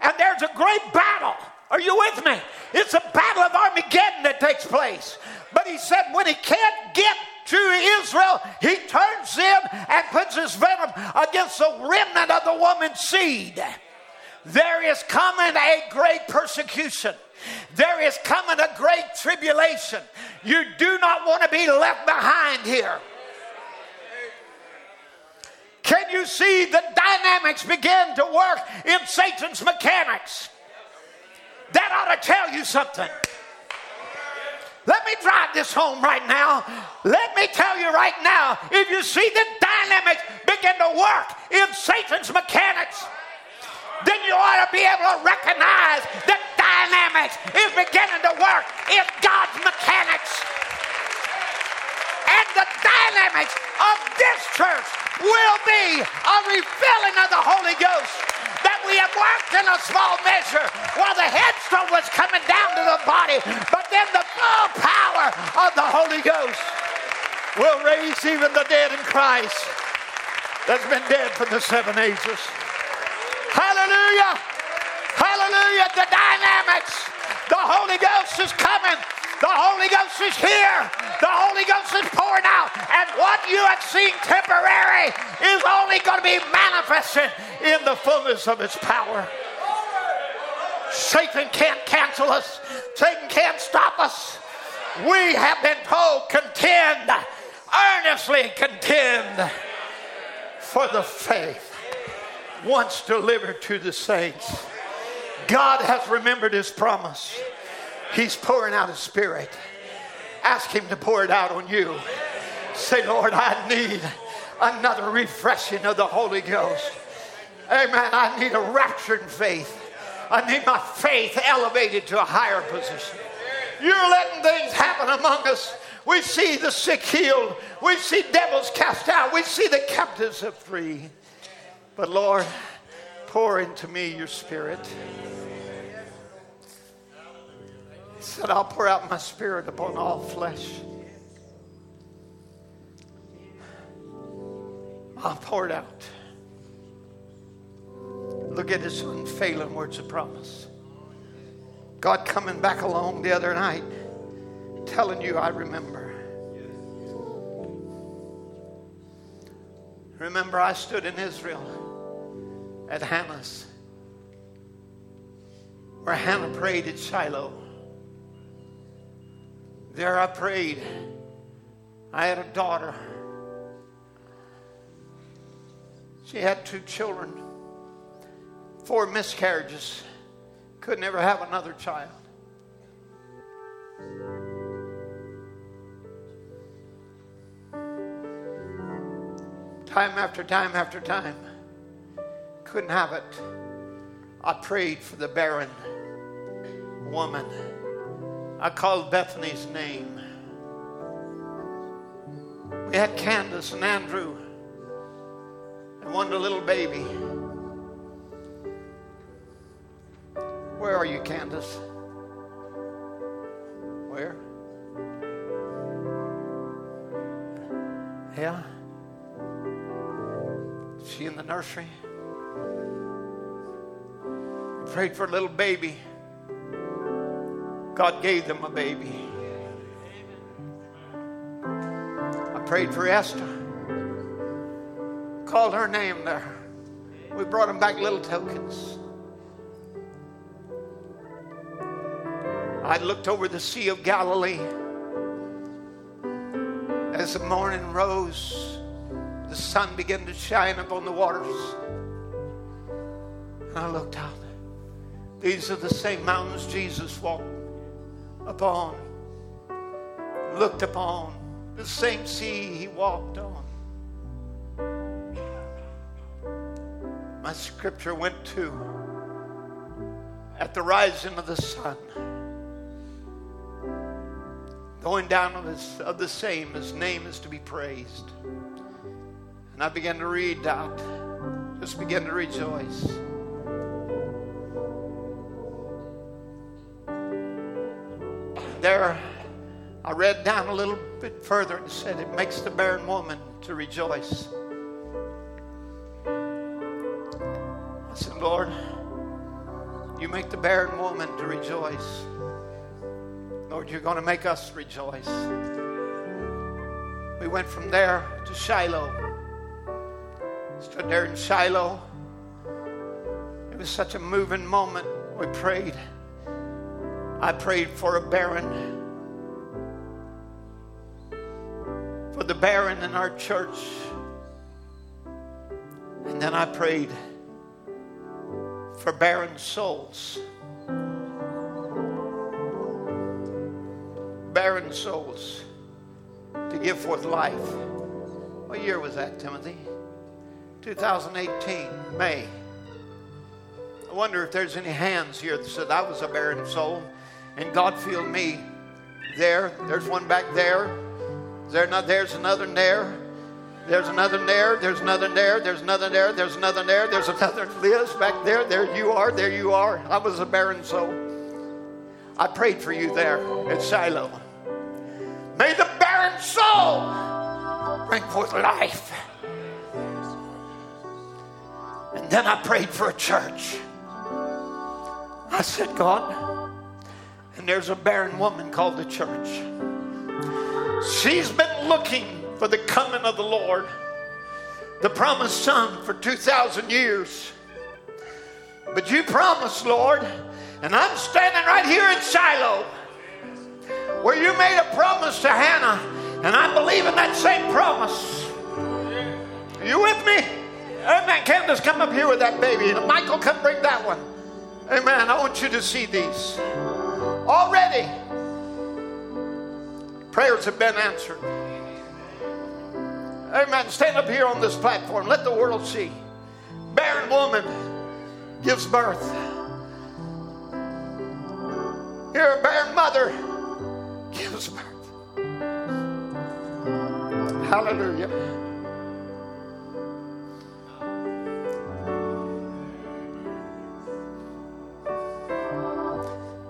And there's a great battle. Are you with me? It's a battle of Armageddon that takes place. But he said when he can't get to Israel, he turns in and puts his venom against the remnant of the woman's seed. There is coming a great persecution. There is coming a great tribulation. You do not want to be left behind here. Can you see the dynamics begin to work in Satan's mechanics? That ought to tell you something. Let me drive this home right now. Let me tell you right now if you see the dynamics begin to work in Satan's mechanics, then you ought to be able to recognize that dynamics is beginning to work in God's mechanics. And the dynamics of this church will be a refilling of the Holy Ghost that we have worked in a small measure while the headstone was coming down to the body, but then the full power of the Holy Ghost will raise even the dead in Christ that's been dead for the seven ages. Hallelujah! Hallelujah! The dynamics, the Holy Ghost is coming. The Holy Ghost is here. The Holy Ghost is pouring out. And what you have seen temporary is only going to be manifested in the fullness of its power. Satan can't cancel us, Satan can't stop us. We have been told contend, earnestly contend for the faith once delivered to the saints. God has remembered his promise. He's pouring out His Spirit. Ask Him to pour it out on you. Say, Lord, I need another refreshing of the Holy Ghost. Amen. I need a raptured faith. I need my faith elevated to a higher position. You're letting things happen among us. We see the sick healed. We see devils cast out. We see the captives set free. But Lord, pour into me your spirit. He said, I'll pour out my spirit upon all flesh. I'll pour it out. Look at his unfailing words of promise. God coming back along the other night, telling you, I remember. Remember, I stood in Israel at Hannah's, where Hannah prayed at Shiloh. There I prayed. I had a daughter. She had two children, four miscarriages, could never have another child. Time after time after time, couldn't have it. I prayed for the barren woman. I called Bethany's name. We had Candace and Andrew and a little baby. Where are you, Candace? Where? Yeah? She in the nursery? I prayed for a little baby. God gave them a baby. I prayed for Esther called her name there. We brought them back little tokens. I looked over the Sea of Galilee. As the morning rose, the sun began to shine upon the waters. And I looked out. These are the same mountains Jesus walked upon, looked upon, the same sea he walked on. my scripture went to at the rising of the sun. Going down of, his, of the same, his name is to be praised. And I began to read out, just began to rejoice. There, I read down a little bit further and said, It makes the barren woman to rejoice. I said, Lord, you make the barren woman to rejoice. Lord, you're going to make us rejoice. We went from there to Shiloh. Stood there in Shiloh. It was such a moving moment. We prayed. I prayed for a barren, for the barren in our church. And then I prayed for barren souls. Barren souls to give forth life. What year was that, Timothy? 2018, May. I wonder if there's any hands here that said, I was a barren soul and God filled me. There, there's one back there. There, not, there's another there. There's another there. There's another there. There's another there. There's another there. There's another Liz back there. There you are. There you are. I was a barren soul. I prayed for you there at Shiloh. May the barren soul bring forth life. And then I prayed for a church. I said, God, and there's a barren woman called the church. She's been looking for the coming of the Lord, the promised son for 2,000 years. But you promised, Lord, and I'm standing right here in Shiloh where you made a promise to Hannah, and I believe in that same promise. Are you with me? Amen. Candace, come up here with that baby. Michael, come bring that one. Amen. I want you to see these. Already, prayers have been answered. Amen. Stand up here on this platform. Let the world see. Barren woman gives birth. Here, a barren mother gives birth. Hallelujah.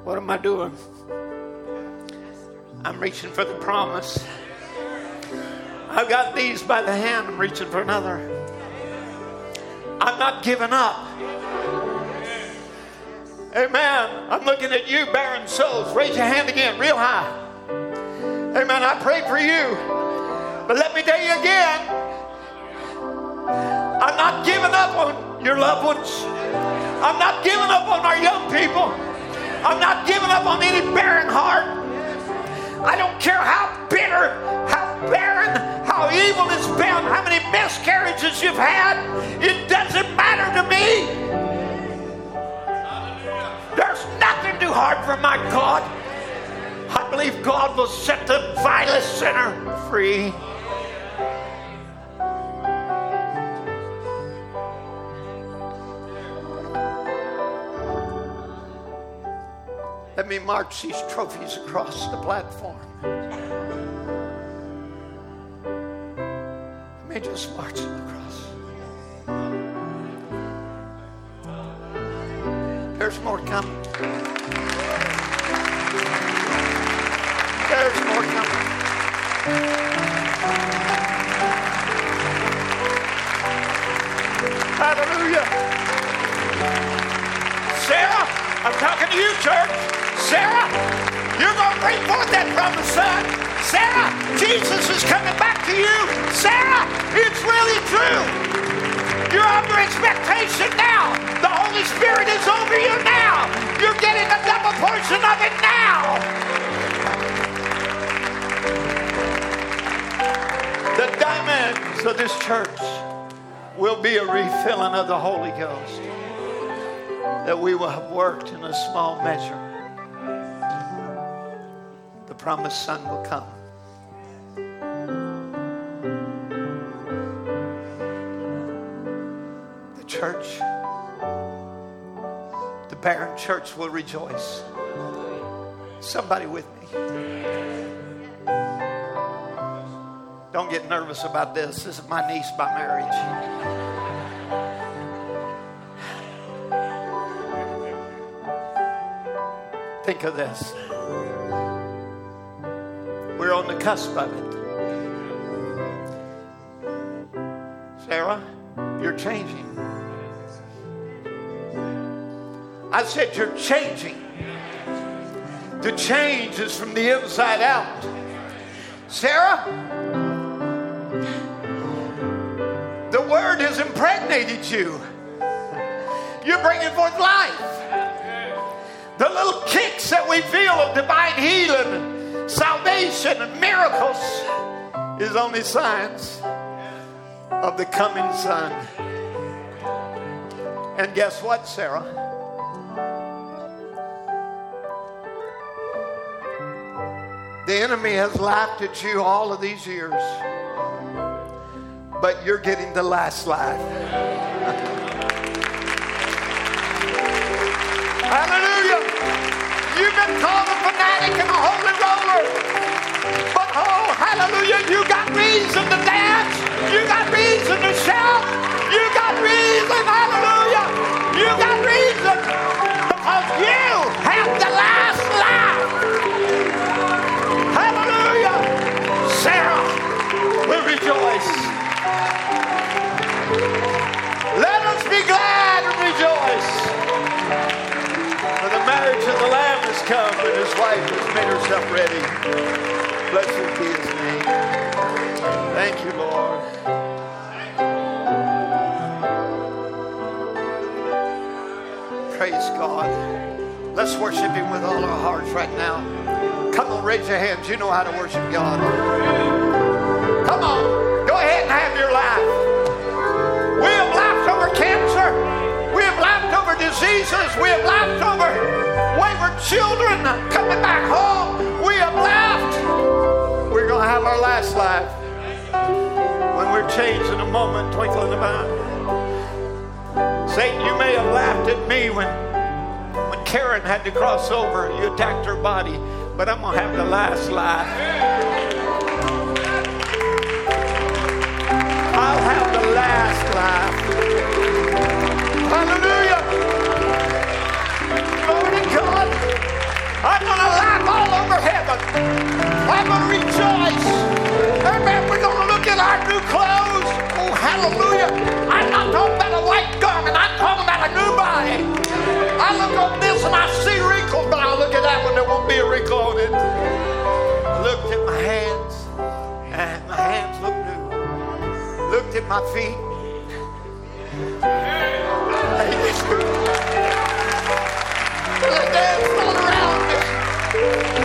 What am I doing? I'm reaching for the promise. I've got these by the hand. I'm reaching for another. I'm not giving up. Amen. I'm looking at you, barren souls. Raise your hand again, real high. Amen. I pray for you. But let me tell you again I'm not giving up on your loved ones. I'm not giving up on our young people. I'm not giving up on any barren heart. I don't care how bitter, how barren, how evil it's been, how many miscarriages you've had. It doesn't matter to me. There's nothing too hard for my God. I believe God will set the vilest sinner free. Let me march these trophies across the platform. Let me just march them across. There's more coming. There's more coming. Hallelujah. Sarah, I'm talking to you, church. Sarah, you're going to bring forth that promised son. Sarah, Jesus is coming back to you. Sarah, it's really true. You're under expectation now. The Holy Spirit is over you now. You're getting a double portion of it now. The dynamics of this church will be a refilling of the Holy Ghost that we will have worked in a small measure The promised son will come. The church, the barren church will rejoice. Somebody with me. Don't get nervous about this. This is my niece by marriage. Think of this. We're on the cusp of it. Sarah, you're changing. I said, You're changing. The change is from the inside out. Sarah, word has impregnated you. You're bringing forth life. The little kicks that we feel of divine healing salvation and miracles is only signs of the coming Son. And guess what, Sarah? The enemy has laughed at you all of these years, but you're getting the last laugh. Hallelujah. You've been called a fanatic and a holy roller. But oh, hallelujah, you got reason to dance. You got reason to shout. You got reason, hallelujah. You got reason because you come and his wife has made herself ready. Blessed be his name. Thank you, Lord. Praise God. Let's worship him with all our hearts right now. Come on, raise your hands. You know how to worship God. Come on. Go ahead and have your life. We have laughed over cancer. We have laughed over diseases. We have laughed over wayward children coming back home. We have laughed. We're going to have our last laugh when we we're changed in a moment, twinkling about. Satan, you may have laughed at me when, when Karen had to cross over. You attacked her body, but I'm going to have the last laugh. I'll have the last laugh. Hallelujah. I'm going to laugh all over heaven. I'm going to rejoice. Amen. We're going to look at our new clothes. Oh, hallelujah. I'm not talking about a white garment. I'm talking about a new body. I look on this and I see wrinkles, but I'll look at that one. There won't be a wrinkle on it. I looked at my hands, and my hands look new. Looked at my feet. They danced all around me.